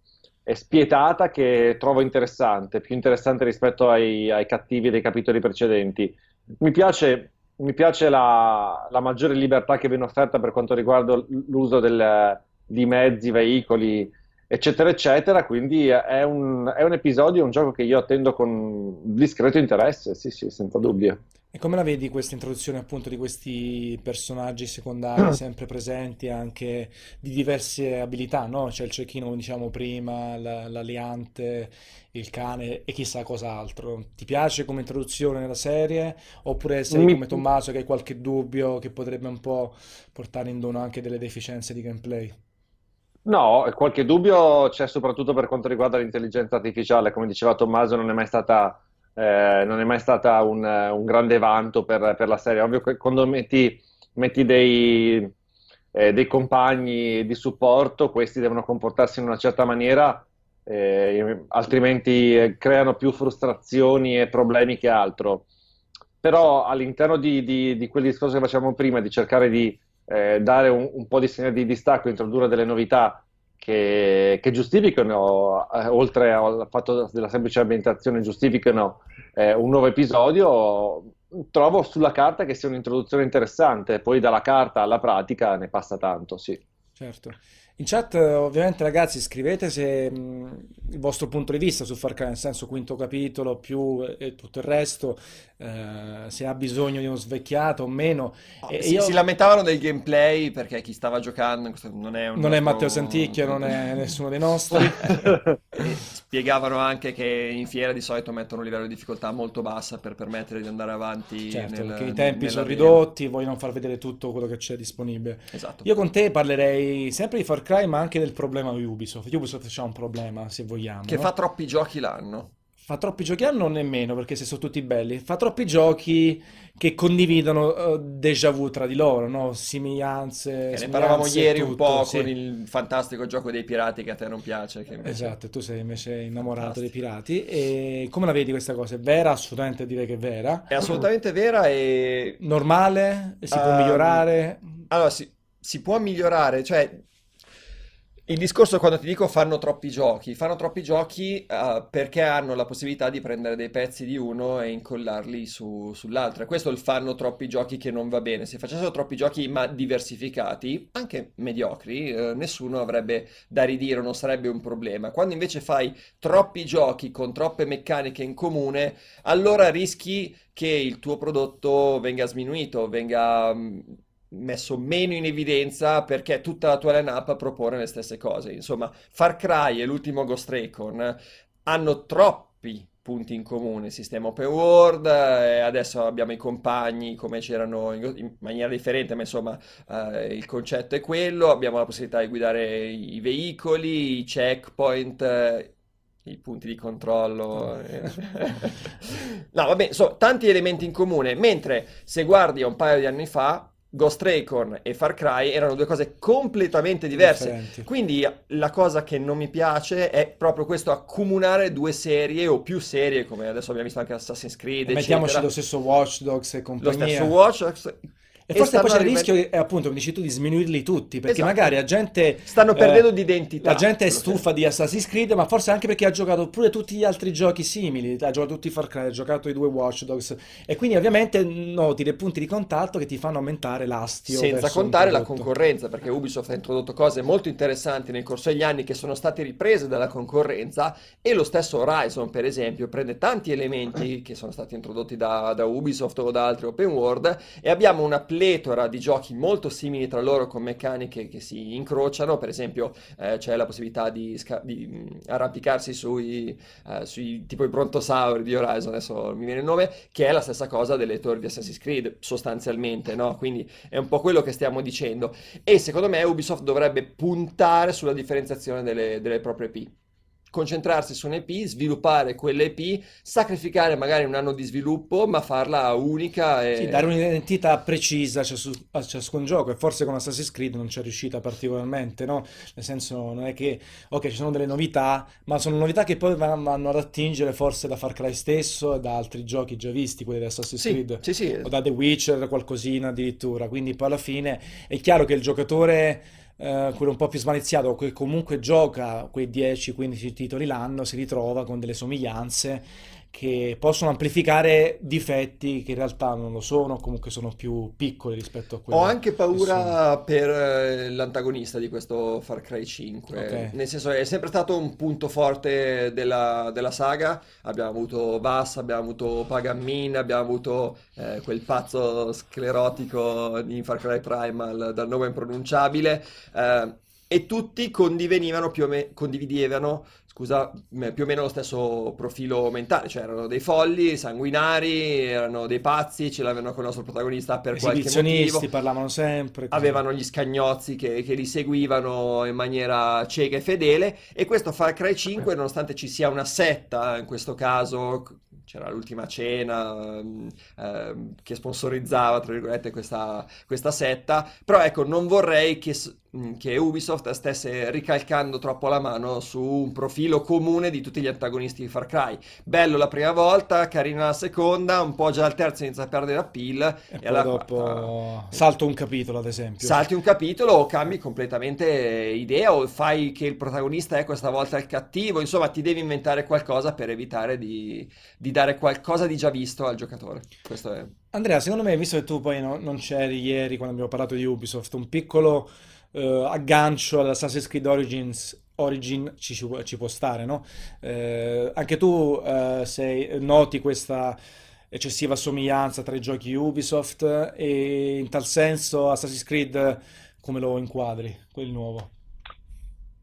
e, spietata che trovo interessante, più interessante rispetto ai, ai cattivi dei capitoli precedenti. Mi piace, mi piace la, la, maggiore libertà che viene offerta per quanto riguarda l'uso del, di mezzi, veicoli, eccetera, eccetera. Quindi è un, è un episodio, un gioco che io attendo con discreto interesse, sì, sì, senza dubbio. E come la vedi questa introduzione appunto di questi personaggi secondari <clears throat> sempre presenti anche di diverse abilità, no? C'è il cecchino come diciamo prima, l'aliante, il cane e chissà cos'altro. Ti piace come introduzione nella serie? Oppure sei Mi... come Tommaso che hai qualche dubbio che potrebbe un po' portare in dono anche delle deficienze di gameplay? No, qualche dubbio c'è soprattutto per quanto riguarda l'intelligenza artificiale, come diceva Tommaso non è mai stata eh, non è mai stata un, un grande vanto per, per, la serie. Ovvio che quando metti, metti dei, eh, dei, compagni di supporto, questi devono comportarsi in una certa maniera, eh, altrimenti eh, creano più frustrazioni e problemi che altro. Però all'interno di, di, di quel discorso che facevamo prima, di cercare di eh, dare un, un, po' di segnale di distacco, introdurre delle novità che, che giustificano, eh, oltre al fatto della semplice ambientazione, giustificano eh, un nuovo episodio, trovo sulla carta che sia un'introduzione interessante, poi dalla carta alla pratica ne passa tanto, sì. Certo. In chat ovviamente ragazzi scrivete se mh, il vostro punto di vista su Far Cry, nel senso quinto capitolo più e tutto il resto, eh, se ha bisogno di uno svecchiato o meno. Oh, si, io... si, lamentavano del gameplay perché chi stava giocando non è Non nostro... è Matteo Santicchia, non è <laughs> nessuno dei nostri. <laughs> spiegavano anche che in fiera di solito mettono un livello di difficoltà molto bassa per permettere di andare avanti. Certo, nel, perché i tempi sono ridotti, vogliono far vedere tutto quello che c'è disponibile. Esatto. Io con te parlerei sempre di Far Cry, ma anche del problema Ubisoft. Ubisoft c'ha un problema, se vogliamo. Che no? fa troppi giochi l'anno. Fa troppi giochi l'anno nemmeno, perché se sono tutti belli. Fa troppi giochi che condividono uh, déjà vu tra di loro, no? Simiglianze. ne parlavamo ieri tutto, un po' sì. con il fantastico gioco dei pirati che a te non piace. Invece... Esatto, tu sei invece innamorato dei pirati. E come la vedi questa cosa? È vera? Assolutamente direi che è vera. È assolutamente vera e... Normale? Si può um, migliorare? Allora, si, si può migliorare, cioè il discorso quando ti dico fanno troppi giochi, fanno troppi giochi uh, perché hanno la possibilità di prendere dei pezzi di uno e incollarli su, sull'altro. E questo è il fanno troppi giochi che non va bene. Se facessero troppi giochi ma diversificati, anche mediocri, uh, nessuno avrebbe da ridire, non sarebbe un problema. Quando invece fai troppi giochi con troppe meccaniche in comune, allora rischi che il tuo prodotto venga sminuito, venga mm, messo meno in evidenza perché tutta la tua line-up propone le stesse cose. Insomma, Far Cry e l'ultimo Ghost Recon hanno troppi punti in comune, sistema open world, e adesso abbiamo i compagni come c'erano in, in maniera differente, ma insomma eh, il concetto è quello, abbiamo la possibilità di guidare i veicoli, i checkpoint, eh, i punti di controllo. Eh. <laughs> no, vabbè, so, tanti elementi in comune, mentre se guardi a un paio di anni fa, Ghost Recon e Far Cry erano due cose completamente diverse. Differenti. Quindi la cosa che non mi piace è proprio questo accomunare due serie o più serie, come adesso abbiamo visto anche Assassin's Creed. E mettiamoci lo stesso Watch Dogs e compagnia. Lo stesso Watch Dogs. E, e forse poi c'è il rischio, è, appunto, come dici tu, di sminuirli tutti, perché esatto. magari la gente... Stanno perdendo eh, di identità. La gente è stufa di Assassin's Creed, ma forse anche perché ha giocato pure tutti gli altri giochi simili, ha giocato tutti i Far Cry, ha giocato i due Watch Dogs, e quindi ovviamente noti dei punti di contatto che ti fanno aumentare l'astio. Senza contare la concorrenza, perché Ubisoft ha introdotto cose molto interessanti nel corso degli anni che sono state riprese dalla concorrenza, e lo stesso Horizon, per esempio, prende tanti elementi che sono stati introdotti da, da Ubisoft o da altri open world, e abbiamo una pletora di giochi molto simili tra loro con meccaniche che si incrociano, per esempio eh, c'è la possibilità di, sca- di mm, arrampicarsi sui, eh, sui tipo i brontosauri di Horizon, adesso mi viene il nome, che è la stessa cosa delle torri di Assassin's Creed, sostanzialmente, no? Quindi è un po' quello che stiamo dicendo. E secondo me Ubisoft dovrebbe puntare sulla differenziazione delle, delle proprie P concentrarsi su un'EP, sviluppare quell'EP, sacrificare magari un anno di sviluppo, ma farla unica e... Sì, dare un'identità precisa a, ciascun, a ciascun gioco e forse con Assassin's Creed non c'è riuscita particolarmente, no? Nel senso, non è che, ok, ci sono delle novità, ma sono novità che poi vanno ad attingere forse da Far Cry stesso e da altri giochi già visti, quelli di Assassin's sì, Creed, sì, sì. o da The Witcher, qualcosina addirittura, quindi poi alla fine è chiaro che il giocatore eh, quello un po' più smaliziato, che comunque gioca quei 10-15 titoli l'anno, si ritrova con delle somiglianze che possono amplificare difetti che in realtà non lo sono, comunque sono più piccoli rispetto a quelli. Ho anche paura per eh, l'antagonista di questo Far Cry 5, okay. nel senso è sempre stato un punto forte della, della saga, abbiamo avuto Vass, abbiamo avuto Pagamin, abbiamo avuto eh, quel pazzo sclerotico di Far Cry Primal dal nome impronunciabile. Eh, e tutti condividevano più o, me- condividevano scusa, più o meno lo stesso profilo mentale, cioè erano dei folli, sanguinari, erano dei pazzi, ce l'avevano con il nostro protagonista per qualche motivo. parlavano sempre. Così. Avevano gli scagnozzi che, che, li seguivano in maniera cieca e fedele e questo Far Cry 5, nonostante ci sia una setta in questo caso c'era l'ultima cena eh, che sponsorizzava, tra virgolette, questa, questa, setta, però ecco, non vorrei che, che, Ubisoft stesse ricalcando troppo la mano su un profilo comune di tutti gli antagonisti di Far Cry. Bello la prima volta, carina la seconda, un po' già al terzo inizia a perdere pill e, e alla dopo quarta... salto un capitolo, ad esempio. Salti un capitolo o cambi completamente idea o fai che il protagonista è questa volta il cattivo, insomma ti devi inventare qualcosa per evitare di, di dare dare qualcosa di già visto al giocatore. Questo è... Andrea, secondo me, visto che tu poi no, non c'eri ieri quando abbiamo parlato di Ubisoft, un piccolo uh, aggancio all'Assassin's Creed Origins Origin ci, ci può stare, no? Eh, anche tu uh, sei, noti questa eccessiva somiglianza tra i giochi Ubisoft e in tal senso Assassin's Creed come lo inquadri, quel nuovo?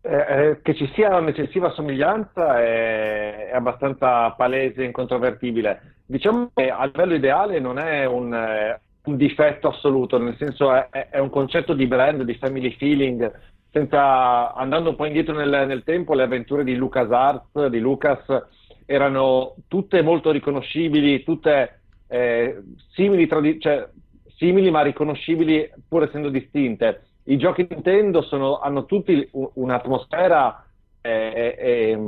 Eh, eh, che ci sia un'eccessiva somiglianza è, è, abbastanza palese e incontrovertibile. Diciamo che a livello ideale non è un, eh, un difetto assoluto, nel senso è, è, un concetto di brand, di family feeling, senza, andando un po' indietro nel, nel tempo, le avventure di LucasArts, di Lucas, erano tutte molto riconoscibili, tutte eh, simili, tradi- cioè, simili ma riconoscibili pur essendo distinte i giochi Nintendo sono, hanno tutti un'atmosfera eh, eh,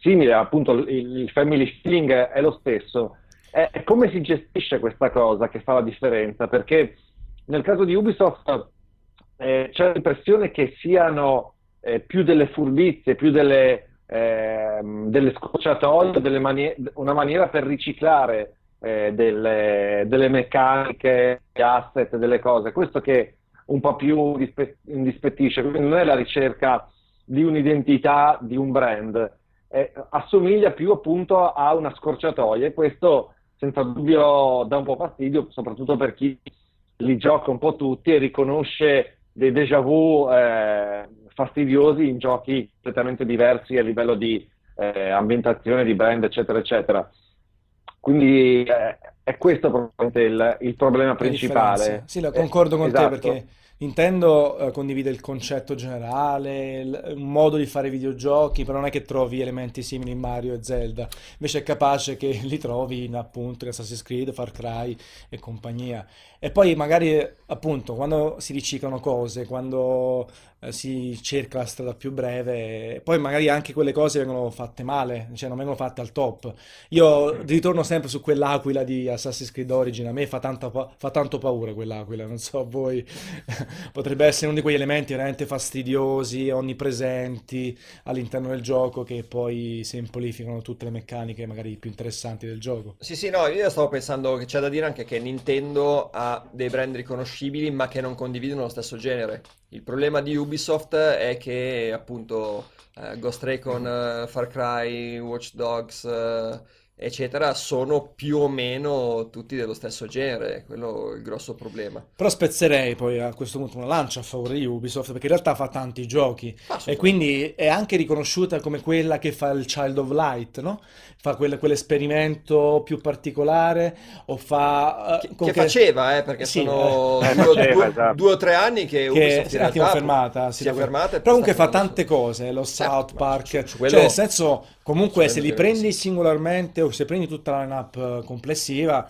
simile, appunto il, il, family feeling è lo stesso. È, è, come si gestisce questa cosa che fa la differenza, perché nel caso di Ubisoft eh, c'è l'impressione che siano eh, più delle furbizie, più delle, ehm, delle scocciatoie, delle manie- una maniera per riciclare eh, delle, delle meccaniche, asset, delle cose. Questo che un po' più indispettisce, quindi non è la ricerca di un'identità, di un brand, eh, assomiglia più appunto a una scorciatoia e questo senza dubbio dà un po' fastidio, soprattutto per chi li gioca un po' tutti e riconosce dei déjà vu eh, fastidiosi in giochi completamente diversi a livello di eh, ambientazione, di brand, eccetera, eccetera. Quindi eh, è questo probabilmente il, il problema principale. Sì, concordo con esatto. te perché Nintendo eh, condivide il concetto generale, il, un modo di fare videogiochi, però non è che trovi elementi simili in Mario e Zelda, invece è capace che <laughs> li trovi in appunto in Assassin's Creed, Far Cry e compagnia. E poi magari appunto quando si riciclano cose, quando si cerca la strada più breve, poi magari anche quelle cose vengono fatte male, cioè non vengono fatte al top. Io ritorno sempre su quell'aquila di, Assassin's Creed Origin a me fa, tanta, fa tanto paura quell'aquila, non so a voi, <laughs> potrebbe essere uno di quegli elementi veramente fastidiosi, onnipresenti all'interno del gioco che poi semplificano tutte le meccaniche magari più interessanti del gioco. Sì, sì, no, io stavo pensando che c'è da dire anche che Nintendo ha dei brand riconoscibili ma che non condividono lo stesso genere. Il problema di Ubisoft è che appunto eh, Ghost Recon, eh, Far Cry, Watch Dogs... Eh, eccetera, sono più o meno tutti dello stesso genere, quello è il grosso problema. Però spezzerei poi a questo punto una lancia a favore di Ubisoft, perché in realtà fa tanti giochi e quindi è anche riconosciuta come quella che fa il Child of Light, no? Fa quel, quell'esperimento più particolare o fa... Uh, che, che, faceva, eh, perché sì, sono eh, due, faceva, due, esatto. due, o tre anni che, che Ubisoft si attimo fermata, si, si è fermata. Però comunque fa tante cose, lo South Park, su, su quello... cioè nel senso Comunque, se li prendi singolarmente o se prendi tutta la lineup eh, complessiva,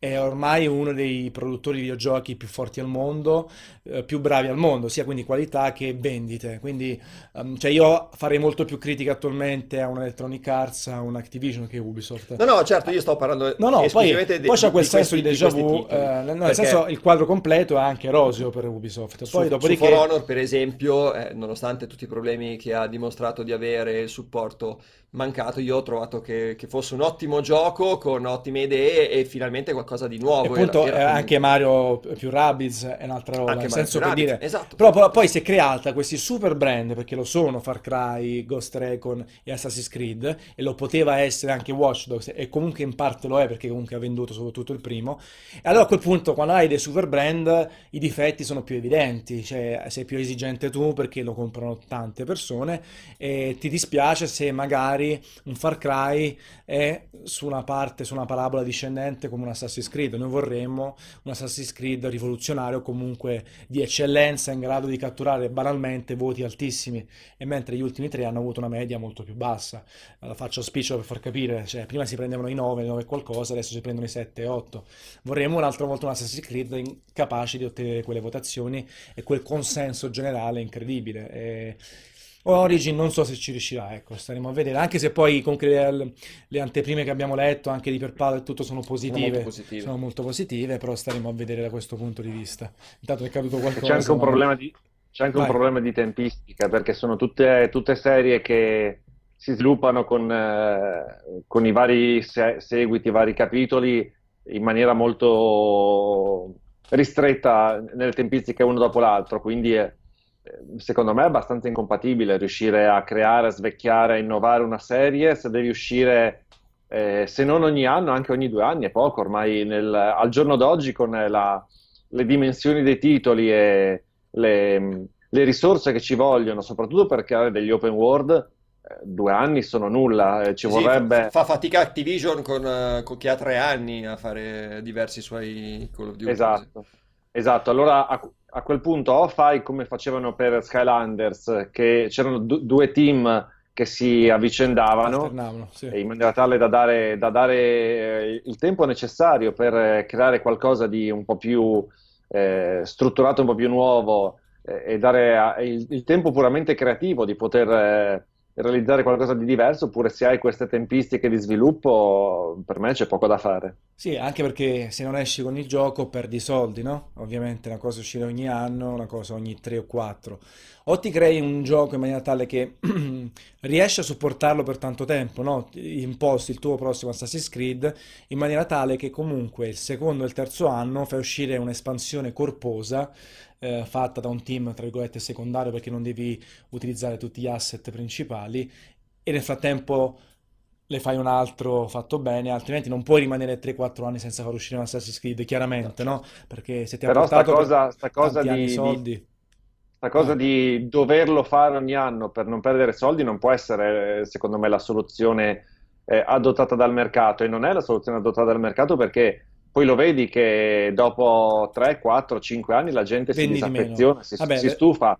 è ormai uno dei produttori di videogiochi più forti al mondo, eh, più bravi al mondo, sia quindi qualità che vendite. Quindi um, cioè io farei molto più critica attualmente a un Electronic Arts, a un Activision che Ubisoft. No, no, certo, io sto parlando no, no, poi, de- poi c'è quel di senso questi, di déjà vu, eh, no, nel senso il quadro completo è anche roseo per Ubisoft. Poi su, dopodiché... su For Honor, per esempio, eh, nonostante tutti i problemi che ha dimostrato di avere il supporto mancato, io ho trovato che, che, fosse un ottimo gioco con ottime idee e finalmente qualcosa di nuovo. E appunto era, era anche Mario più Rabbids è un'altra roba, anche nel senso per dire... Esatto. Però poi, poi si è creata questi super brand, perché lo sono Far Cry, Ghost Recon e Assassin's Creed, e lo poteva essere anche Watch Dogs, e comunque in parte lo è perché comunque ha venduto soprattutto il primo. E allora a quel punto quando hai dei super brand i difetti sono più evidenti, cioè sei più esigente tu perché lo comprano tante persone e ti dispiace se magari magari un Far Cry è su una parte, su una parabola discendente come un Assassin's Creed. Noi vorremmo un Assassin's Creed rivoluzionario, comunque di eccellenza, in grado di catturare banalmente voti altissimi, e mentre gli ultimi tre hanno avuto una media molto più bassa. La faccio spiccio per far capire, cioè prima si prendevano i 9, 9 qualcosa, adesso si prendono i 7 e 8. Vorremmo un'altra volta un Assassin's Creed capace di ottenere quelle votazioni e quel consenso generale incredibile. E Origin non so se ci riuscirà, ecco, staremo a vedere, anche se poi comunque le, le anteprime che abbiamo letto, anche di per e tutto, sono positive, sono molto positive. sono molto positive, però staremo a vedere da questo punto di vista. Intanto è caduto qualcosa. C'è anche un, problema di, c'è anche un problema di, tempistica, perché sono tutte, tutte serie che si sviluppano con, eh, con i vari se- seguiti, i vari capitoli in maniera molto ristretta nelle tempistiche uno dopo l'altro, quindi è, secondo me è abbastanza incompatibile riuscire a creare, a svecchiare, a innovare una serie se devi uscire, eh, se non ogni anno, anche ogni due anni, è poco ormai nel, al giorno d'oggi con la, le dimensioni dei titoli e le, le, risorse che ci vogliono, soprattutto per creare degli open world, eh, due anni sono nulla, eh, ci sì, vorrebbe... Fa, fa, fatica Activision con, con, chi ha tre anni a fare diversi suoi Call of Duty. Esatto, esatto. allora a, a quel punto o fai come facevano per Skylanders, che c'erano du- due team che si avvicendavano sì. in maniera tale da dare, da dare, eh, il tempo necessario per creare qualcosa di un po' più eh, strutturato, un po' più nuovo eh, e dare il, il, tempo puramente creativo di poter eh, realizzare qualcosa di diverso, oppure se hai queste tempistiche di sviluppo, per me c'è poco da fare. Sì, anche perché se non esci con il gioco perdi soldi, no? Ovviamente una cosa uscire ogni anno, una cosa ogni 3 o 4. O ti crei un gioco in maniera tale che <clears throat> riesci a supportarlo per tanto tempo, no? Imposti il tuo prossimo Assassin's Creed in maniera tale che comunque il secondo e il terzo anno fai uscire un'espansione corposa eh, fatta da un team, tra virgolette, secondario perché non devi utilizzare tutti gli asset principali e nel frattempo le fai un altro fatto bene, altrimenti non puoi rimanere 3-4 anni senza far uscire un Assassin's Creed, chiaramente, no? Perché se ti ha portato sta cosa, sta cosa di, soldi... Di... La cosa di doverlo fare ogni anno per non perdere soldi non può essere, secondo me, la soluzione eh, adottata dal mercato e non è la soluzione adottata dal mercato perché poi lo vedi che dopo 3, 4, 5 anni la gente Vendi si disaffeziona, si, Vabbè, si, stufa.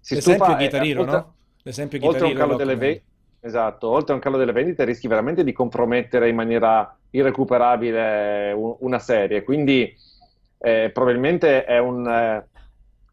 Si <clears throat> stufa Guitarino, oltre, no? L'esempio oltre, un calo delle ve- esatto, oltre a un calo delle vendite rischi veramente di compromettere in maniera irrecuperabile una serie. Quindi eh, probabilmente è un, eh,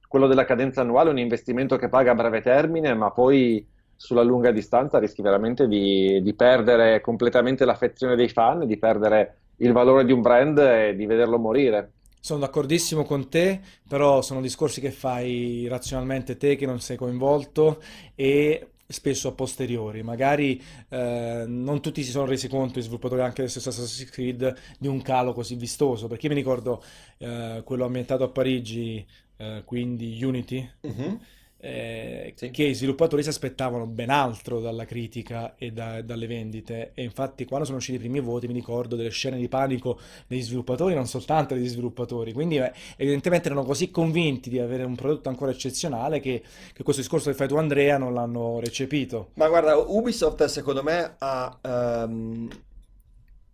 quello della cadenza annuale un investimento che paga a breve termine, ma poi sulla lunga distanza rischi veramente di, di perdere completamente l'affezione dei fan, di perdere il valore di un brand è di vederlo morire. Sono d'accordissimo con te, però sono discorsi che fai razionalmente te che non sei coinvolto e spesso a posteriori. Magari eh, non tutti si sono resi conto, i sviluppatori anche del stesso Assassin's Creed, di un calo così vistoso. Perché io mi ricordo eh, quello ambientato a Parigi, eh, quindi Unity. Mm-hmm eh, sì. che i sviluppatori si aspettavano ben altro dalla critica e da, dalle vendite e infatti quando sono usciti i primi voti mi ricordo delle scene di panico degli sviluppatori, non soltanto degli sviluppatori, quindi eh, evidentemente erano così convinti di avere un prodotto ancora eccezionale che, che questo discorso che fai tu Andrea non l'hanno recepito. Ma guarda, Ubisoft secondo me ha, um,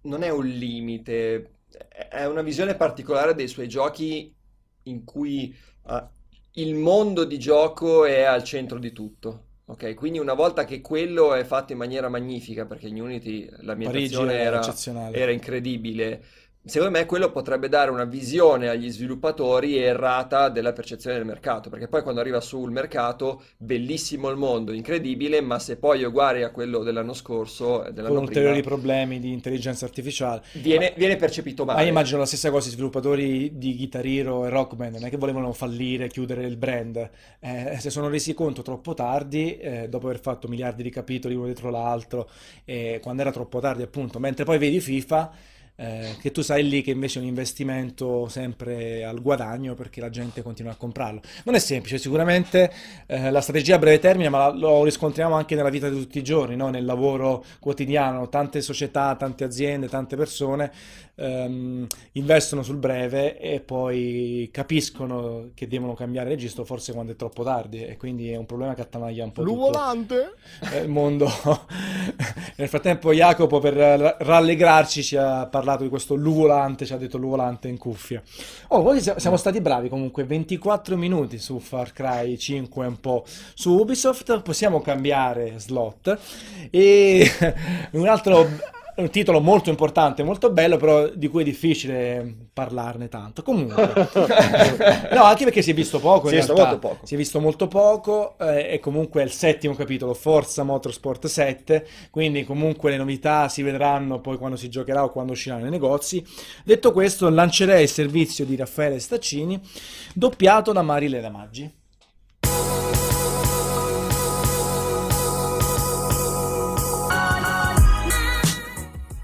non è un limite, è una visione particolare dei suoi giochi in cui uh, il mondo di gioco è al centro di tutto. Ok, quindi una volta che quello è fatto in maniera magnifica, perché in Unity l'ambientazione era, era incredibile, Secondo me quello potrebbe dare una visione agli sviluppatori errata della percezione del mercato, perché poi quando arriva sul mercato, bellissimo il mondo, incredibile, ma se poi è uguale a quello dell'anno scorso, dell'anno con ulteriori problemi di intelligenza artificiale, viene, ma, viene percepito male. Ma immagino la stessa cosa i sviluppatori di Guitar Hero e Rock Band, non è che volevano fallire, chiudere il brand, eh, si sono resi conto troppo tardi, eh, dopo aver fatto miliardi di capitoli uno dietro l'altro, eh, quando era troppo tardi appunto, mentre poi vedi FIFA eh, che tu sai lì che invece è un investimento sempre al guadagno perché la gente continua a comprarlo. Non è semplice, sicuramente eh, la strategia a breve termine, ma lo riscontriamo anche nella vita di tutti i giorni, no? nel lavoro quotidiano, tante società, tante aziende, tante persone ehm, investono sul breve e poi capiscono che devono cambiare registro forse quando è troppo tardi e quindi è un problema che attanaglia un po' L'uvolante? tutto il mondo. <laughs> Nel frattempo Jacopo per rallegrarci ci ha parlato di questo luvolante, ci ha detto luvolante in cuffia. Oh, poi siamo stati bravi comunque, 24 minuti su Far Cry 5 un po' su Ubisoft, possiamo cambiare slot e <laughs> un altro un titolo molto importante, molto bello, però di cui è difficile parlarne tanto. Comunque, <laughs> no, anche perché si è visto poco. Si è visto molto poco. Si è visto molto poco, eh, e comunque è il settimo capitolo, Forza Motorsport 7. Quindi, comunque, le novità si vedranno poi quando si giocherà o quando usciranno nei negozi. Detto questo, lancerei il servizio di Raffaele Staccini, doppiato da Marilena Maggi.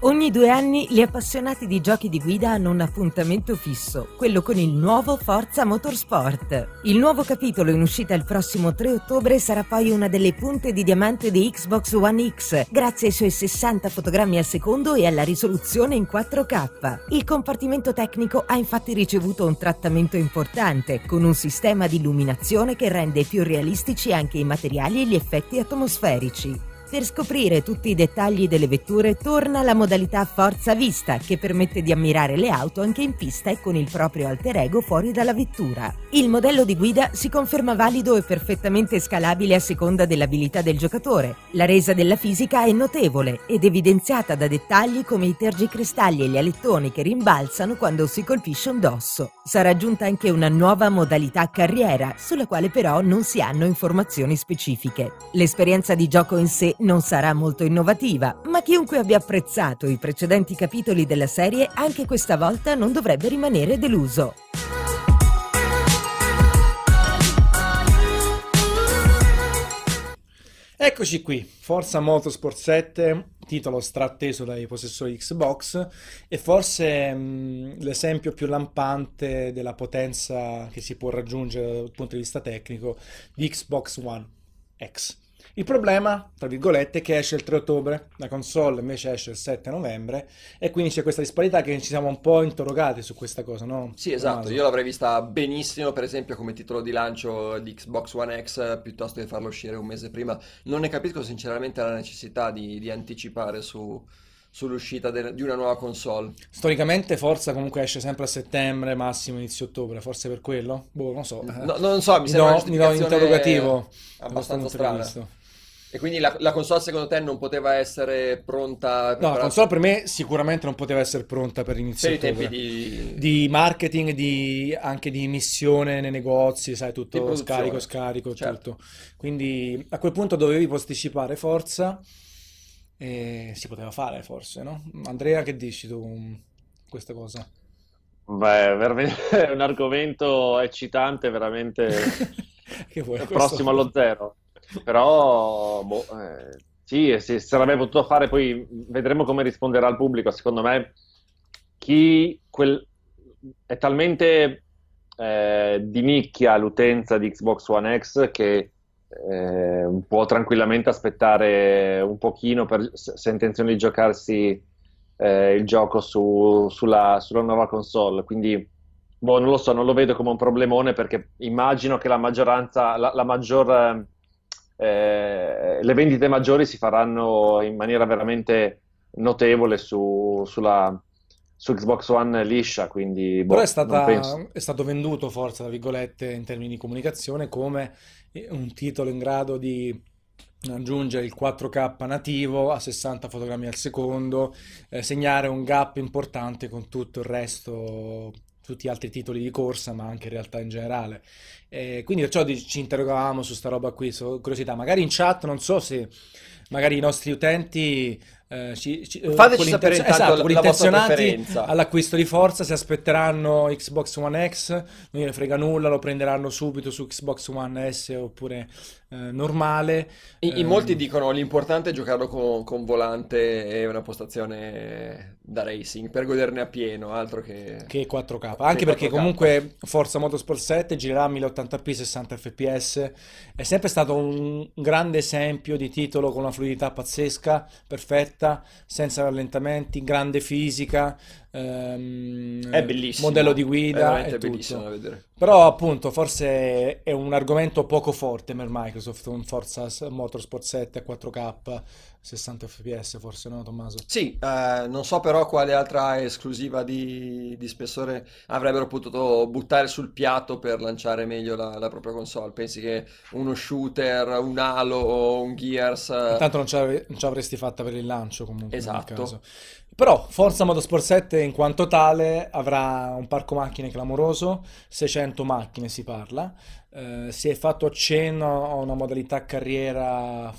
Ogni due anni gli appassionati di giochi di guida hanno un appuntamento fisso, quello con il nuovo Forza Motorsport. Il nuovo capitolo in uscita il prossimo 3 ottobre sarà poi una delle punte di diamante di Xbox One X, grazie ai suoi 60 fotogrammi al secondo e alla risoluzione in 4K. Il compartimento tecnico ha infatti ricevuto un trattamento importante, con un sistema di illuminazione che rende più realistici anche i materiali e gli effetti atmosferici. Per scoprire tutti i dettagli delle vetture torna la modalità Forza Vista che permette di ammirare le auto anche in pista e con il proprio alter ego fuori dalla vettura. Il modello di guida si conferma valido e perfettamente scalabile a seconda dell'abilità del giocatore. La resa della fisica è notevole ed evidenziata da dettagli come i tergicristalli e gli alettoni che rimbalzano quando si colpisce un dosso. Sarà aggiunta anche una nuova modalità carriera, sulla quale però non si hanno informazioni specifiche. L'esperienza di gioco in sé non sarà molto innovativa, ma chiunque abbia apprezzato i precedenti capitoli della serie anche questa volta non dovrebbe rimanere deluso. Eccoci qui, Forza Motorsport 7, titolo stratteso dai possessori Xbox e forse mh, l'esempio più lampante della potenza che si può raggiungere dal punto di vista tecnico di Xbox One X. Il problema, tra virgolette, è che esce il 3 ottobre, la console invece esce il 7 novembre e quindi c'è questa disparità che ci siamo un po' interrogati su questa cosa, no? Sì, esatto, io l'avrei vista benissimo per esempio come titolo di lancio di Xbox One X piuttosto che farlo uscire un mese prima. Non ne capisco sinceramente la necessità di, di anticipare su, sull'uscita de- di una nuova console. Storicamente Forza comunque esce sempre a settembre, massimo inizio ottobre, forse per quello? Boh, non so. No, non so, mi sembra no, mi do un interrogativo abbastanza strana. E quindi la, la, console secondo te non poteva essere pronta? No, la console per me sicuramente non poteva essere pronta per inizio Per i tempi di... di marketing, di, anche di missione nei negozi, sai, tutto scarico, scarico, certo. tutto. Quindi a quel punto dovevi posticipare Forza e si poteva fare forse, no? Andrea che dici tu? questa cosa? Beh, <laughs> è un argomento eccitante, veramente <laughs> prossimo allo zero. Però, boh, eh, sì, si sarebbe potuto fare, poi vedremo come risponderà il pubblico. Secondo me, chi quel, è talmente eh, di nicchia l'utenza di Xbox One X che eh, può tranquillamente aspettare un pochino per, se ha intenzione di giocarsi eh, il gioco su, sulla, sulla, nuova console. Quindi, boh, non lo so, non lo vedo come un problemone perché immagino che la maggioranza, la, la maggior, eh, le vendite maggiori si faranno in maniera veramente notevole su, sulla, su Xbox One liscia, quindi boh, Però è, stata, è, stato venduto, forza, tra virgolette, in termini di comunicazione, come un titolo in grado di aggiungere il 4K nativo a 60 fotogrammi al secondo, eh, segnare un gap importante con tutto il resto, tutti gli altri titoli di corsa, ma anche in realtà in generale. Eh, quindi perciò ci interrogavamo su sta roba qui, su curiosità. Magari in chat, non so se magari i nostri utenti eh, ci, ci, eh, Fateci sapere intanto esatto, con intenzionati all'acquisto di Forza se aspetteranno Xbox One X non gliene frega nulla lo prenderanno subito su Xbox One S oppure eh, normale. In, in molti ehm, dicono l'importante è giocarlo con, con, volante e una postazione da racing per goderne a pieno altro che, che 4K anche perché 4K. comunque Forza Motorsport 7 girerà a 1080p 60 fps è sempre stato un grande esempio di titolo con una fluidità pazzesca perfetta senza rallentamenti, grande fisica, ehm, è bellissimo, modello di guida, è bellissimo da vedere. Però appunto forse è un argomento poco forte per Microsoft, un Forza Motorsport 7 a 4K, 60 fps forse, no Tommaso? Sì, eh, non so però quale altra esclusiva di, di, spessore avrebbero potuto buttare sul piatto per lanciare meglio la, la propria console. Pensi che uno shooter, un Halo o un Gears... Intanto non ce l'avresti fatta per il lancio comunque. Esatto. Però Forza Motorsport 7 in quanto tale avrà un parco macchine clamoroso, 600 macchine si parla, eh, si è fatto accenno a una modalità carriera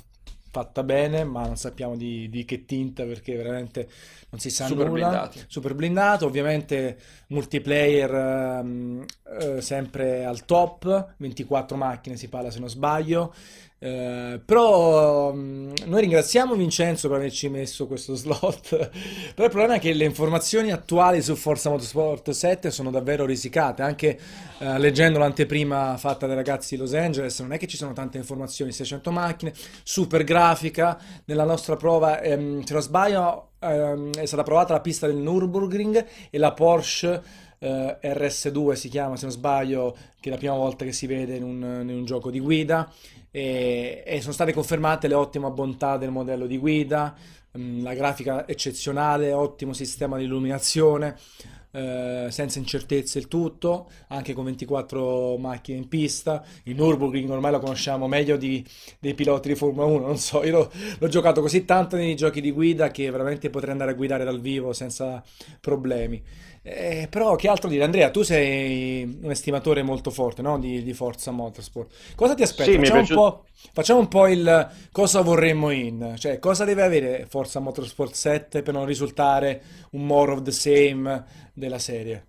fatta bene, ma non sappiamo di, di che tinta perché veramente non si sa Super nulla. Blindati. Super blindato, ovviamente multiplayer um, eh, sempre al top, 24 macchine si parla se non sbaglio. Eh, però um, noi ringraziamo Vincenzo per averci messo questo slot. <laughs> però il problema è che le informazioni attuali su Forza Motorsport 7 sono davvero risicate. Anche uh, leggendo l'anteprima fatta dai ragazzi di Los Angeles, non è che ci sono tante informazioni. 600 macchine, super grafica. Nella nostra prova, um, se non sbaglio, um, è stata provata la pista del Nürburgring e la Porsche. Uh, RS2 si chiama se non sbaglio, che è la prima volta che si vede in un, in un gioco di guida e, e sono state confermate le ottime bontà del modello di guida, mm, la grafica eccezionale, ottimo sistema di illuminazione, eh, senza incertezze il tutto, anche con 24 macchine in pista. Il Nürburgring ormai lo conosciamo meglio di, dei piloti di Formula 1, non so, io l'ho, l'ho, giocato così tanto nei giochi di guida che veramente potrei andare a guidare dal vivo senza problemi. Eh, però che altro dire? Andrea, tu sei un estimatore molto forte no? di, di, Forza Motorsport. Cosa ti aspetta? Sì, facciamo, piaciuto... un facciamo, un po', il cosa vorremmo in, cioè cosa deve avere Forza Motorsport 7 per non risultare un more of the same della serie?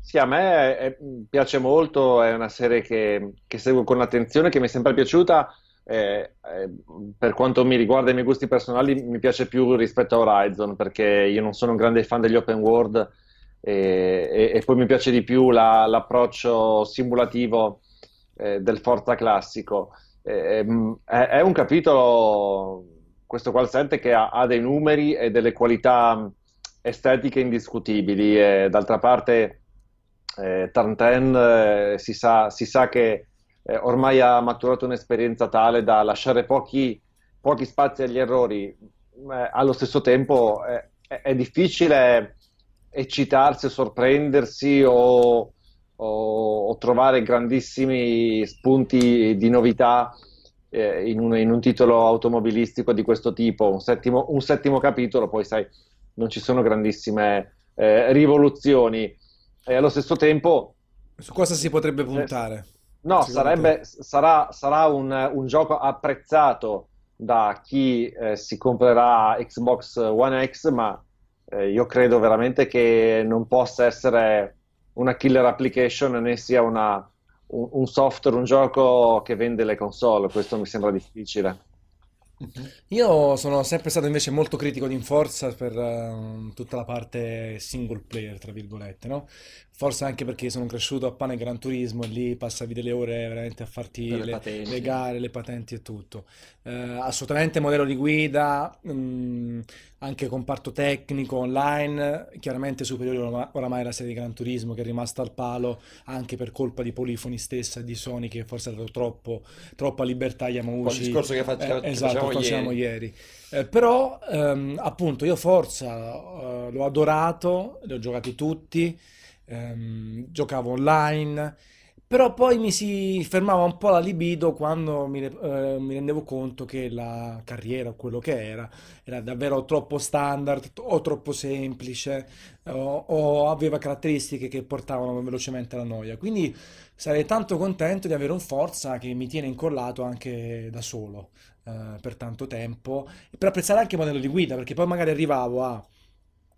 Sì, a me è, piace molto, è una serie che, che, seguo con attenzione, che mi è sempre piaciuta. Eh, eh, per quanto mi riguarda i miei gusti personali, mi piace più rispetto a Horizon perché io non sono un grande fan degli open world e, e, e poi mi piace di più la, l'approccio simulativo eh, del Forza classico. Eh, è, è, un capitolo, questo qual 7, che ha, ha, dei numeri e delle qualità estetiche indiscutibili. E, d'altra parte, eh, Tartan eh, si, sa, si, sa, che eh, ormai ha maturato un'esperienza tale da lasciare pochi, pochi spazi agli errori. Allo stesso tempo è, è difficile eccitarsi o sorprendersi o, o, o, trovare grandissimi spunti di novità eh, in, un, in, un, titolo automobilistico di questo tipo, un settimo, un settimo capitolo, poi sai, non ci sono grandissime eh, rivoluzioni. E allo stesso tempo... Su cosa si potrebbe puntare? Eh, no, sarebbe, sarà, sarà un, un, gioco apprezzato da chi eh, si comprerà Xbox One X, ma eh, io credo veramente che non possa essere una killer application né sia una, un, un software, un gioco che vende le console, questo mi sembra difficile. Io sono sempre stato invece molto critico di Inforza per uh, tutta la parte single player, tra virgolette, no? Forse anche perché sono cresciuto a pane Gran Turismo e lì passavi delle ore veramente a farti le, le, le gare, le patenti e tutto. Uh, assolutamente modello di guida, um, anche comparto tecnico online, chiaramente superiore oramai alla serie di Gran Turismo che è rimasta al palo anche per colpa di Polifoni stessa e di Sony che forse ha dato troppo, troppa libertà a Yamauchi. Il discorso che, faccia, eh, esatto, facciamo ieri. ieri. Eh, però um, appunto io Forza uh, l'ho adorato, li ho giocati tutti, um, giocavo online però poi mi si fermava un po' la libido quando mi, eh, mi rendevo conto che la carriera quello che era era davvero troppo standard o troppo semplice o, o aveva caratteristiche che portavano velocemente alla noia. Quindi sarei tanto contento di avere un Forza che mi tiene incollato anche da solo eh, per tanto tempo per apprezzare anche il modello di guida perché poi magari arrivavo a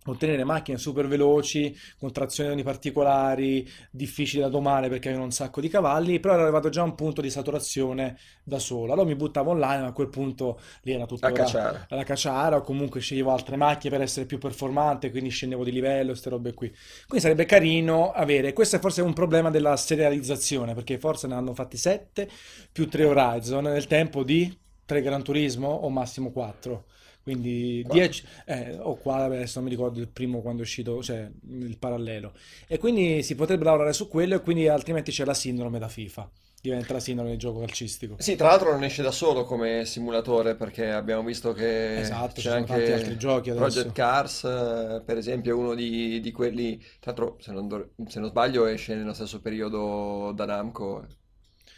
ottenere macchine super veloci, con trazioni particolari, difficili da domare perché avevano un sacco di cavalli, però ero arrivato già a un punto di saturazione da solo. Allora mi buttavo online, ma a quel punto lì era tutto la cacciara. La, cacciara, o comunque sceglievo altre macchine per essere più performante, quindi scendevo di livello, queste robe qui. Quindi sarebbe carino avere, questo è forse un problema della serializzazione, perché forse ne hanno fatti 7 più 3 Horizon nel tempo di 3 Gran Turismo o massimo 4 quindi 10 eh, o qua adesso non mi ricordo il primo quando è uscito cioè il parallelo. E quindi si potrebbe lavorare su quello e quindi altrimenti c'è la sindrome da FIFA. Diventa la sindrome del gioco calcistico. Sì tra l'altro non esce da solo come simulatore perché abbiamo visto che esatto, c'è anche tanti altri giochi adesso. Project Cars eh, per esempio è uno di, di quelli tra l'altro se non, se non sbaglio esce nello stesso periodo da Namco.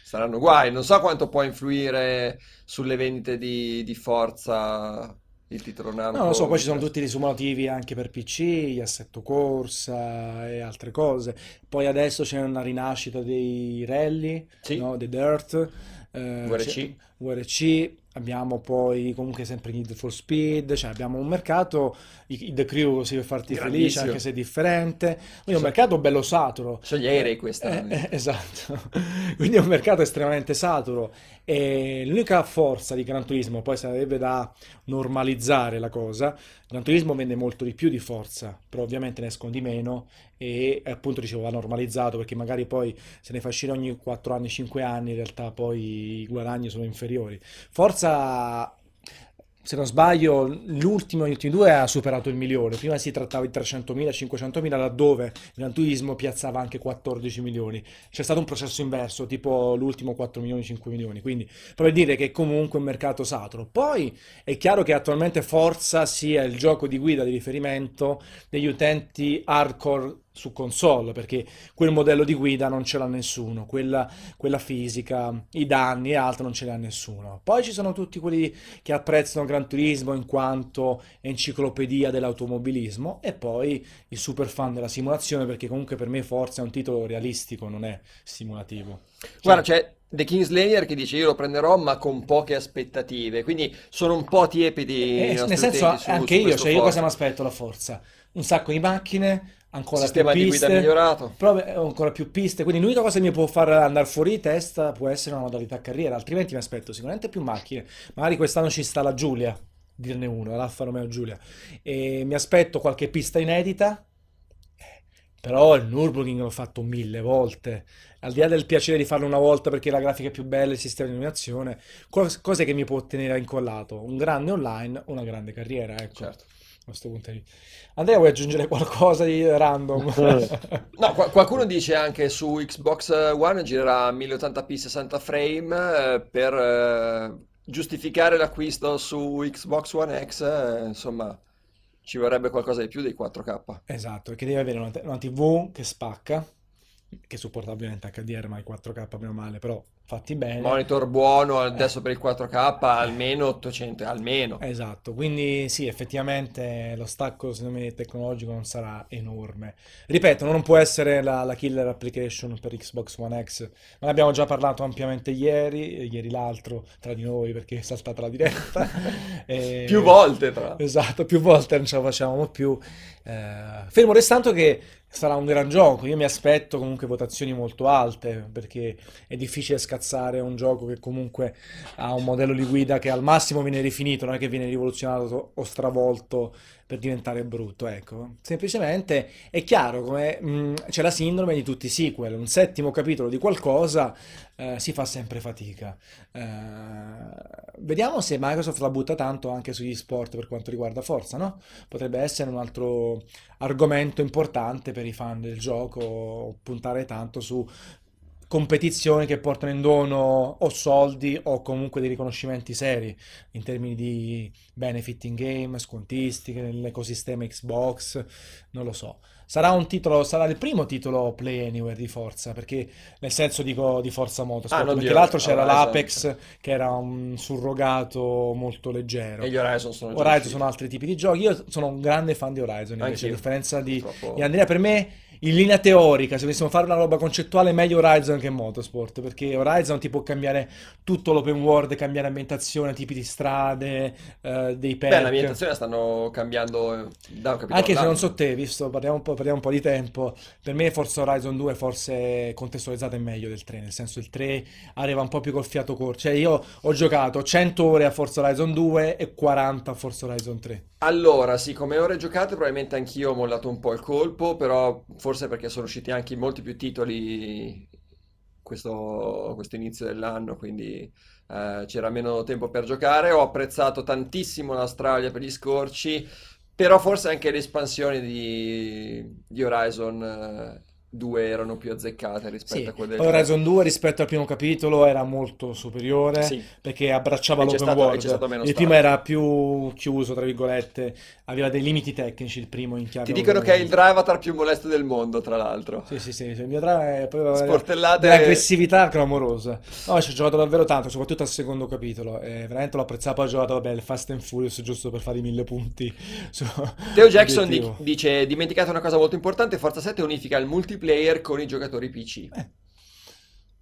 Saranno guai non so quanto può influire sulle vendite di, di Forza il titolo Namco. No, lo so, poi ci sono tutti i simulativi anche per PC, gli assetto corsa e altre cose. Poi adesso c'è una rinascita dei rally, sì. no? dei dirt, eh, VRC. VRC, abbiamo poi comunque sempre Need for Speed, cioè abbiamo un mercato, The Crew si per farti felice anche se è differente, quindi è un mercato bello saturo. Sono gli aerei quest'anno. Eh, eh, <laughs> esatto, quindi è un mercato estremamente saturo e l'unica forza di Gran Turismo poi sarebbe da normalizzare la cosa, Gran Turismo vende molto di più di Forza, però ovviamente ne escono di meno e appunto dicevo va normalizzato perché magari poi se ne fa uscire ogni 4 anni, 5 anni in realtà poi i guadagni sono inferiori. Forza se non sbaglio, l'ultimo, gli ultimi due ha superato il milione. Prima si trattava di 300.000, 500.000, laddove Gran Turismo piazzava anche 14 milioni. C'è stato un processo inverso, tipo l'ultimo 4 milioni, 5 milioni. Quindi, per dire che è comunque un mercato saturo. Poi è chiaro che attualmente Forza sia il gioco di guida di riferimento degli utenti hardcore su console perché quel modello di guida non ce l'ha nessuno, quella, quella, fisica, i danni e altro non ce l'ha nessuno. Poi ci sono tutti quelli che apprezzano Gran Turismo in quanto enciclopedia dell'automobilismo e poi i super fan della simulazione perché comunque per me Forza è un titolo realistico, non è simulativo. Guarda, c'è The Kingslayer che dice io lo prenderò ma con poche aspettative, quindi sono un po' tiepidi. Eh, nel senso, su, anche su io, cioè io cosa mi aspetto la Forza? Un sacco di macchine, ancora sistema più piste, di guida migliorato. Però ancora più piste, quindi l'unica cosa che mi può far andare fuori di testa può essere una modalità carriera, altrimenti mi aspetto sicuramente più macchine. Magari quest'anno ci sta la Giulia, dirne uno, l'Alfa Romeo Giulia, e mi aspetto qualche pista inedita, però il Nürburgring l'ho fatto mille volte, al di là del piacere di farlo una volta perché la grafica è più bella, il sistema di illuminazione, cose che mi può tenere incollato, un grande online, una grande carriera, ecco. Certo questo punto vista. Andrea, vuoi aggiungere qualcosa di random? <laughs> no, qu- qualcuno dice anche su Xbox One girerà 1080p 60 frame eh, per eh, giustificare l'acquisto su Xbox One X, eh, insomma, ci vorrebbe qualcosa di più dei 4K. Esatto, perché devi avere una, una TV che spacca, che supporta ovviamente HDR ma i 4K meno male, però fatti bene. Monitor buono adesso eh. per il 4K almeno 800, almeno. Esatto, quindi sì, effettivamente lo stacco secondo me tecnologico non sarà enorme. Ripeto, non può essere la, la killer application per Xbox One X, ma ne abbiamo già parlato ampiamente ieri, ieri l'altro, tra di noi perché è saltata la diretta. <laughs> e... Più volte tra Esatto, più volte non ce la facevamo più. Eh, fermo restando che sarà un gran gioco. Io mi aspetto comunque votazioni molto alte perché è difficile scazzare un gioco che comunque ha un modello di guida che al massimo viene rifinito, non è che viene rivoluzionato o stravolto per diventare brutto, ecco. Semplicemente è chiaro come mh, c'è la sindrome di tutti i sequel, un settimo capitolo di qualcosa eh, si fa sempre fatica. Eh, vediamo se Microsoft la butta tanto anche sugli sport per quanto riguarda Forza, no? Potrebbe essere un altro argomento importante per i fan del gioco, puntare tanto su competizioni che portano in dono o soldi o comunque dei riconoscimenti seri in termini di benefit in game, scontistiche nell'ecosistema Xbox, non lo so. Sarà un titolo, sarà il primo titolo Play Anywhere di Forza, perché nel senso dico di Forza Motorsport, ah, perché l'altro c'era Horizon. l'Apex che era un surrogato molto leggero. E gli Horizon sono Horizon sono altri tipi di giochi. Io sono un grande fan di Horizon, invece, a differenza di, di Andrea, per me in linea teorica, se dovessimo fare una roba concettuale, meglio Horizon che Motorsport, perché Horizon ti può cambiare tutto l'open world, cambiare ambientazione, tipi di strade, eh, dei perk. Beh, l'ambientazione stanno cambiando eh, da un capitolo Anche se non so te, visto, parliamo un, po', parliamo un po' di tempo, per me forse Horizon 2 forse contestualizzata è meglio del 3, nel senso il 3 arriva un po' più col fiato corto, cioè io ho giocato 100 ore a Forza Horizon 2 e 40 a Forza Horizon 3. Allora, sì, come ore giocate probabilmente anch'io ho mollato un po' il colpo, però forse perché sono usciti anche molti più titoli questo, questo inizio dell'anno, quindi eh, c'era meno tempo per giocare. Ho apprezzato tantissimo l'Australia per gli scorci, però forse anche le espansioni di, di Horizon 2 erano più azzeccate rispetto sì. a quelle del Horizon 2 rispetto al primo capitolo era molto superiore sì. perché abbracciava l'open stato, world. il primo era più chiuso tra virgolette aveva dei limiti tecnici il primo in chiave ti dicono che è il drive più molesto del mondo tra l'altro. Sì sì sì il mio drive è proprio Sportellate... dell'aggressività clamorosa. No ci ho giocato davvero tanto soprattutto al secondo capitolo e veramente l'ho apprezzato poi ho giocato vabbè il Fast and Furious giusto per fare i mille punti <laughs> Teo Jackson dice dimenticate una cosa molto importante Forza 7 unifica il multiplayer multiplayer con i giocatori PC. Eh.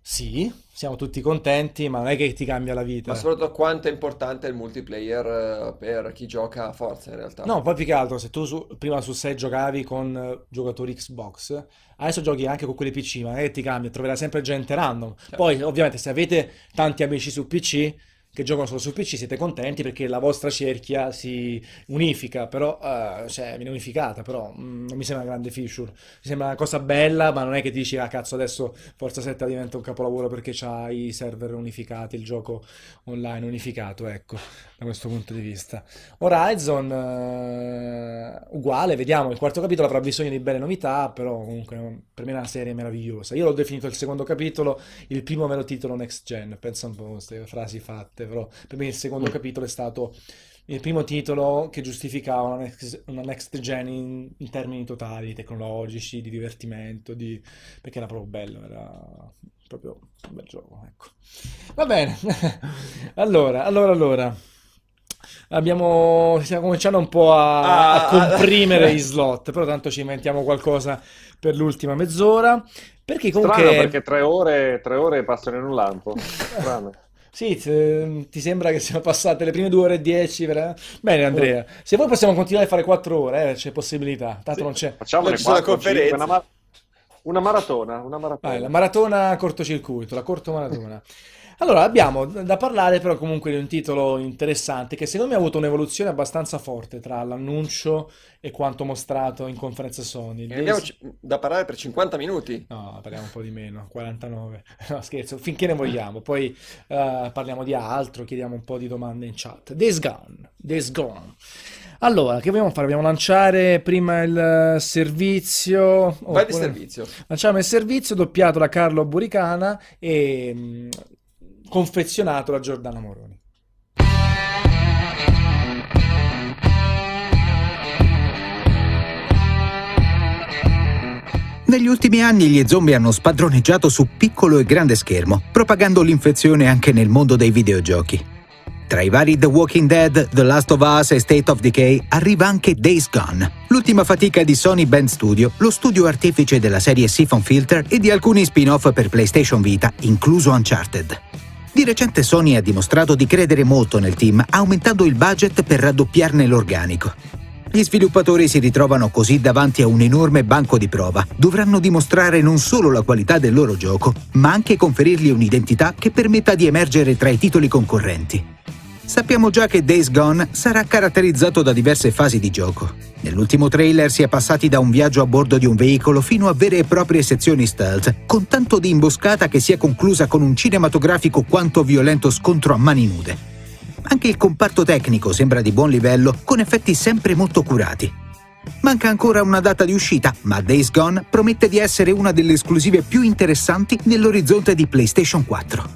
Sì, siamo tutti contenti, ma non è che ti cambia la vita. Ma soprattutto quanto è importante il multiplayer eh, per chi gioca a Forza in realtà. No, poi più che altro, se tu su, prima su 6 giocavi con uh, giocatori Xbox, adesso giochi anche con quelli PC, ma non è che ti cambia, troverai sempre gente random. Certo. Poi, ovviamente, se avete tanti amici su PC, che giocano solo su PC siete contenti perché la vostra cerchia si unifica, però, uh, cioè, viene unificata, però mm, non mi sembra una grande feature. Mi sembra una cosa bella, ma non è che dici, ah cazzo, adesso Forza 7 diventa un capolavoro perché c'ha i server unificati, il gioco online unificato, ecco, da questo punto di vista. Horizon, uh, uguale, vediamo, il quarto capitolo avrà bisogno di belle novità, però comunque per me è una serie meravigliosa. Io l'ho definito il secondo capitolo, il primo me lo titolo Next Gen, pensa un po' a queste frasi fatte però per me il secondo mm. capitolo è stato il primo titolo che giustificava una next, una next gen in, in, termini totali, tecnologici, di divertimento, di... perché era proprio bello, era proprio un bel gioco, ecco. Va bene, <laughs> allora, allora, allora. Abbiamo, stiamo cominciando un po' a, ah, a comprimere i <laughs> slot, però tanto ci inventiamo qualcosa per l'ultima mezz'ora. Perché comunque... Strano perché tre ore, tre ore passano in un lampo. <laughs> Strano. Sì, ti sembra che siano passate le prime due ore e dieci? Per... Bene, Andrea. Se vuoi possiamo continuare a fare quattro ore, eh, c'è possibilità. Tanto sì. non c'è. Facciamo una conferenza. Una, ma- una, maratona. Una maratona. Vai, la maratona cortocircuito, la corto maratona. <laughs> Allora, abbiamo da parlare però comunque di un titolo interessante che secondo me ha avuto un'evoluzione abbastanza forte tra l'annuncio e quanto mostrato in conferenza Sony. E abbiamo c- da parlare per 50 minuti. No, parliamo un po' di meno, 49. <laughs> No, scherzo, finché ne vogliamo. Poi uh, parliamo di altro, chiediamo un po' di domande in chat. Days Gone, Days Gone. Allora, che vogliamo fare? Dobbiamo lanciare prima il servizio. Vai di servizio. Lanciamo il servizio doppiato da Carlo Buricana e mm, confezionato da Giordano Moroni. Negli ultimi anni gli zombie hanno spadroneggiato su piccolo e grande schermo, propagando l'infezione anche nel mondo dei videogiochi. Tra i vari The Walking Dead, The Last of Us e State of Decay arriva anche Days Gone, l'ultima fatica di Sony Band Studio, lo studio artefice della serie Siphon Filter e di alcuni spin-off per PlayStation Vita, incluso Uncharted. Di recente Sony ha dimostrato di credere molto nel team, aumentando il budget per raddoppiarne l'organico. Gli sviluppatori si ritrovano così davanti a un enorme banco di prova. Dovranno dimostrare non solo la qualità del loro gioco, ma anche conferirgli un'identità che permetta di emergere tra i titoli concorrenti. Sappiamo già che Days Gone sarà caratterizzato da diverse fasi di gioco. Nell'ultimo trailer si è passati da un viaggio a bordo di un veicolo fino a vere e proprie sezioni stealth, con tanto di imboscata che si è conclusa con un cinematografico quanto violento scontro a mani nude. Anche il comparto tecnico sembra di buon livello, con effetti sempre molto curati. Manca ancora una data di uscita, ma Days Gone promette di essere una delle esclusive più interessanti nell'orizzonte di PlayStation 4.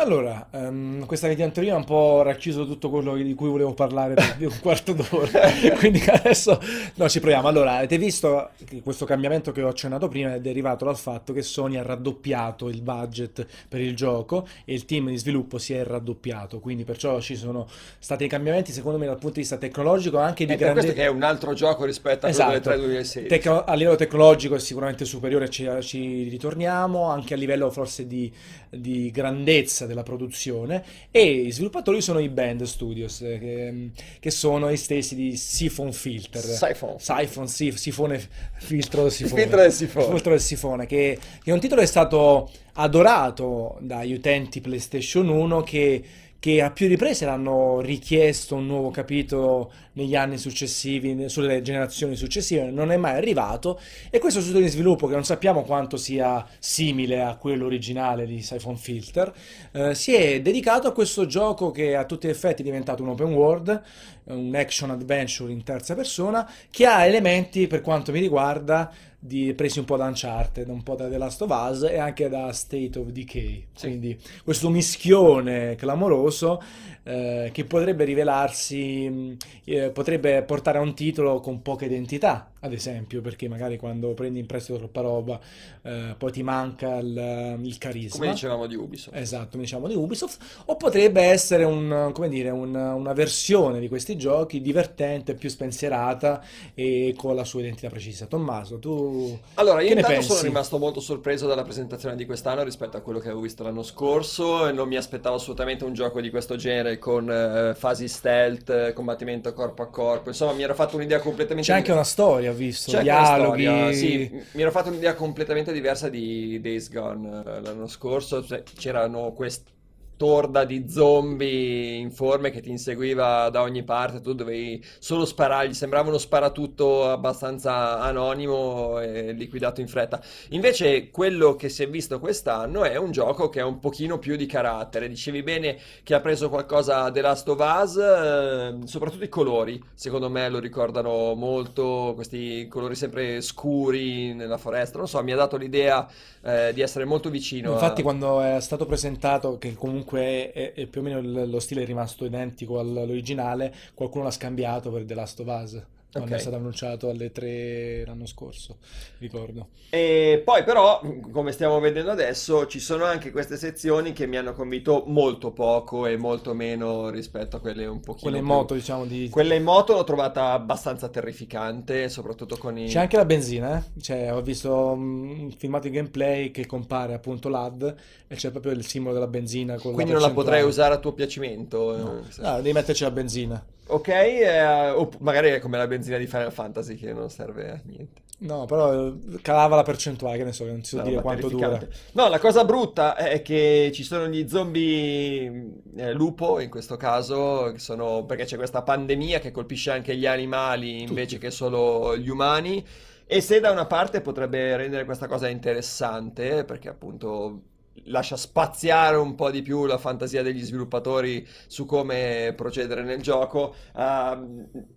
Allora, um, questa medianteria ha un po' racchiuso tutto quello di cui volevo parlare di un <laughs> quarto d'ora, quindi adesso no, ci proviamo. Allora, avete visto che questo cambiamento che ho accennato prima è derivato dal fatto che Sony ha raddoppiato il budget per il gioco e il team di sviluppo si è raddoppiato, quindi perciò ci sono stati cambiamenti secondo me dal punto di vista tecnologico anche di e grande... questo che è un altro gioco rispetto a esatto. quello del 3 2016. Tecno... a livello tecnologico è sicuramente superiore, ci, ci ritorniamo, anche a livello forse di, di grandezza della produzione e i sviluppatori sono i Band Studios eh, che, che sono gli stessi di Siphon Filter. Siphon. Siphon, sì, sifone filtro del sifone filtro del sifone, filtro del sifone che, che è un titolo che è stato adorato dagli utenti PlayStation 1 che che a più riprese l'hanno richiesto un nuovo capitolo negli anni successivi, sulle generazioni successive, non è mai arrivato e questo studio di sviluppo che non sappiamo quanto sia simile a quello originale di Siphon Filter, eh, si è dedicato a questo gioco che a tutti gli effetti è diventato un open world, un action adventure in terza persona, che ha elementi per quanto mi riguarda di, presi un po' da Uncharted, un po' da The Last of Us e anche da State of Decay. Sì. Quindi questo mischione clamoroso eh, che potrebbe rivelarsi, eh, potrebbe portare a un titolo con poca identità, ad esempio, perché magari quando prendi in prestito troppa roba eh, poi ti manca il, il, carisma. Come dicevamo di Ubisoft. Esatto, come diciamo di Ubisoft. O potrebbe essere un, dire, un, una versione di questi giochi divertente, più spensierata e con la sua identità precisa. Tommaso, tu Allora, io intanto sono rimasto molto sorpreso dalla presentazione di quest'anno rispetto a quello che avevo visto l'anno scorso e non mi aspettavo assolutamente un gioco di questo genere con uh, fasi stealth, combattimento corpo a corpo. Insomma, mi ero fatto un'idea completamente C'è anche una storia, ho visto, C'è dialoghi. Storia, sì, mi ero fatto un'idea completamente diversa di Days Gone uh, l'anno scorso. Cioè, c'erano questi torda di zombie informe che ti inseguiva da ogni parte, tu dovevi solo sparargli, sembrava uno sparatutto abbastanza anonimo e liquidato in fretta. Invece quello che si è visto quest'anno è un gioco che ha un pochino più di carattere, dicevi bene che ha preso qualcosa The Last of Us, eh, soprattutto i colori, secondo me lo ricordano molto, questi colori sempre scuri nella foresta, non so, mi ha dato l'idea eh, di essere molto vicino. Infatti a... quando è stato presentato che comunque comunque è, è più o meno lo stile è rimasto identico all'originale, qualcuno l'ha scambiato per The Last of Us quando okay. è stato annunciato alle 3 l'anno scorso, ricordo. E poi però, come stiamo vedendo adesso, ci sono anche queste sezioni che mi hanno convinto molto poco e molto meno rispetto a quelle un pochino Quelle in più... moto, diciamo di... Quelle in moto l'ho trovata abbastanza terrificante, soprattutto con i... C'è anche la benzina, eh? Cioè, ho visto un filmato di gameplay che compare appunto l'AD e c'è proprio il simbolo della benzina Quindi non la potrei usare a tuo piacimento? No, no devi metterci la benzina. Ok, eh, o magari è come la benzina di Final Fantasy che non serve a niente. No, però eh, calava la percentuale, che ne so, non si so no, dire quanto dura. No, la cosa brutta è che ci sono gli zombie eh, lupo, in questo caso, sono, perché c'è questa pandemia che colpisce anche gli animali invece Tutti. che solo gli umani. E se da una parte potrebbe rendere questa cosa interessante, perché appunto lascia spaziare un po' di più la fantasia degli sviluppatori su come procedere nel gioco. Uh,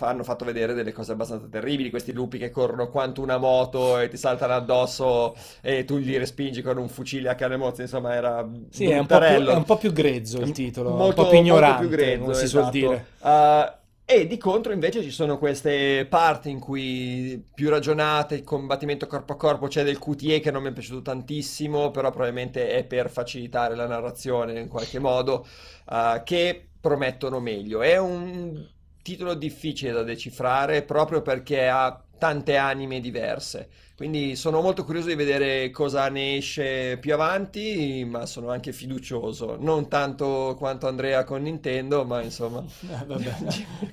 hanno fatto vedere delle cose abbastanza terribili, questi lupi che corrono quanto una moto e ti saltano addosso e tu li respingi con un fucile a canne mozze, insomma era Sì, è un, più, è un, po più, grezzo il titolo, molto, un po' più ignorante, più grezzo, come si esatto. suol dire. Uh, e di contro invece ci sono queste parti in cui più ragionate, il combattimento corpo a corpo, c'è del QTE che non mi è piaciuto tantissimo, però probabilmente è per facilitare la narrazione in qualche modo, uh, che promettono meglio. È un titolo difficile da decifrare proprio perché ha tante anime diverse. Quindi sono molto curioso di vedere cosa ne esce più avanti, ma sono anche fiducioso. Non tanto quanto Andrea con Nintendo, ma insomma... <laughs> Eh, vabbè,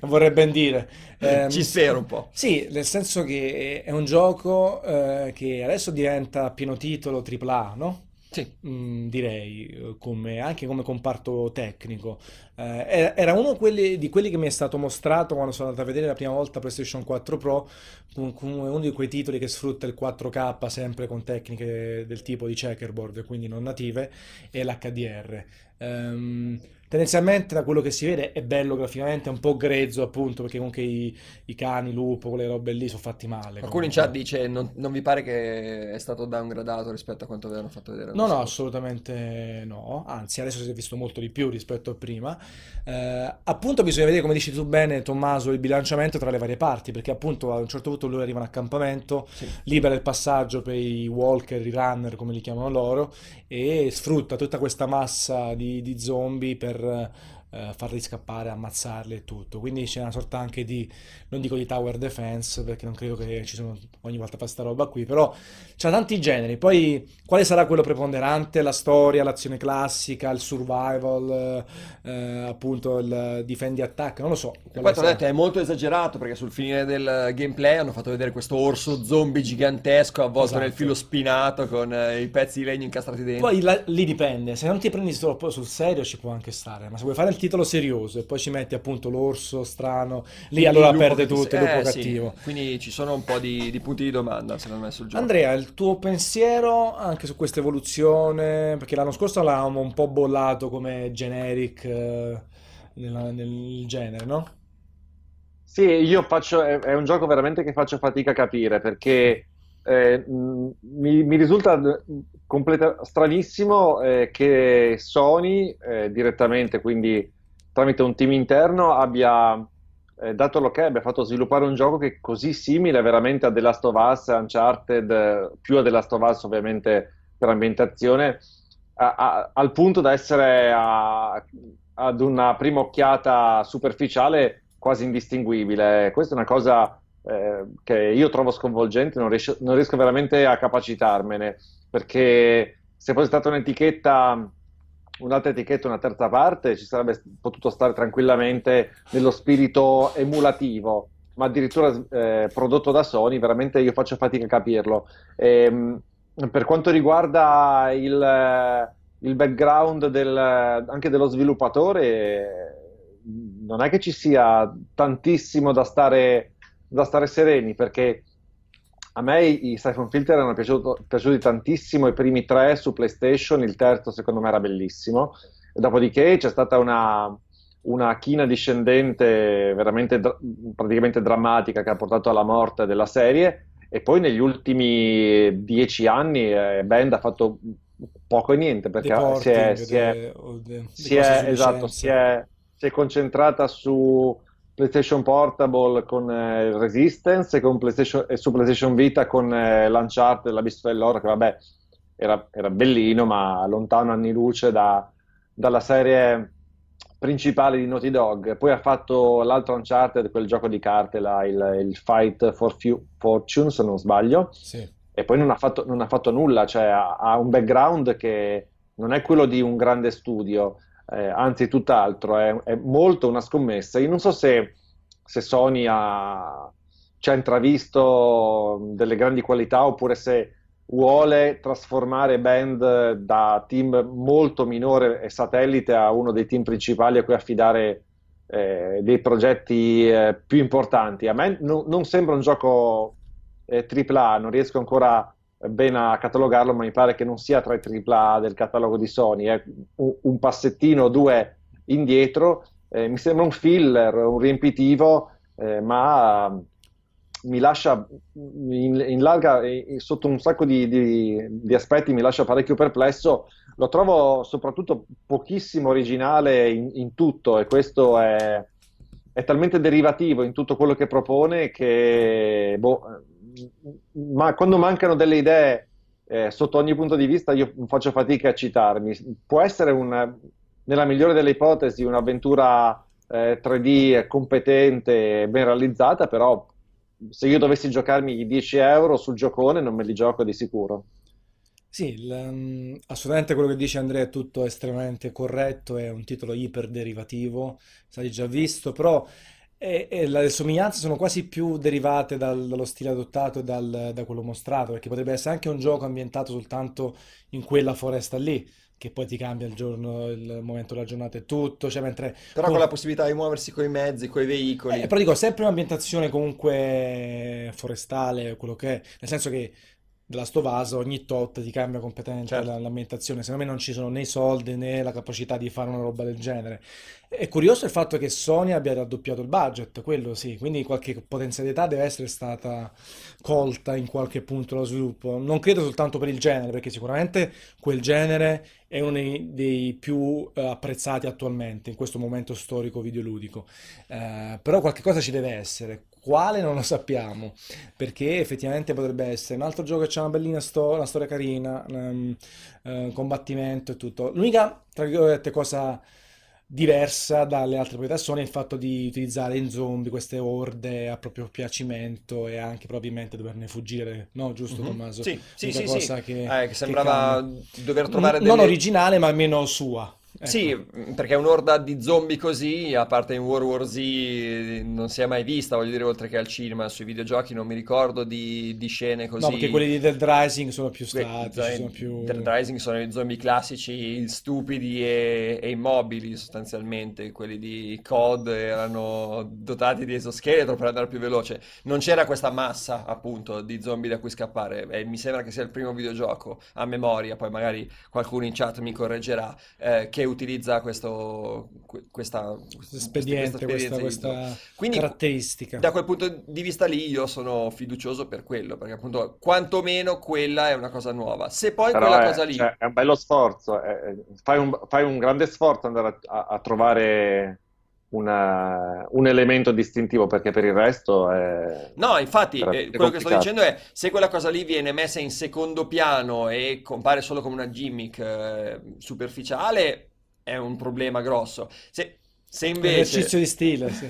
<laughs> vorrei ben dire. Eh, Ci spero un po'. Sì, nel senso che è un gioco eh, che adesso diventa pieno titolo AAA, no? Sì. Mm, direi, come, anche come comparto tecnico. Eh, era uno quelli, di quelli che mi è stato mostrato quando sono andato a vedere la prima volta PlayStation 4 Pro, come uno di quei titoli che sfrutta il 4K sempre con tecniche del tipo di checkerboard, quindi non native, e l'HDR. Ehm, tendenzialmente da quello che si vede è bello graficamente, è un po' grezzo appunto perché comunque i, i cani, lupo, quelle robe lì sono fatti male. Qualcuno in chat dice non, non, vi pare che è stato downgradato rispetto a quanto avevano fatto vedere? No, no, assolutamente no, anzi adesso si è visto molto di più rispetto a prima. Eh, appunto bisogna vedere come dici tu bene Tommaso il bilanciamento tra le varie parti perché appunto a un certo punto loro arrivano a accampamento, sì. libera il passaggio per i walker, i runner come li chiamano loro e sfrutta tutta questa massa di, di zombie per 对 eh, farli scappare, ammazzarli e tutto. Quindi c'è una sorta anche di, non dico di tower defense, perché non credo che ci sono ogni volta fa sta roba qui, però c'ha tanti generi. Poi quale sarà quello preponderante? La storia, l'azione classica, il survival, eh, appunto il difendi attack, non lo so. E poi detto, è molto esagerato perché sul finire del gameplay hanno fatto vedere questo orso zombie gigantesco avvolto esatto. nel filo spinato con eh, i pezzi di legno incastrati dentro. Poi la, lì dipende, se non ti prendi troppo sul serio ci può anche stare, ma se vuoi fare il titolo serioso e poi ci metti appunto l'orso strano, lì Quindi allora perde tutto, il lupo eh, cattivo. Sì. Quindi ci sono un po' di, di, punti di domanda secondo me sul gioco. Andrea, il tuo pensiero anche su questa evoluzione, perché l'anno scorso l'avevamo un po' bollato come generic eh, nella, nel genere, no? Sì, io faccio, è, è, un gioco veramente che faccio fatica a capire perché eh, mi, mi, risulta completa, stranissimo eh, che Sony eh, direttamente, quindi tramite un team interno, abbia eh, dato l'ok, abbia fatto sviluppare un gioco che è così simile veramente a The Last of Us, Uncharted, più a The Last of Us ovviamente per ambientazione, a, a, al punto da essere a, ad una prima occhiata superficiale quasi indistinguibile. Questa è una cosa eh, che io trovo sconvolgente, non riesco, non riesco veramente a capacitarmene, perché se fosse stata un'etichetta un'altra etichetta, una terza parte, ci sarebbe potuto stare tranquillamente nello spirito emulativo, ma addirittura eh, prodotto da Sony, veramente io faccio fatica a capirlo. E, ehm, per quanto riguarda il, il background del, anche dello sviluppatore, non è che ci sia tantissimo da stare, da stare sereni, perché a me i Siphon Filter erano piaciuto, piaciuti tantissimo i primi tre su PlayStation, il terzo secondo me era bellissimo. Dopodiché c'è stata una, una china discendente veramente praticamente drammatica che ha portato alla morte della serie e poi negli ultimi dieci anni eh, Band ha fatto poco e niente perché si è, si è, si è, esatto, si è, si è concentrata su PlayStation Portable con eh, Resistance e, con PlayStation, e su PlayStation Vita con eh, L'Uncharted, la Vista dell'Oro, che vabbè era, era, bellino, ma lontano anni luce da, dalla serie principale di Naughty Dog. Poi ha fatto l'altro Uncharted, quel gioco di carte, là, il, il, Fight for Fortune, se non sbaglio. Sì. E poi non ha fatto, non ha fatto nulla, cioè ha, ha un background che non è quello di un grande studio eh, anzi tutt'altro, è, è, molto una scommessa. Io non so se, se Sony ha, ci ha intravisto delle grandi qualità oppure se vuole trasformare Band da team molto minore e satellite a uno dei team principali a cui affidare eh, dei progetti eh, più importanti. A me no, non sembra un gioco eh, AAA, non riesco ancora a bene a catalogarlo, ma mi pare che non sia tra i AAA del catalogo di Sony, è un, un passettino o due indietro. Eh, mi sembra un filler, un riempitivo eh, ma mi lascia in, in larga, in, sotto un sacco di, di, di, aspetti, mi lascia parecchio perplesso. Lo trovo soprattutto pochissimo originale in, in tutto e questo è, è, talmente derivativo in tutto quello che propone che boh, ma quando mancano delle idee eh, sotto ogni punto di vista io faccio fatica a citarmi. Può essere una, nella migliore delle ipotesi un'avventura eh, 3D competente, ben realizzata, però se io dovessi giocarmi i 10 euro sul giocone non me li gioco di sicuro. Sì, il, um, assolutamente quello che dice Andrea è tutto estremamente corretto, è un titolo iperderivativo, sai già visto, però e, e le somiglianze sono quasi più derivate dal- dallo stile adottato e dal- da quello mostrato, perché potrebbe essere anche un gioco ambientato soltanto in quella foresta lì, che poi ti cambia il giorno, il momento della giornata e tutto, cioè mentre... Però con la possibilità di muoversi con i mezzi, con i veicoli. Eh, però dico, sempre un'ambientazione comunque forestale, quello che è, nel senso che della Stovasa ogni tot ti cambia completamente certo. l'ambientazione. Secondo me non ci sono né i soldi né la capacità di fare una roba del genere. È curioso il fatto che Sony abbia raddoppiato il budget, quello sì, quindi qualche potenzialità deve essere stata colta in qualche punto dello sviluppo. Non credo soltanto per il genere, perché sicuramente quel genere è uno dei, più uh, apprezzati attualmente in questo momento storico videoludico. Uh, però qualche cosa ci deve essere quale non lo sappiamo, perché effettivamente potrebbe essere un altro gioco che ha una bellina storia, una storia carina, um, uh, combattimento e tutto. L'unica, tra virgolette, cosa diversa dalle altre proprietà Sony è il fatto di utilizzare in zombie queste orde a proprio piacimento e anche probabilmente doverne fuggire, no? Giusto mm-hmm. Tommaso? Sì, sì, sì, sì. Che, eh, che sembrava che dover trovare N- delle... Non originale, ma almeno sua. Ecco. Sì, perché un'orda di zombie così, a parte in World War Z, non si è mai vista, voglio dire, oltre che al cinema, sui videogiochi non mi ricordo di, di scene così. No, perché quelli di Dead Rising sono più statici, Que- sono più... Dead Rising sono i zombie classici, stupidi e, e, immobili sostanzialmente, quelli di COD erano dotati di esoscheletro per andare più veloce. Non c'era questa massa, appunto, di zombie da cui scappare e mi sembra che sia il primo videogioco a memoria, poi magari qualcuno in chat mi correggerà, eh, che utilizza questo, questa, questo espediente, questa, questa, questa Quindi, caratteristica. Da quel punto di vista lì io sono fiducioso per quello, perché appunto quantomeno quella è una cosa nuova. Se poi Però quella è, cosa lì... Cioè, è un bello sforzo, è, fai, un, fai, un, grande sforzo andare a, a trovare... Una, un elemento distintivo perché per il resto è no infatti eh, quello che sto dicendo è se quella cosa lì viene messa in secondo piano e compare solo come una gimmick eh, superficiale è un problema grosso. Se, se invece... Esercizio di stile, sì.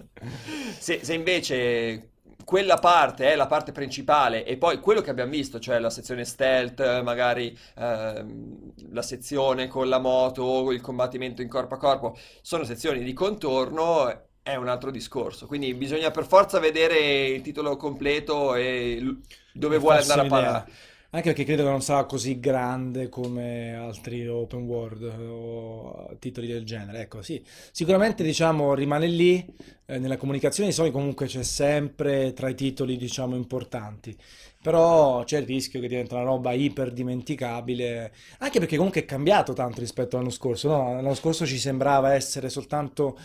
<laughs> se, se invece quella parte è la parte principale e poi quello che abbiamo visto, cioè la sezione stealth, magari ehm, la sezione con la moto, il combattimento in corpo a corpo, sono sezioni di contorno, è un altro discorso. Quindi bisogna per forza vedere il titolo completo e dove vuole andare a parare. Anche perché credo che non sarà così grande come altri open world o titoli del genere. Ecco, sì, sicuramente diciamo rimane lì. Eh, nella comunicazione di Sony comunque c'è sempre tra i titoli diciamo importanti però c'è il rischio che diventa una roba iper dimenticabile, anche perché comunque è cambiato tanto rispetto all'anno scorso, no? L'anno scorso ci sembrava essere soltanto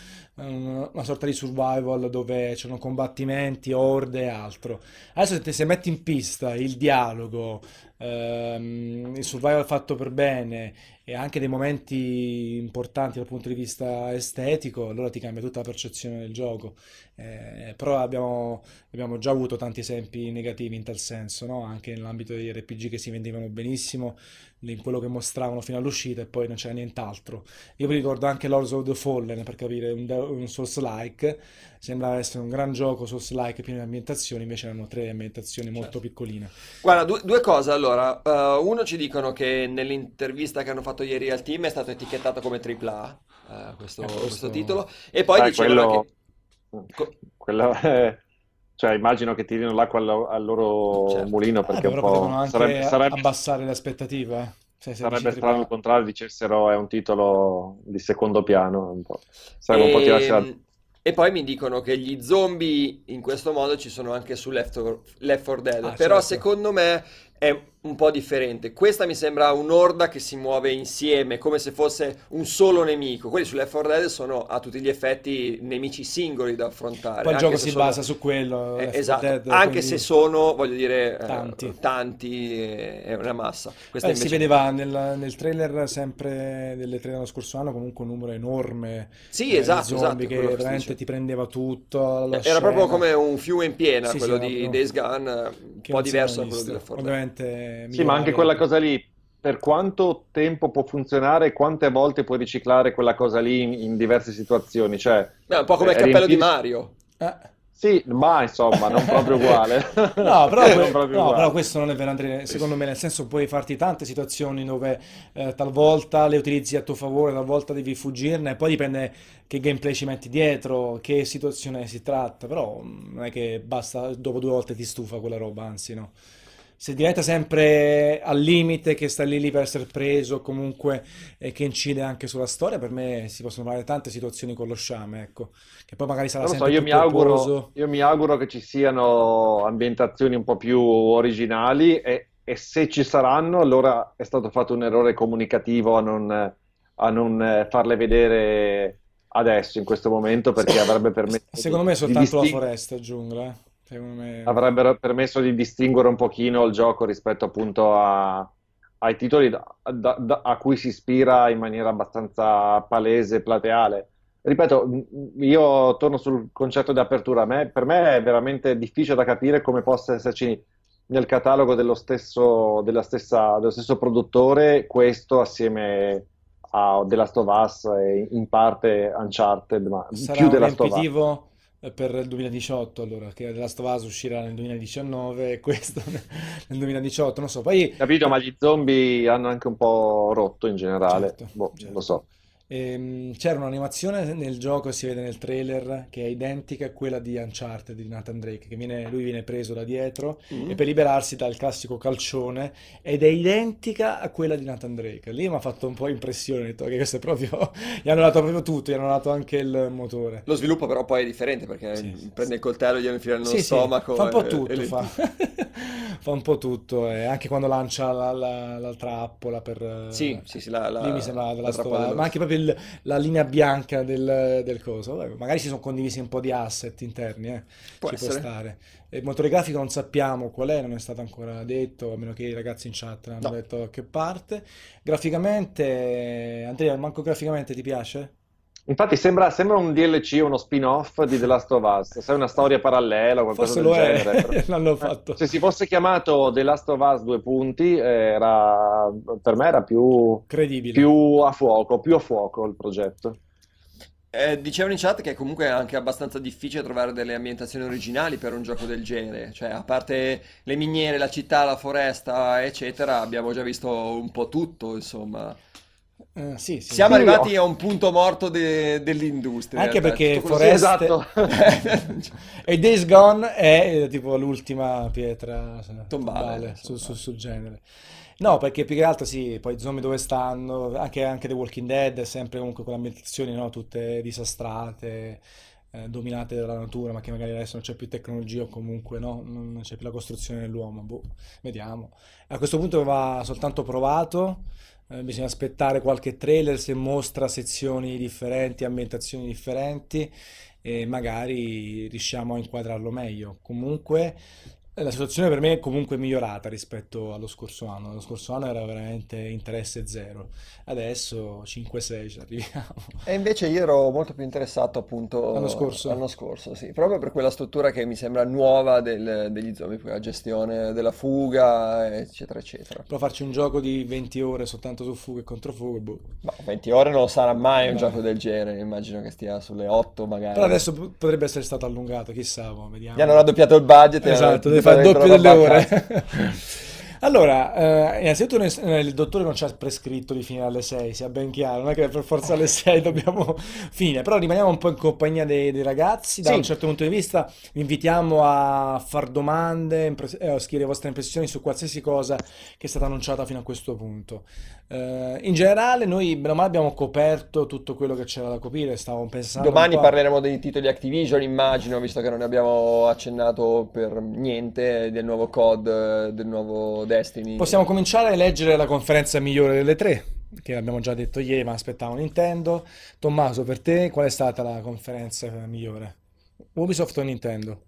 una, una sorta di survival dove c'erano combattimenti, orde e altro. Adesso se, se metti in pista il dialogo, ehm, il survival fatto per bene e anche dei momenti importanti dal punto di vista estetico, allora ti cambia tutta la percezione del gioco. Eh, però abbiamo, abbiamo, già avuto tanti esempi negativi in tal senso, no? anche nell'ambito degli RPG che si vendevano benissimo, in quello che mostravano fino all'uscita e poi non c'era nient'altro. Io vi ricordo anche Lords of the Fallen per capire un, un Souls-like, sembrava essere un gran gioco Souls-like pieno di ambientazioni, invece erano tre ambientazioni certo. molto piccoline. Guarda, due, due cose allora. Uh, uno ci dicono che nell'intervista che hanno fatto ieri al team è stato etichettato come AAA uh, questo, eh, questo... questo, titolo e poi ah, dicevano quello... che... <laughs> Quello è cioè, immagino che tirino l'acqua al, al loro certo. mulino perché eh, un po' sarebbe, sarebbe, abbassare le aspettative. Eh. Se, se sarebbe strano al contrario dicessero è un titolo di secondo piano. Un sarebbe e... un po' tirarsi la... Ehm, e poi mi dicono che gli zombie in questo modo ci sono anche su Left 4, Left 4 Dead. Ah, Però certo. secondo me è un po' differente. Questa mi sembra un'orda che si muove insieme, come se fosse un solo nemico. Quelli su Left 4 Dead sono a tutti gli effetti nemici singoli da affrontare. Poi il gioco si sono... basa su quello. Eh, esatto, Dead, anche quindi... se sono, voglio dire, eh, tanti, eh, tanti è una massa. Questa eh, invece... Si vedeva nel, nel, trailer sempre delle tre dello scorso anno comunque un numero enorme. Sì, esatto, esatto. Che veramente ti prendeva tutto. Era scena. proprio come un fiume in piena sì, quello sì, di Days Gone, un po' diverso da quello di Left 4 Dead. Ovviamente sì, ma anche quella cosa lì, per quanto tempo può funzionare e quante volte puoi riciclare quella cosa lì in, in diverse situazioni? Cioè, Beh, un po' come il cappello riempir... di Mario. Eh. Sì, ma insomma, non proprio <laughs> uguale. no, però, <laughs> que- no uguale. però, questo non è vero, Andrea. Secondo me, nel senso, puoi farti tante situazioni dove eh, talvolta le utilizzi a tuo favore, talvolta devi fuggirne, poi dipende che gameplay ci metti dietro, che situazione si tratta. Però non è che basta, dopo due volte ti stufa quella roba, anzi, no se diventa sempre al limite, che sta lì lì per essere preso, comunque e che incide anche sulla storia, per me si possono fare tante situazioni con lo sciame, ecco. Che poi magari sarà sempre so, io mi, auguro, io mi auguro che ci siano ambientazioni un po' più originali e, e, se ci saranno, allora è stato fatto un errore comunicativo a non, a non farle vedere adesso, in questo momento, perché avrebbe permesso... Secondo me soltanto disting- la foresta giungla, me... avrebbero permesso di distinguere un pochino il gioco rispetto appunto a, ai titoli da, da, da, a cui si ispira in maniera abbastanza palese e plateale. Ripeto, io torno sul concetto di apertura. Me, per me è veramente difficile da capire come possa esserci nel catalogo dello stesso, stessa, dello stesso produttore questo assieme a The Last of Us e in parte Uncharted, ma Sarà più The Last of Us per il 2018 allora che The Last of Us uscirà nel 2019 e questo <laughs> nel 2018 non so. Poi capito ma gli zombie hanno anche un po' rotto in generale. Certo, boh, certo. lo so Ehm, c'era un'animazione nel gioco, si vede nel trailer, che è identica a quella di Uncharted di Nathan Drake, che viene, lui viene preso da dietro mm. e per liberarsi dal classico calcione ed è identica a quella di Nathan Drake. Lì mi ha fatto un po' impressione, detto che questo è proprio... <laughs> gli hanno dato proprio tutto, gli hanno dato anche il motore. Lo sviluppo però poi è differente perché sì, prende il coltello, gli infila nello sì, stomaco. Sì, fa un po' tutto, e, fa. <laughs> fa. un po' tutto, e anche quando lancia la, la, la trappola per... Sì, sì, sì, la, la, lì mi sembra della storia, ma anche proprio il, la linea bianca del, del coso. Vabbè, magari si sono condivisi un po' di asset interni, eh. può ci può stare. Il motore grafico non sappiamo qual è, non è stato ancora detto, a meno che i ragazzi in chat non hanno no. detto che parte. Graficamente, Andrea, manco graficamente ti piace? Infatti sembra, sembra, un DLC, uno spin-off di The Last of Us, se è una storia parallela o qualcosa Forse del genere. <laughs> L'hanno fatto. Se si fosse chiamato The Last of Us due punti, era, per me era più, Credibile. più a fuoco, più a fuoco il progetto. Eh, dicevano in chat che comunque è anche abbastanza difficile trovare delle ambientazioni originali per un gioco del genere, cioè a parte le miniere, la città, la foresta, eccetera, abbiamo già visto un po' tutto, insomma. Uh, sì, sì. Siamo sì, arrivati a un punto morto de- dell'industria. Anche perché Forest esatto. <laughs> e Days Gone è tipo l'ultima pietra tombale, tombale sul, sul, sul, genere. No, perché più che altro sì, poi zombie dove stanno, anche, anche The Walking Dead è sempre comunque con ambientazioni no? tutte disastrate, eh, dominate dalla natura, ma che magari adesso non c'è più tecnologia o comunque no? non c'è più la costruzione dell'uomo. Boh, vediamo. A questo punto va soltanto provato eh, bisogna aspettare qualche trailer se mostra sezioni differenti, ambientazioni differenti e magari riusciamo a inquadrarlo meglio. Comunque la situazione per me è comunque migliorata rispetto allo scorso anno. Lo scorso anno era veramente interesse zero, adesso 5-6 ci arriviamo. <laughs> E invece io ero molto più interessato appunto l'anno scorso. L'anno scorso, sì, proprio per quella struttura che mi sembra nuova del, degli zombie, la gestione della fuga, eccetera, eccetera. Però farci un gioco di 20 ore soltanto su fuga e controfuga, boh. Ma 20 ore non sarà mai un no. gioco del genere, immagino che stia sulle 8 magari. Però adesso potrebbe essere stato allungato, chissà, boh, vediamo. Gli hanno raddoppiato il budget. Esatto, deve fare il doppio delle ore. <laughs> Allora, eh, innanzitutto eh, il dottore non ci ha prescritto di finire alle 6, sia ben chiaro, non è che per forza alle 6 <laughs> dobbiamo <laughs> finire, però rimaniamo un po' in compagnia dei, dei ragazzi, da sì. un certo punto di vista vi invitiamo a far domande, impres- eh, a scrivere le vostre impressioni su qualsiasi cosa che è stata annunciata fino a questo punto. Uh, in generale, noi bene o male abbiamo coperto tutto quello che c'era da coprire. Stavamo pensando. Domani parleremo dei titoli Activision, immagino, visto che non ne abbiamo accennato per niente del nuovo COD, del nuovo Destiny. Possiamo cominciare a leggere la conferenza migliore delle tre, che abbiamo già detto ieri, ma aspettavo Nintendo. Tommaso, per te qual è stata la conferenza migliore? Ubisoft o Nintendo?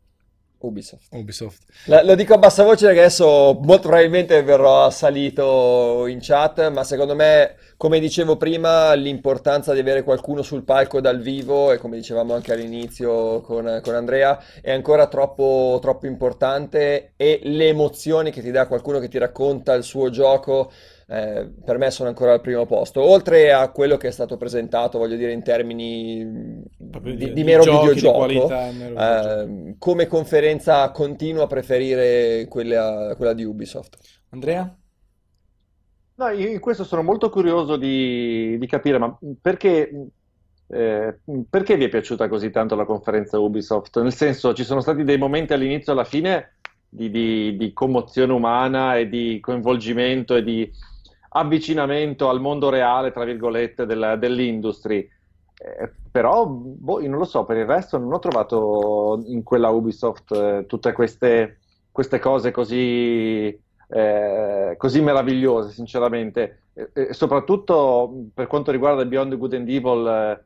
Ubisoft. Ubisoft. La, lo dico a bassa voce perché adesso molto probabilmente verrò assalito in chat, ma secondo me, come dicevo prima, l'importanza di avere qualcuno sul palco dal vivo, e come dicevamo anche all'inizio con, con Andrea, è ancora troppo, troppo importante e le emozioni che ti dà qualcuno che ti racconta il suo gioco eh, per me sono ancora al primo posto. Oltre a quello che è stato presentato, voglio dire, in termini di, di, di mero giochi, videogioco, di qualità, mero eh, come conferenza continuo a preferire quella, quella di Ubisoft. Andrea? No, io in questo sono molto curioso di, di capire, ma perché, eh, perché vi è piaciuta così tanto la conferenza Ubisoft? Nel senso, ci sono stati dei momenti all'inizio e alla fine di, di, di commozione umana e di coinvolgimento e di avvicinamento al mondo reale, tra virgolette, del, dell'industry. Eh, però, boh, io non lo so, per il resto non ho trovato in quella Ubisoft eh, tutte queste, queste, cose così, eh, così meravigliose, sinceramente. Soprattutto per quanto riguarda Beyond Good and Evil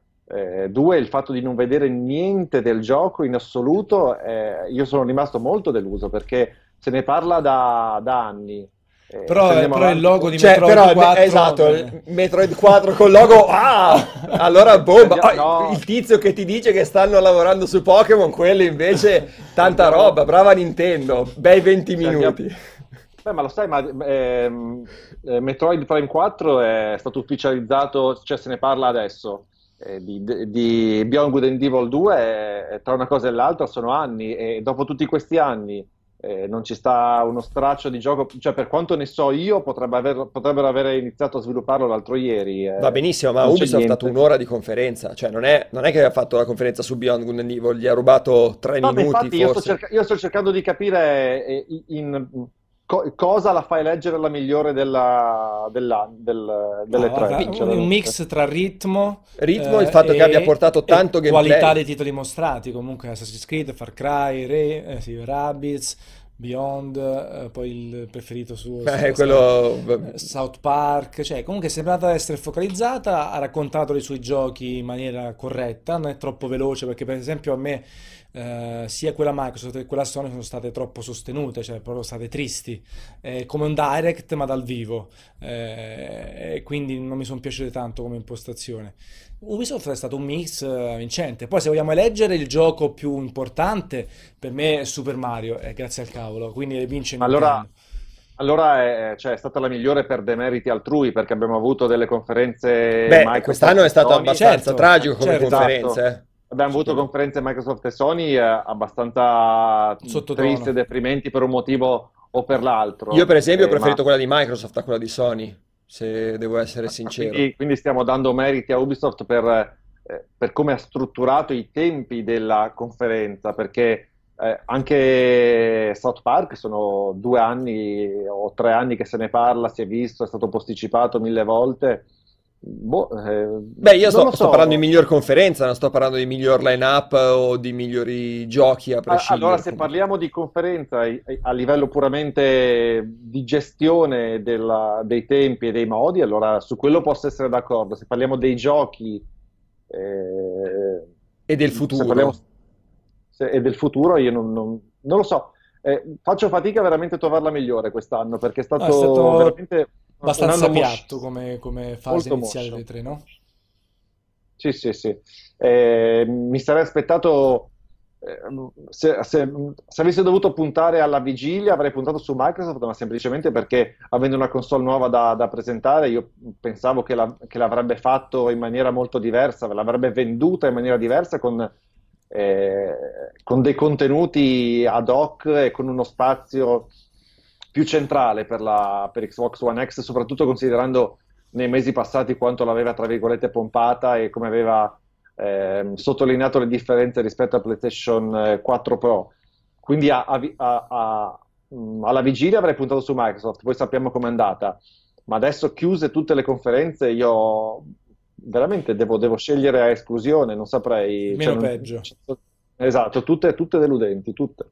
2, eh, il fatto di non vedere niente del gioco in assoluto, eh, io sono rimasto molto deluso perché se ne parla da, da anni eh, però, però il logo di cioè, Metroid però, 4 esatto, eh. Metroid 4 con il logo ah! <laughs> allora bomba oh, il tizio che ti dice che stanno lavorando su Pokémon quello invece tanta roba brava Nintendo bei 20 minuti Beh, ma lo sai, ma ehm, eh, Metroid Prime 4 è stato ufficializzato, cioè se ne parla adesso. Eh, di, di Beyond Good and Evil 2, eh, tra una cosa e l'altra sono anni, e dopo tutti questi anni eh, non ci sta uno straccio di gioco, cioè per quanto ne so io potrebbe aver, potrebbero aver iniziato a svilupparlo l'altro ieri. Eh, Va benissimo, ma Ubisoft ha dato un'ora di conferenza, cioè non è, non è, che ha fatto la conferenza su Beyond Good and Evil, gli ha rubato tre no, minuti infatti, io sto, cerca- io sto, cercando di capire eh, in, co- cosa la fai leggere la migliore della, della, del, delle no, tre. Cioè, un mix tra ritmo, ritmo eh, il fatto che abbia portato tanto gameplay. qualità dei titoli mostrati, comunque Assassin's Creed, Far Cry, Re, eh, sì, Rabbids, Beyond, eh, poi il preferito suo, eh, quello... South Park, cioè comunque è sembrata essere focalizzata, ha raccontato i suoi giochi in maniera corretta, non è troppo veloce perché per esempio a me eh, sia quella Microsoft che quella Sony sono state troppo sostenute, cioè proprio state tristi, eh, come un direct ma dal vivo, eh, e quindi non mi sono piaciute tanto come impostazione. Ubisoft è stato un mix eh, vincente. Poi, se vogliamo eleggere il gioco più importante, per me è Super Mario, è grazie al cavolo. Quindi vince Nintendo. Allora, allora è, cioè, è, stata la migliore per demeriti altrui perché abbiamo avuto delle conferenze. Beh, Microsoft quest'anno è stato Sony. abbastanza certo, tragico come certo, conferenze. Esatto. Abbiamo avuto conferenze Microsoft e Sony eh, abbastanza triste, deprimenti per un motivo o per l'altro. Io, per esempio, ho eh, preferito ma... quella di Microsoft a quella di Sony se devo essere sincero. Quindi, quindi stiamo dando meriti a Ubisoft per, eh, per, come ha strutturato i tempi della conferenza, perché eh, anche South Park sono due anni o tre anni che se ne parla, si è visto, è stato posticipato mille volte Boh, eh, Beh, io sto, so. sto, parlando di miglior conferenza, non sto parlando di miglior line-up o di migliori giochi a prescindere. Allora, se parliamo di conferenza a livello puramente di gestione della, dei tempi e dei modi, allora su quello posso essere d'accordo. Se parliamo dei giochi eh, e del futuro, parliamo, se, e del futuro, io non, non, non lo so. Eh, faccio fatica veramente a trovarla migliore quest'anno perché è stato, no, è stato... veramente abbastanza piatto come, come fase iniziale dei tre, no? Sì, sì, sì. Eh, mi sarei aspettato, eh, se, se, se, avessi dovuto puntare alla vigilia avrei puntato su Microsoft, ma semplicemente perché avendo una console nuova da, da presentare io pensavo che, la, che, l'avrebbe fatto in maniera molto diversa, l'avrebbe venduta in maniera diversa con, eh, con dei contenuti ad hoc e con uno spazio più centrale per, la, per Xbox One X, soprattutto considerando nei mesi passati quanto l'aveva, tra virgolette, pompata e come aveva eh, sottolineato le differenze rispetto a PlayStation 4 eh, Pro. Quindi a, a, a, mm, alla vigilia avrei puntato su Microsoft, poi sappiamo com'è andata. Ma adesso chiuse tutte le conferenze, io veramente devo, devo scegliere a esclusione, non saprei. Meno cioè, peggio. esatto, tutte, tutte deludenti, tutte.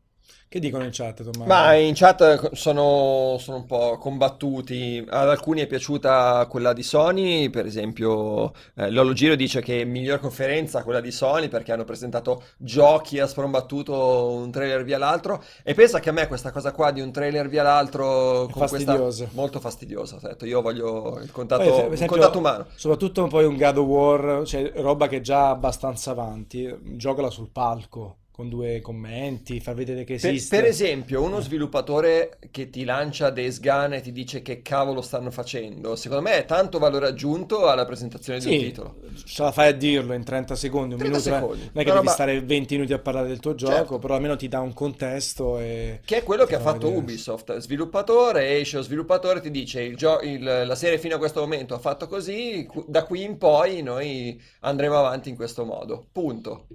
Che dicono in chat, Tommaso? Ma in chat sono, sono, un po' combattuti. Ad alcuni è piaciuta quella di Sony, per esempio eh, Lolo Giro dice che è miglior conferenza quella di Sony perché hanno presentato giochi a sprombattuto un trailer via l'altro. E pensa che a me questa cosa qua di un trailer via l'altro con fastidioso. questa molto fastidiosa. Detto, io voglio il contatto, poi, esempio, il contatto umano. Soprattutto poi un God of War, cioè roba che è già abbastanza avanti, giocala sul palco con due commenti, far vedere che esiste. Per, per, esempio, uno sviluppatore che ti lancia Days Gone e ti dice che cavolo stanno facendo, secondo me è tanto valore aggiunto alla presentazione sì, un titolo. Ce la fai a dirlo in 30 secondi, un 30 minuto, secondi. non è che Però devi stare 20 minuti a parlare del tuo gioco, certo. però almeno ti dà un contesto e... Che è quello che ha fatto vedere. Ubisoft, sviluppatore, esce lo sviluppatore ti dice il gio- il, la serie fino a questo momento ha fatto così, da qui in poi noi andremo avanti in questo modo, punto.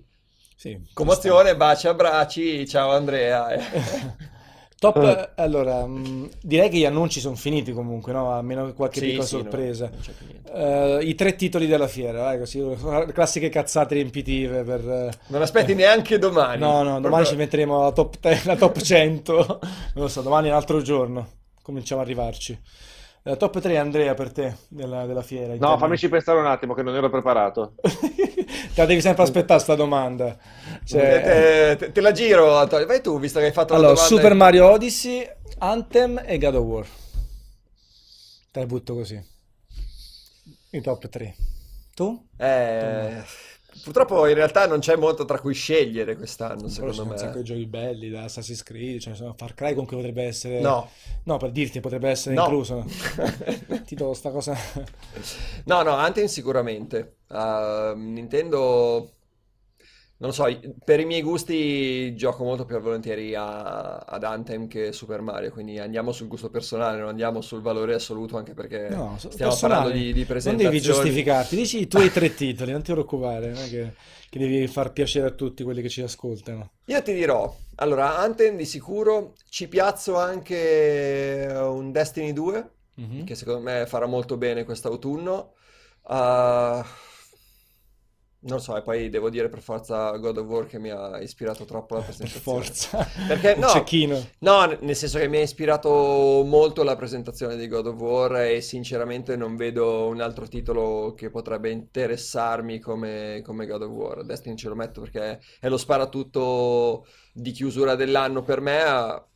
Sì, Commozione, baci, abbracci, ciao Andrea. <laughs> Top, uh. allora, mh, mm, direi che gli annunci sono finiti comunque, no? A meno che qualche sì, piccola sì, sorpresa. No, uh, I tre titoli della fiera, vai, così, classiche cazzate riempitive per... Non aspetti neanche domani. No, no, domani Proprio... ci metteremo la top, 10, la top 100. <laughs> non lo so, domani è un altro giorno. Cominciamo ad arrivarci. La top 3 Andrea per te della, della fiera. No, fammici pensare un attimo che non ero preparato. <laughs> te la devi sempre aspettare sta domanda. Cioè... Te, te, te, la giro, Antonio. Vai tu, visto che hai fatto allora, la domanda. Super Mario Odyssey, Anthem e God of War. Te la butto così. I top 3. Tu? Eh... Purtroppo in realtà non c'è molto tra cui scegliere quest'anno, secondo me. Sono un giochi belli, da Assassin's Creed, cioè Far Cry comunque potrebbe essere... No. No, per dirti, potrebbe essere no. incluso. <laughs> Titolo sta cosa... no, no, Anthem sicuramente. Uh, Nintendo non lo so, per i miei gusti gioco molto più volentieri a, ad Anthem che Super Mario, quindi andiamo sul gusto personale, non andiamo sul valore assoluto, anche perché no, stiamo parlando di, di presentazioni. Non devi giustificarti, dici i tuoi tre <laughs> titoli, non ti preoccupare, non è che, che, devi far piacere a tutti quelli che ci ascoltano. Io ti dirò, allora, Anthem di sicuro, ci piazzo anche un Destiny 2, mm-hmm. che secondo me farà molto bene quest'autunno. Uh, non lo so, e poi devo dire per forza God of War che mi ha ispirato troppo la presentazione. Per forza. Perché <laughs> no, cecchino. no, nel senso che mi ha ispirato molto la presentazione di God of War e sinceramente non vedo un altro titolo che potrebbe interessarmi come, come God of War. Destiny ce lo metto perché è lo sparatutto di chiusura dell'anno per me,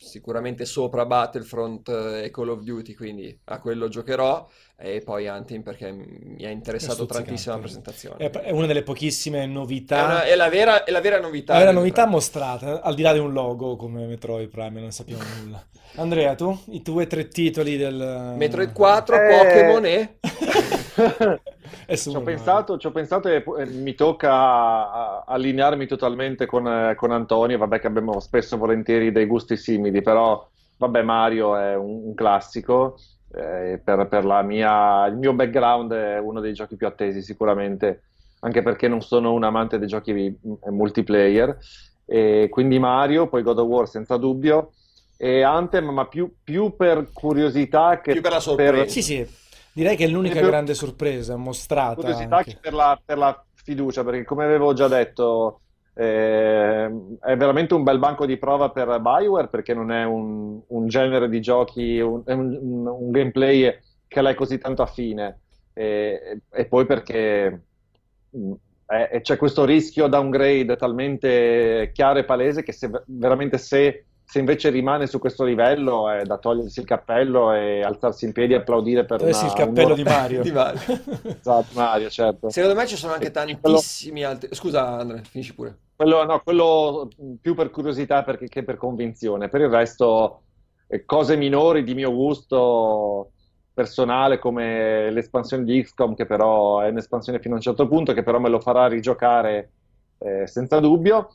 sicuramente sopra Battlefront e Call of Duty, quindi a quello giocherò e poi Anthem perché mi ha interessato tantissimo la presentazione. È una delle pochissime novità. È, una, è, la, vera, è la, vera, novità. La vera novità mostrata, al di là di un logo come Metroid Prime, non sappiamo <laughs> nulla. Andrea, tu? I tuoi tre titoli del... Metroid 4, eh... Pokémon e... <laughs> <laughs> ci, ho pensato, ci ho pensato e mi tocca allinearmi totalmente con, con Antonio, vabbè che abbiamo spesso volentieri dei gusti simili, però vabbè Mario è un, un classico eh, per, per mia, il mio background è uno dei giochi più attesi sicuramente, anche perché non sono un amante dei giochi eh, multiplayer. E quindi Mario, poi God of War senza dubbio, e Anthem, ma più, più per curiosità che più per la sorpresa. Per... Sì, sì, direi che è l'unica per... grande sorpresa mostrata. Curiosità per la, per la fiducia, perché come avevo già detto eh, è veramente un bel banco di prova per Bioware perché non è un, un genere di giochi, un, un, un, gameplay che lei è così tanto affine. E, e poi perché è, c'è questo rischio downgrade talmente chiaro e palese che se, veramente se, se, invece rimane su questo livello è da togliersi il cappello e alzarsi in piedi e applaudire per Togliersi il cappello di Mario. <laughs> di Mario. esatto, Mario, certo. Secondo me ci sono anche tantissimi altri... Scusa Andrea, finisci pure. Quello, no, quello più per curiosità perché, che per convinzione. Per il resto, eh, cose minori di mio gusto personale come l'espansione di XCOM, che però è un'espansione fino a un certo punto, che però me lo farà rigiocare eh, senza dubbio.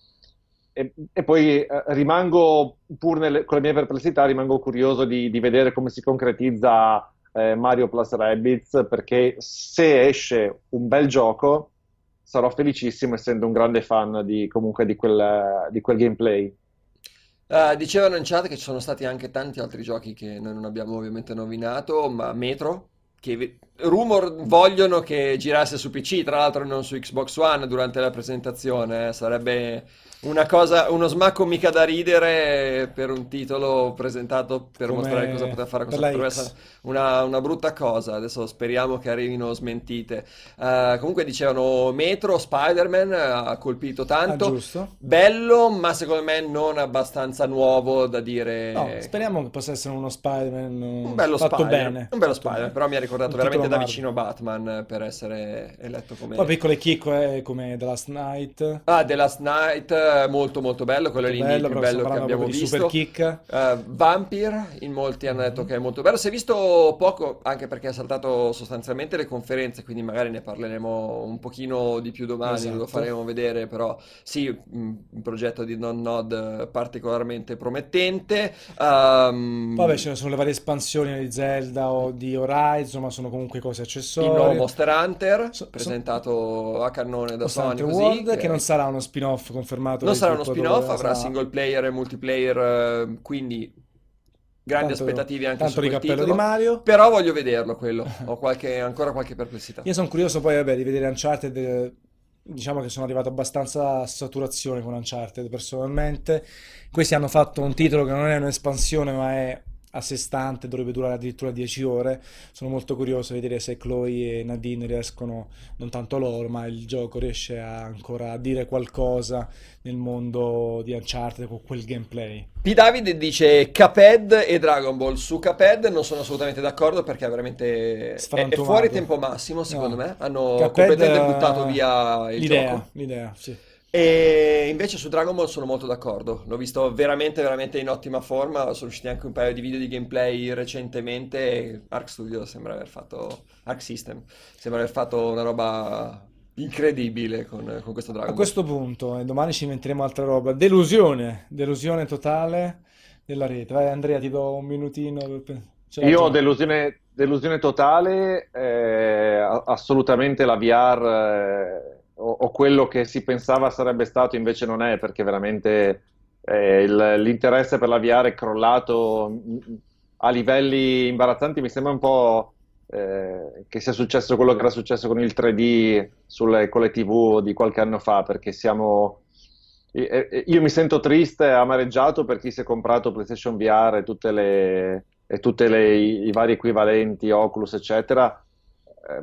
E, e poi eh, rimango, pur nelle, con le mie perplessità, rimango curioso di, di vedere come si concretizza eh, Mario Plus Rabbids, perché se esce un bel gioco sarò felicissimo essendo un grande fan di, comunque di quel, di quel gameplay. Uh, dicevano in chat che ci sono stati anche tanti altri giochi che noi non abbiamo ovviamente nominato, ma Metro, che rumor vogliono che girasse su PC, tra l'altro non su Xbox One durante la presentazione, eh. sarebbe una cosa, uno smacco mica da ridere per un titolo presentato per Come mostrare cosa poteva fare cosa essere una, una, brutta cosa. Adesso speriamo che arrivino smentite. Uh, comunque dicevano Metro, Spider-Man ha colpito tanto. Ah, Bello, ma secondo me non abbastanza nuovo da dire. No, speriamo che possa essere uno Spider-Man un bello fatto Spider, bene. Un bello Spider-Man, però mi ha ricordato veramente da vicino Batman per essere eletto come. Poi piccole chicco è come The Last Night. Ah, The Last Night molto molto bello, quello molto è l'indie più bello che abbiamo visto. Super kick. Uh, Vampire, in molti hanno detto che è molto bello. Si è visto poco, anche perché ha saltato sostanzialmente le conferenze, quindi magari ne parleremo un pochino di più domani, esatto. lo faremo vedere, però sì, un progetto di Non Nod particolarmente promettente. Um, Poi ce ne sono le varie espansioni di Zelda o di Horizon, ma sono comunque cose accessorie. Il nuovo Monster Hunter, so, presentato so, a cannone da Sony, così, World, che... che non sarà uno spin-off confermato. Non sarà uno spin-off, avrà single player e multiplayer, eh, quindi grandi tanto, aspettative anche tanto su quel titolo, di Mario. Però voglio vederlo quello, <laughs> ho qualche, ancora qualche perplessità. Io sono curioso poi vabbè, di vedere Uncharted, diciamo che sono arrivato abbastanza a saturazione con Uncharted personalmente. Questi hanno fatto un titolo che non è un'espansione ma è a sé stante, dovrebbe durare addirittura 10 ore. Sono molto curioso di vedere se Chloe e Nadine riescono, non tanto loro, ma il gioco riesce a ancora a dire qualcosa nel mondo di Uncharted con quel gameplay. P. Davide dice Caped e Dragon Ball. Su Caped non sono assolutamente d'accordo perché è veramente è, è fuori tempo massimo, secondo no. me. Hanno Cuphead, completamente buttato via il l'idea, gioco. L'idea, sì. E invece su Dragon Ball sono molto d'accordo, l'ho visto veramente veramente in ottima forma, sono usciti anche un paio di video di gameplay recentemente e Arc Studio sembra aver fatto, Arc System, sembra aver fatto una roba incredibile con, con questo Dragon Ball. A questo punto, e domani ci inventeremo altra roba, delusione, delusione totale della rete. Vai Andrea, ti do un minutino. Per... Io ho delusione, delusione totale, eh, assolutamente la VR... Eh o, o, quello che si pensava sarebbe stato invece non è, perché veramente eh, il, l'interesse per la VR è crollato a livelli imbarazzanti. Mi sembra un po' eh, che sia successo quello che era successo con il 3D sulle, con le TV di qualche anno fa, perché siamo... Io mi sento triste e amareggiato per chi si è comprato PlayStation VR e tutte le, e tutte i, vari equivalenti, Oculus, eccetera,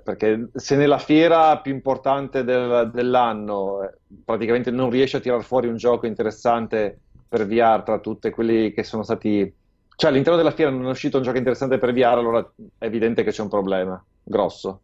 perché se nella fiera più importante del, dell'anno eh, praticamente non riesce a tirar fuori un gioco interessante per VR tra tutti quelli che sono stati... Cioè all'interno della fiera non è uscito un gioco interessante per VR, allora è evidente che c'è un problema grosso.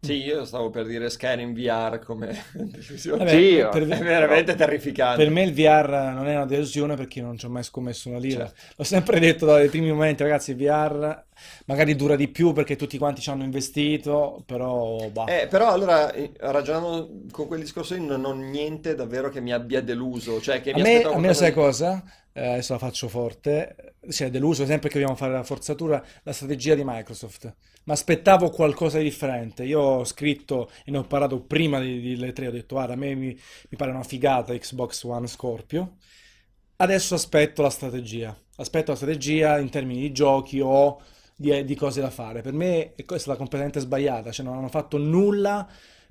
Sì, io stavo per dire Skyrim VR come <laughs> decisione. Sì, per, è veramente no. terrificante. Per me il VR non è una delusione perché non ci ho mai scommesso una lira. Certo. L'ho sempre detto dai primi momenti, ragazzi, il VR magari dura di più perché tutti quanti ci hanno investito, però... Bah. Eh, però allora, eh, ragionando con quel discorso lì, non ho niente davvero che mi abbia deluso. Cioè, che a, me, a me sai cosa? Eh, adesso la faccio forte. Cioè, deluso sempre che dobbiamo fare la forzatura, la strategia di Microsoft ma aspettavo qualcosa di differente. Io ho scritto e ne ho parlato prima di, di le tre, ho detto guarda, a me mi, mi pare una figata Xbox One Scorpio. Adesso aspetto la strategia. Aspetto la strategia in termini di giochi o di, di cose da fare. Per me è stata completamente sbagliata, cioè non hanno fatto nulla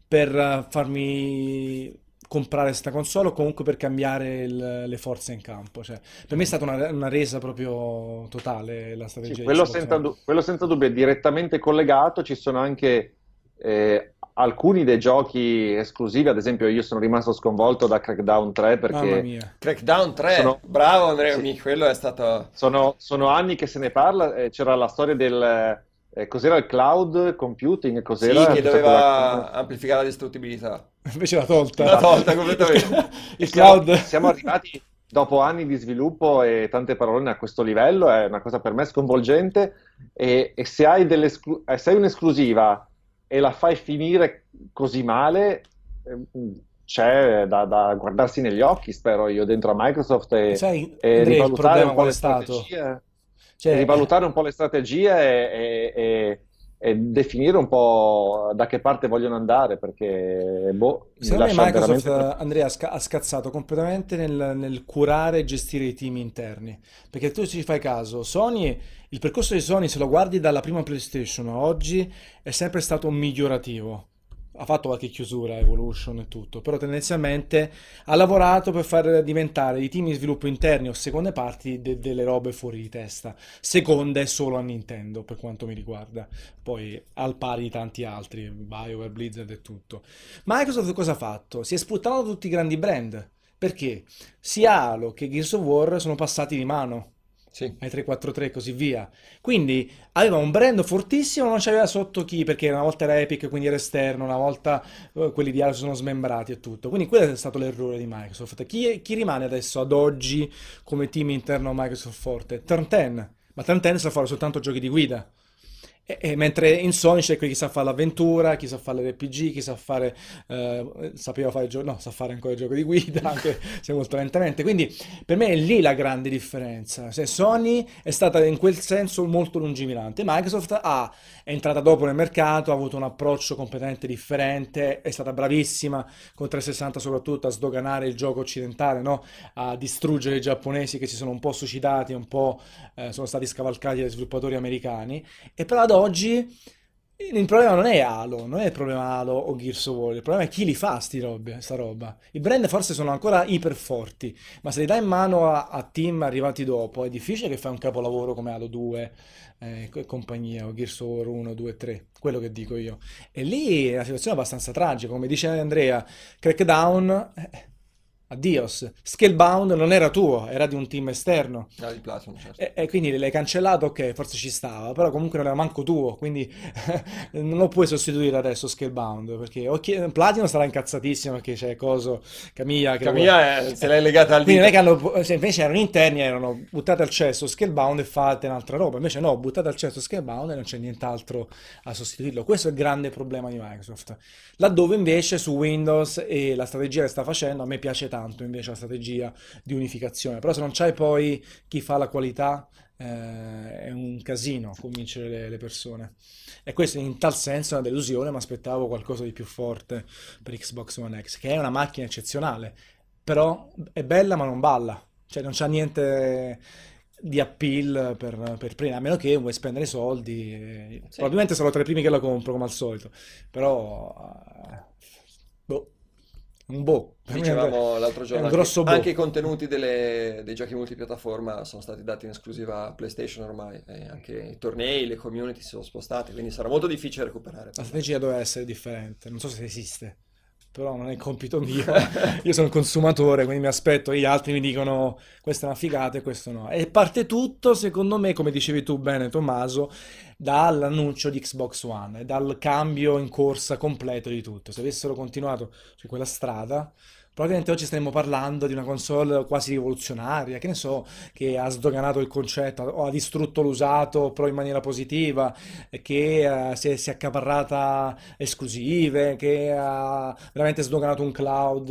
per farmi comprare questa console o comunque per cambiare il, le forze in campo. Cioè, per me è stata una, una resa proprio totale la strategia. Sì, quello, senza, quello, senza, dubbio è direttamente collegato, ci sono anche eh, alcuni dei giochi esclusivi, ad esempio io sono rimasto sconvolto da Crackdown 3 perché... Crackdown 3, sono... bravo Andrea, sì. quello è stato... Sono, sono, anni che se ne parla, eh, c'era la storia del... Eh, cos'era il cloud computing? Cos'era? Sì, che doveva amplificare la distruttibilità. <laughs> Invece l'ha tolta. L'ha tolta completamente. <laughs> il cloud. Siamo, siamo arrivati dopo anni di sviluppo e tante parole a questo livello, è una cosa per me sconvolgente. E, e se, hai se hai un'esclusiva e la fai finire così male, ehm, c'è da, da, guardarsi negli occhi, spero io, dentro a Microsoft e, Sai, e rivalutare un po' le strategie. Cioè, rivalutare un po' le strategie e, e, e definire un po' da che parte vogliono andare perché boh, secondo me Microsoft veramente... Andrea ha scazzato completamente nel, nel, curare e gestire i team interni. Perché tu ci fai caso Sony il percorso di Sony se lo guardi dalla prima PlayStation a oggi è sempre stato migliorativo ha fatto qualche chiusura, Evolution e tutto, però tendenzialmente ha lavorato per far diventare i team di sviluppo interni o seconde parti de- delle robe fuori di testa. Seconde solo a Nintendo, per quanto mi riguarda. Poi al pari di tanti altri, BioWare, Blizzard e tutto. Microsoft cosa ha fatto? Si è sputtato tutti i grandi brand. Perché sia Halo che Gears of War sono passati di mano sì. ai 343 e così via. Quindi aveva un brand fortissimo, non c'aveva sotto chi, perché una volta era Epic, quindi era esterno, una volta uh, quelli di Halo sono smembrati e tutto. Quindi quello è stato l'errore di Microsoft. Chi, chi rimane adesso ad oggi come team interno a Microsoft forte? Turn 10, ma Turn 10 sa fare soltanto giochi di guida. E, e mentre in Sony c'è chi sa fare l'avventura, chi sa fare l'RPG, chi sa fare, eh, sapeva fare, gio- no, sa fare ancora il gioco di guida, <laughs> anche se molto lentamente. Quindi per me è lì la grande differenza. Se Sony è stata in quel senso molto lungimirante, Microsoft ha, è entrata dopo nel mercato, ha avuto un approccio completamente differente, è stata bravissima con 360 soprattutto a sdoganare il gioco occidentale, no? a distruggere i giapponesi che si sono un po' suicidati, un po' eh, sono stati scavalcati dai sviluppatori americani. E però oggi il problema non è Halo, non è il problema Halo o Gears of War, il problema è chi li fa sti robe, sta roba. I brand forse sono ancora iper forti, ma se li dai in mano a, a team arrivati dopo è difficile che fai un capolavoro come Halo 2 eh, e compagnia, o Gears of War 1, 2, 3, quello che dico io. E lì la situazione è abbastanza tragica, come dice Andrea, Crackdown... Eh, Addios. Scalebound non era tuo, era di un team esterno. Era di Platinum, certo. E, e, quindi l'hai cancellato, ok, forse ci stava, però comunque non era manco tuo, quindi <laughs> non lo puoi sostituire adesso Scalebound, perché okay, Platinum sarà incazzatissimo perché c'è Coso, Camilla... Che Camilla è, se l'hai legata al. Quindi non è che hanno, se invece erano interni, erano buttate al cesso Scalebound e fate un'altra roba, invece no, buttate al cesso Scalebound e non c'è nient'altro a sostituirlo. Questo è il grande problema di Microsoft. Laddove invece su Windows e la strategia che sta facendo, a me piace tanto tanto invece la strategia di unificazione. Però se non c'hai poi chi fa la qualità, eh, è un casino convincere le, le, persone. E questo in tal senso è una delusione, ma aspettavo qualcosa di più forte per Xbox One X, che è una macchina eccezionale, però è bella ma non balla, cioè non c'ha niente di appeal per, per prima, a meno che vuoi spendere soldi. Eh, sì. Probabilmente sarò tra i primi che la compro, come al solito, però... Eh, boh un boh. Dicevamo l'altro giorno, anche, boh. anche, i contenuti delle, dei giochi multipiattaforma sono stati dati in esclusiva a PlayStation ormai, anche i tornei, le community si sono spostate, quindi sarà molto difficile recuperare. La strategia deve essere differente, non so se esiste però non è compito mio. <laughs> Io sono un consumatore, quindi mi aspetto gli altri mi dicono questa è una figata e questo no. E parte tutto, secondo me, come dicevi tu bene Tommaso, dall'annuncio di Xbox One e dal cambio in corsa completo di tutto. Se avessero continuato su quella strada, probabilmente oggi staremmo parlando di una console quasi rivoluzionaria, che ne so, che ha sdoganato il concetto o ha distrutto l'usato però in maniera positiva, che uh, si, è, si, è, accaparrata esclusive, che ha veramente sdoganato un cloud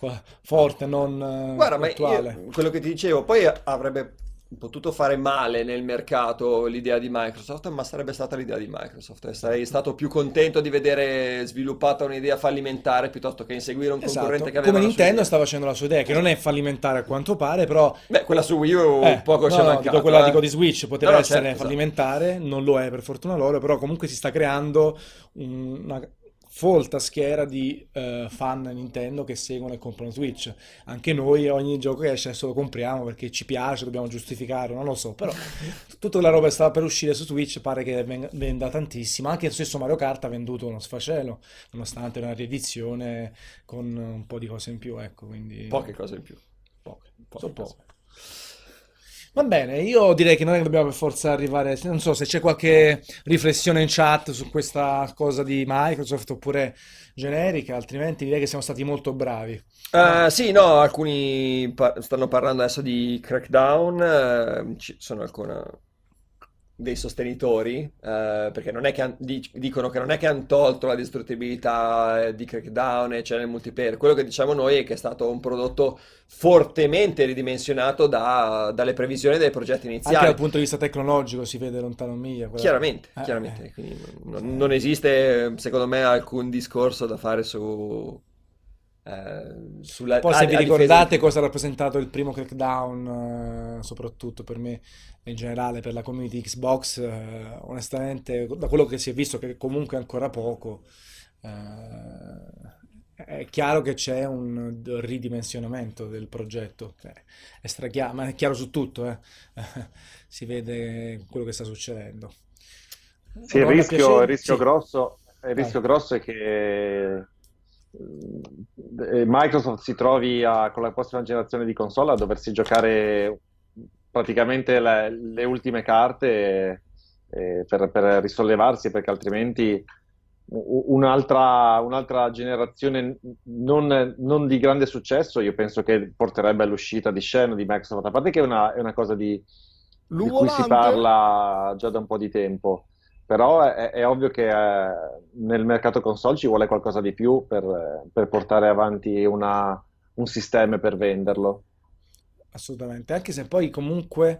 uh, forte, non uh, Guarda, virtuale. Ma io, quello che ti dicevo, poi avrebbe potuto fare male nel mercato l'idea di Microsoft, ma sarebbe stata l'idea di Microsoft. Sarei stato più contento di vedere sviluppata un'idea fallimentare piuttosto che inseguire un esatto. concorrente che aveva Come Nintendo sta facendo la sua idea, che non è fallimentare a quanto pare, però... Beh, quella su Wii U eh, poco no, c'è no, dico quella eh. dico di Switch, poteva no, essere certo, esatto. fallimentare, esatto. non lo è per fortuna loro, però comunque si sta creando una folta schiera di uh, fan Nintendo che seguono e comprano Switch. Anche noi ogni gioco che esce adesso lo compriamo perché ci piace, dobbiamo giustificarlo, non lo so, però <laughs> tutta la roba che stava per uscire su Switch pare che venda tantissimo, anche lo stesso Mario Kart ha venduto uno sfacelo, nonostante una riedizione con un po' di cose in più, ecco, quindi... Poche cose in più. Poche, poche, poche. Va bene, io direi che che dobbiamo per forza arrivare, non so se c'è qualche riflessione in chat su questa cosa di Microsoft oppure generica, altrimenti direi che siamo stati molto bravi. Uh, sì, no, alcuni par- stanno parlando adesso di Crackdown, uh, ci sono alcune dei sostenitori, eh, perché non è che han, dicono che non è che hanno tolto la distruttibilità eh, di Crackdown e c'è nel multiplayer, quello che diciamo noi è che è stato un prodotto fortemente ridimensionato da, dalle previsioni dei progetti iniziali. Anche dal punto di vista tecnologico si vede lontano miglia. Quella... Chiaramente, eh, chiaramente. Eh. Non, non esiste secondo me alcun discorso da fare su eh, sulla, Poi se a, vi ricordate cosa ha rappresentato il primo crackdown, eh, soprattutto per me in generale, per la community Xbox, eh, onestamente, da quello che si è visto, che comunque è ancora poco, eh, è chiaro che c'è un ridimensionamento del progetto, cioè, è strachiaro, ma è chiaro su tutto, eh. <laughs> si vede quello che sta succedendo. Sì, il rischio, il rischio, sì. grosso, il rischio grosso è che Microsoft si trovi a, con la prossima generazione di console a doversi giocare praticamente le, le ultime carte eh, per, per, risollevarsi perché altrimenti un'altra, un'altra generazione non, non, di grande successo io penso che porterebbe all'uscita di Shen di Microsoft a parte che è una, è una cosa di, di cui si parla già da un po' di tempo però è, è ovvio che eh, nel mercato console ci vuole qualcosa di più per, per portare avanti una, un sistema per venderlo. Assolutamente, anche se poi comunque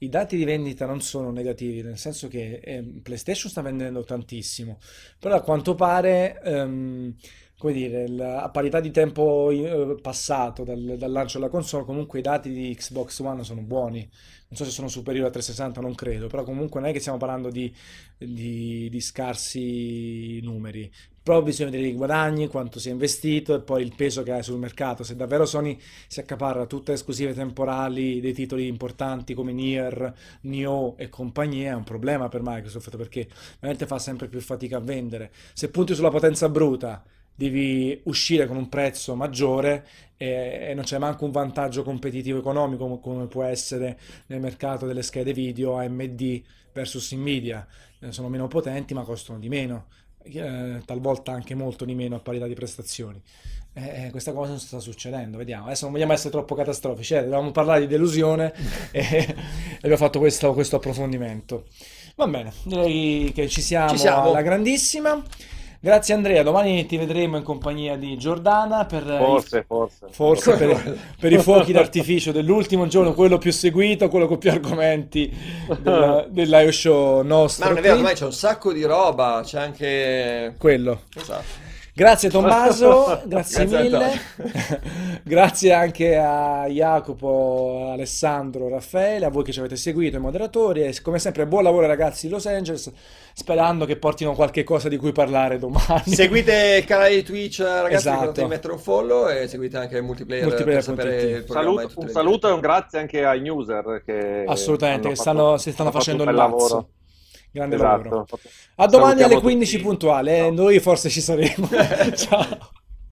i dati di vendita non sono negativi, nel senso che eh, PlayStation sta vendendo tantissimo, però a quanto pare, ehm, come dire, la, a parità di tempo eh, passato dal, dal, lancio della console, comunque i dati di Xbox One sono buoni, non so se sono superiori a 360, non credo, però comunque non è che stiamo parlando di, di, di scarsi numeri. Però bisogna vedere i guadagni, quanto si è investito e poi il peso che ha sul mercato. Se davvero Sony si accaparra tutte le esclusive temporali dei titoli importanti come Nier, Nioh e compagnia, è un problema per Microsoft perché veramente fa sempre più fatica a vendere. Se punti sulla potenza bruta devi uscire con un prezzo maggiore e, e non c'è manco un vantaggio competitivo economico come, può essere nel mercato delle schede video AMD versus Nvidia. Eh, sono meno potenti ma costano di meno, eh, talvolta anche molto di meno a parità di prestazioni. Eh, eh questa cosa non sta succedendo, vediamo. Adesso non vogliamo essere troppo catastrofici, eh, dovevamo parlare di delusione e <laughs> abbiamo fatto questo, questo approfondimento. Va bene, direi che ci siamo, ci siamo. alla grandissima. Grazie Andrea, domani ti vedremo in compagnia di Giordana per, forse, i, forse. forse per, <laughs> per, i fuochi d'artificio dell'ultimo giorno, quello più seguito, quello con più argomenti della, dell'IO Show nostro. Ma non è vero, ormai c'è un sacco di roba, c'è anche... Quello. Esatto. Grazie Tommaso, <laughs> grazie, grazie mille. <laughs> grazie anche a Jacopo, Alessandro, Raffaele, a voi che ci avete seguito, i moderatori e come sempre buon lavoro ragazzi di Los Angeles, sperando che portino qualche cosa di cui parlare domani. Seguite <laughs> il canale di Twitch ragazzi, esatto. di mettere un follow e seguite anche il multiplayer, multiplayer per sapere il Saluto, Un saluto e un grazie anche ai user che Assolutamente, che stanno, si stanno facendo il lavoro. Grande esatto. lavoro. A domani alle 15 tutti. puntuale, eh? noi forse ci saremo. <laughs> Ciao.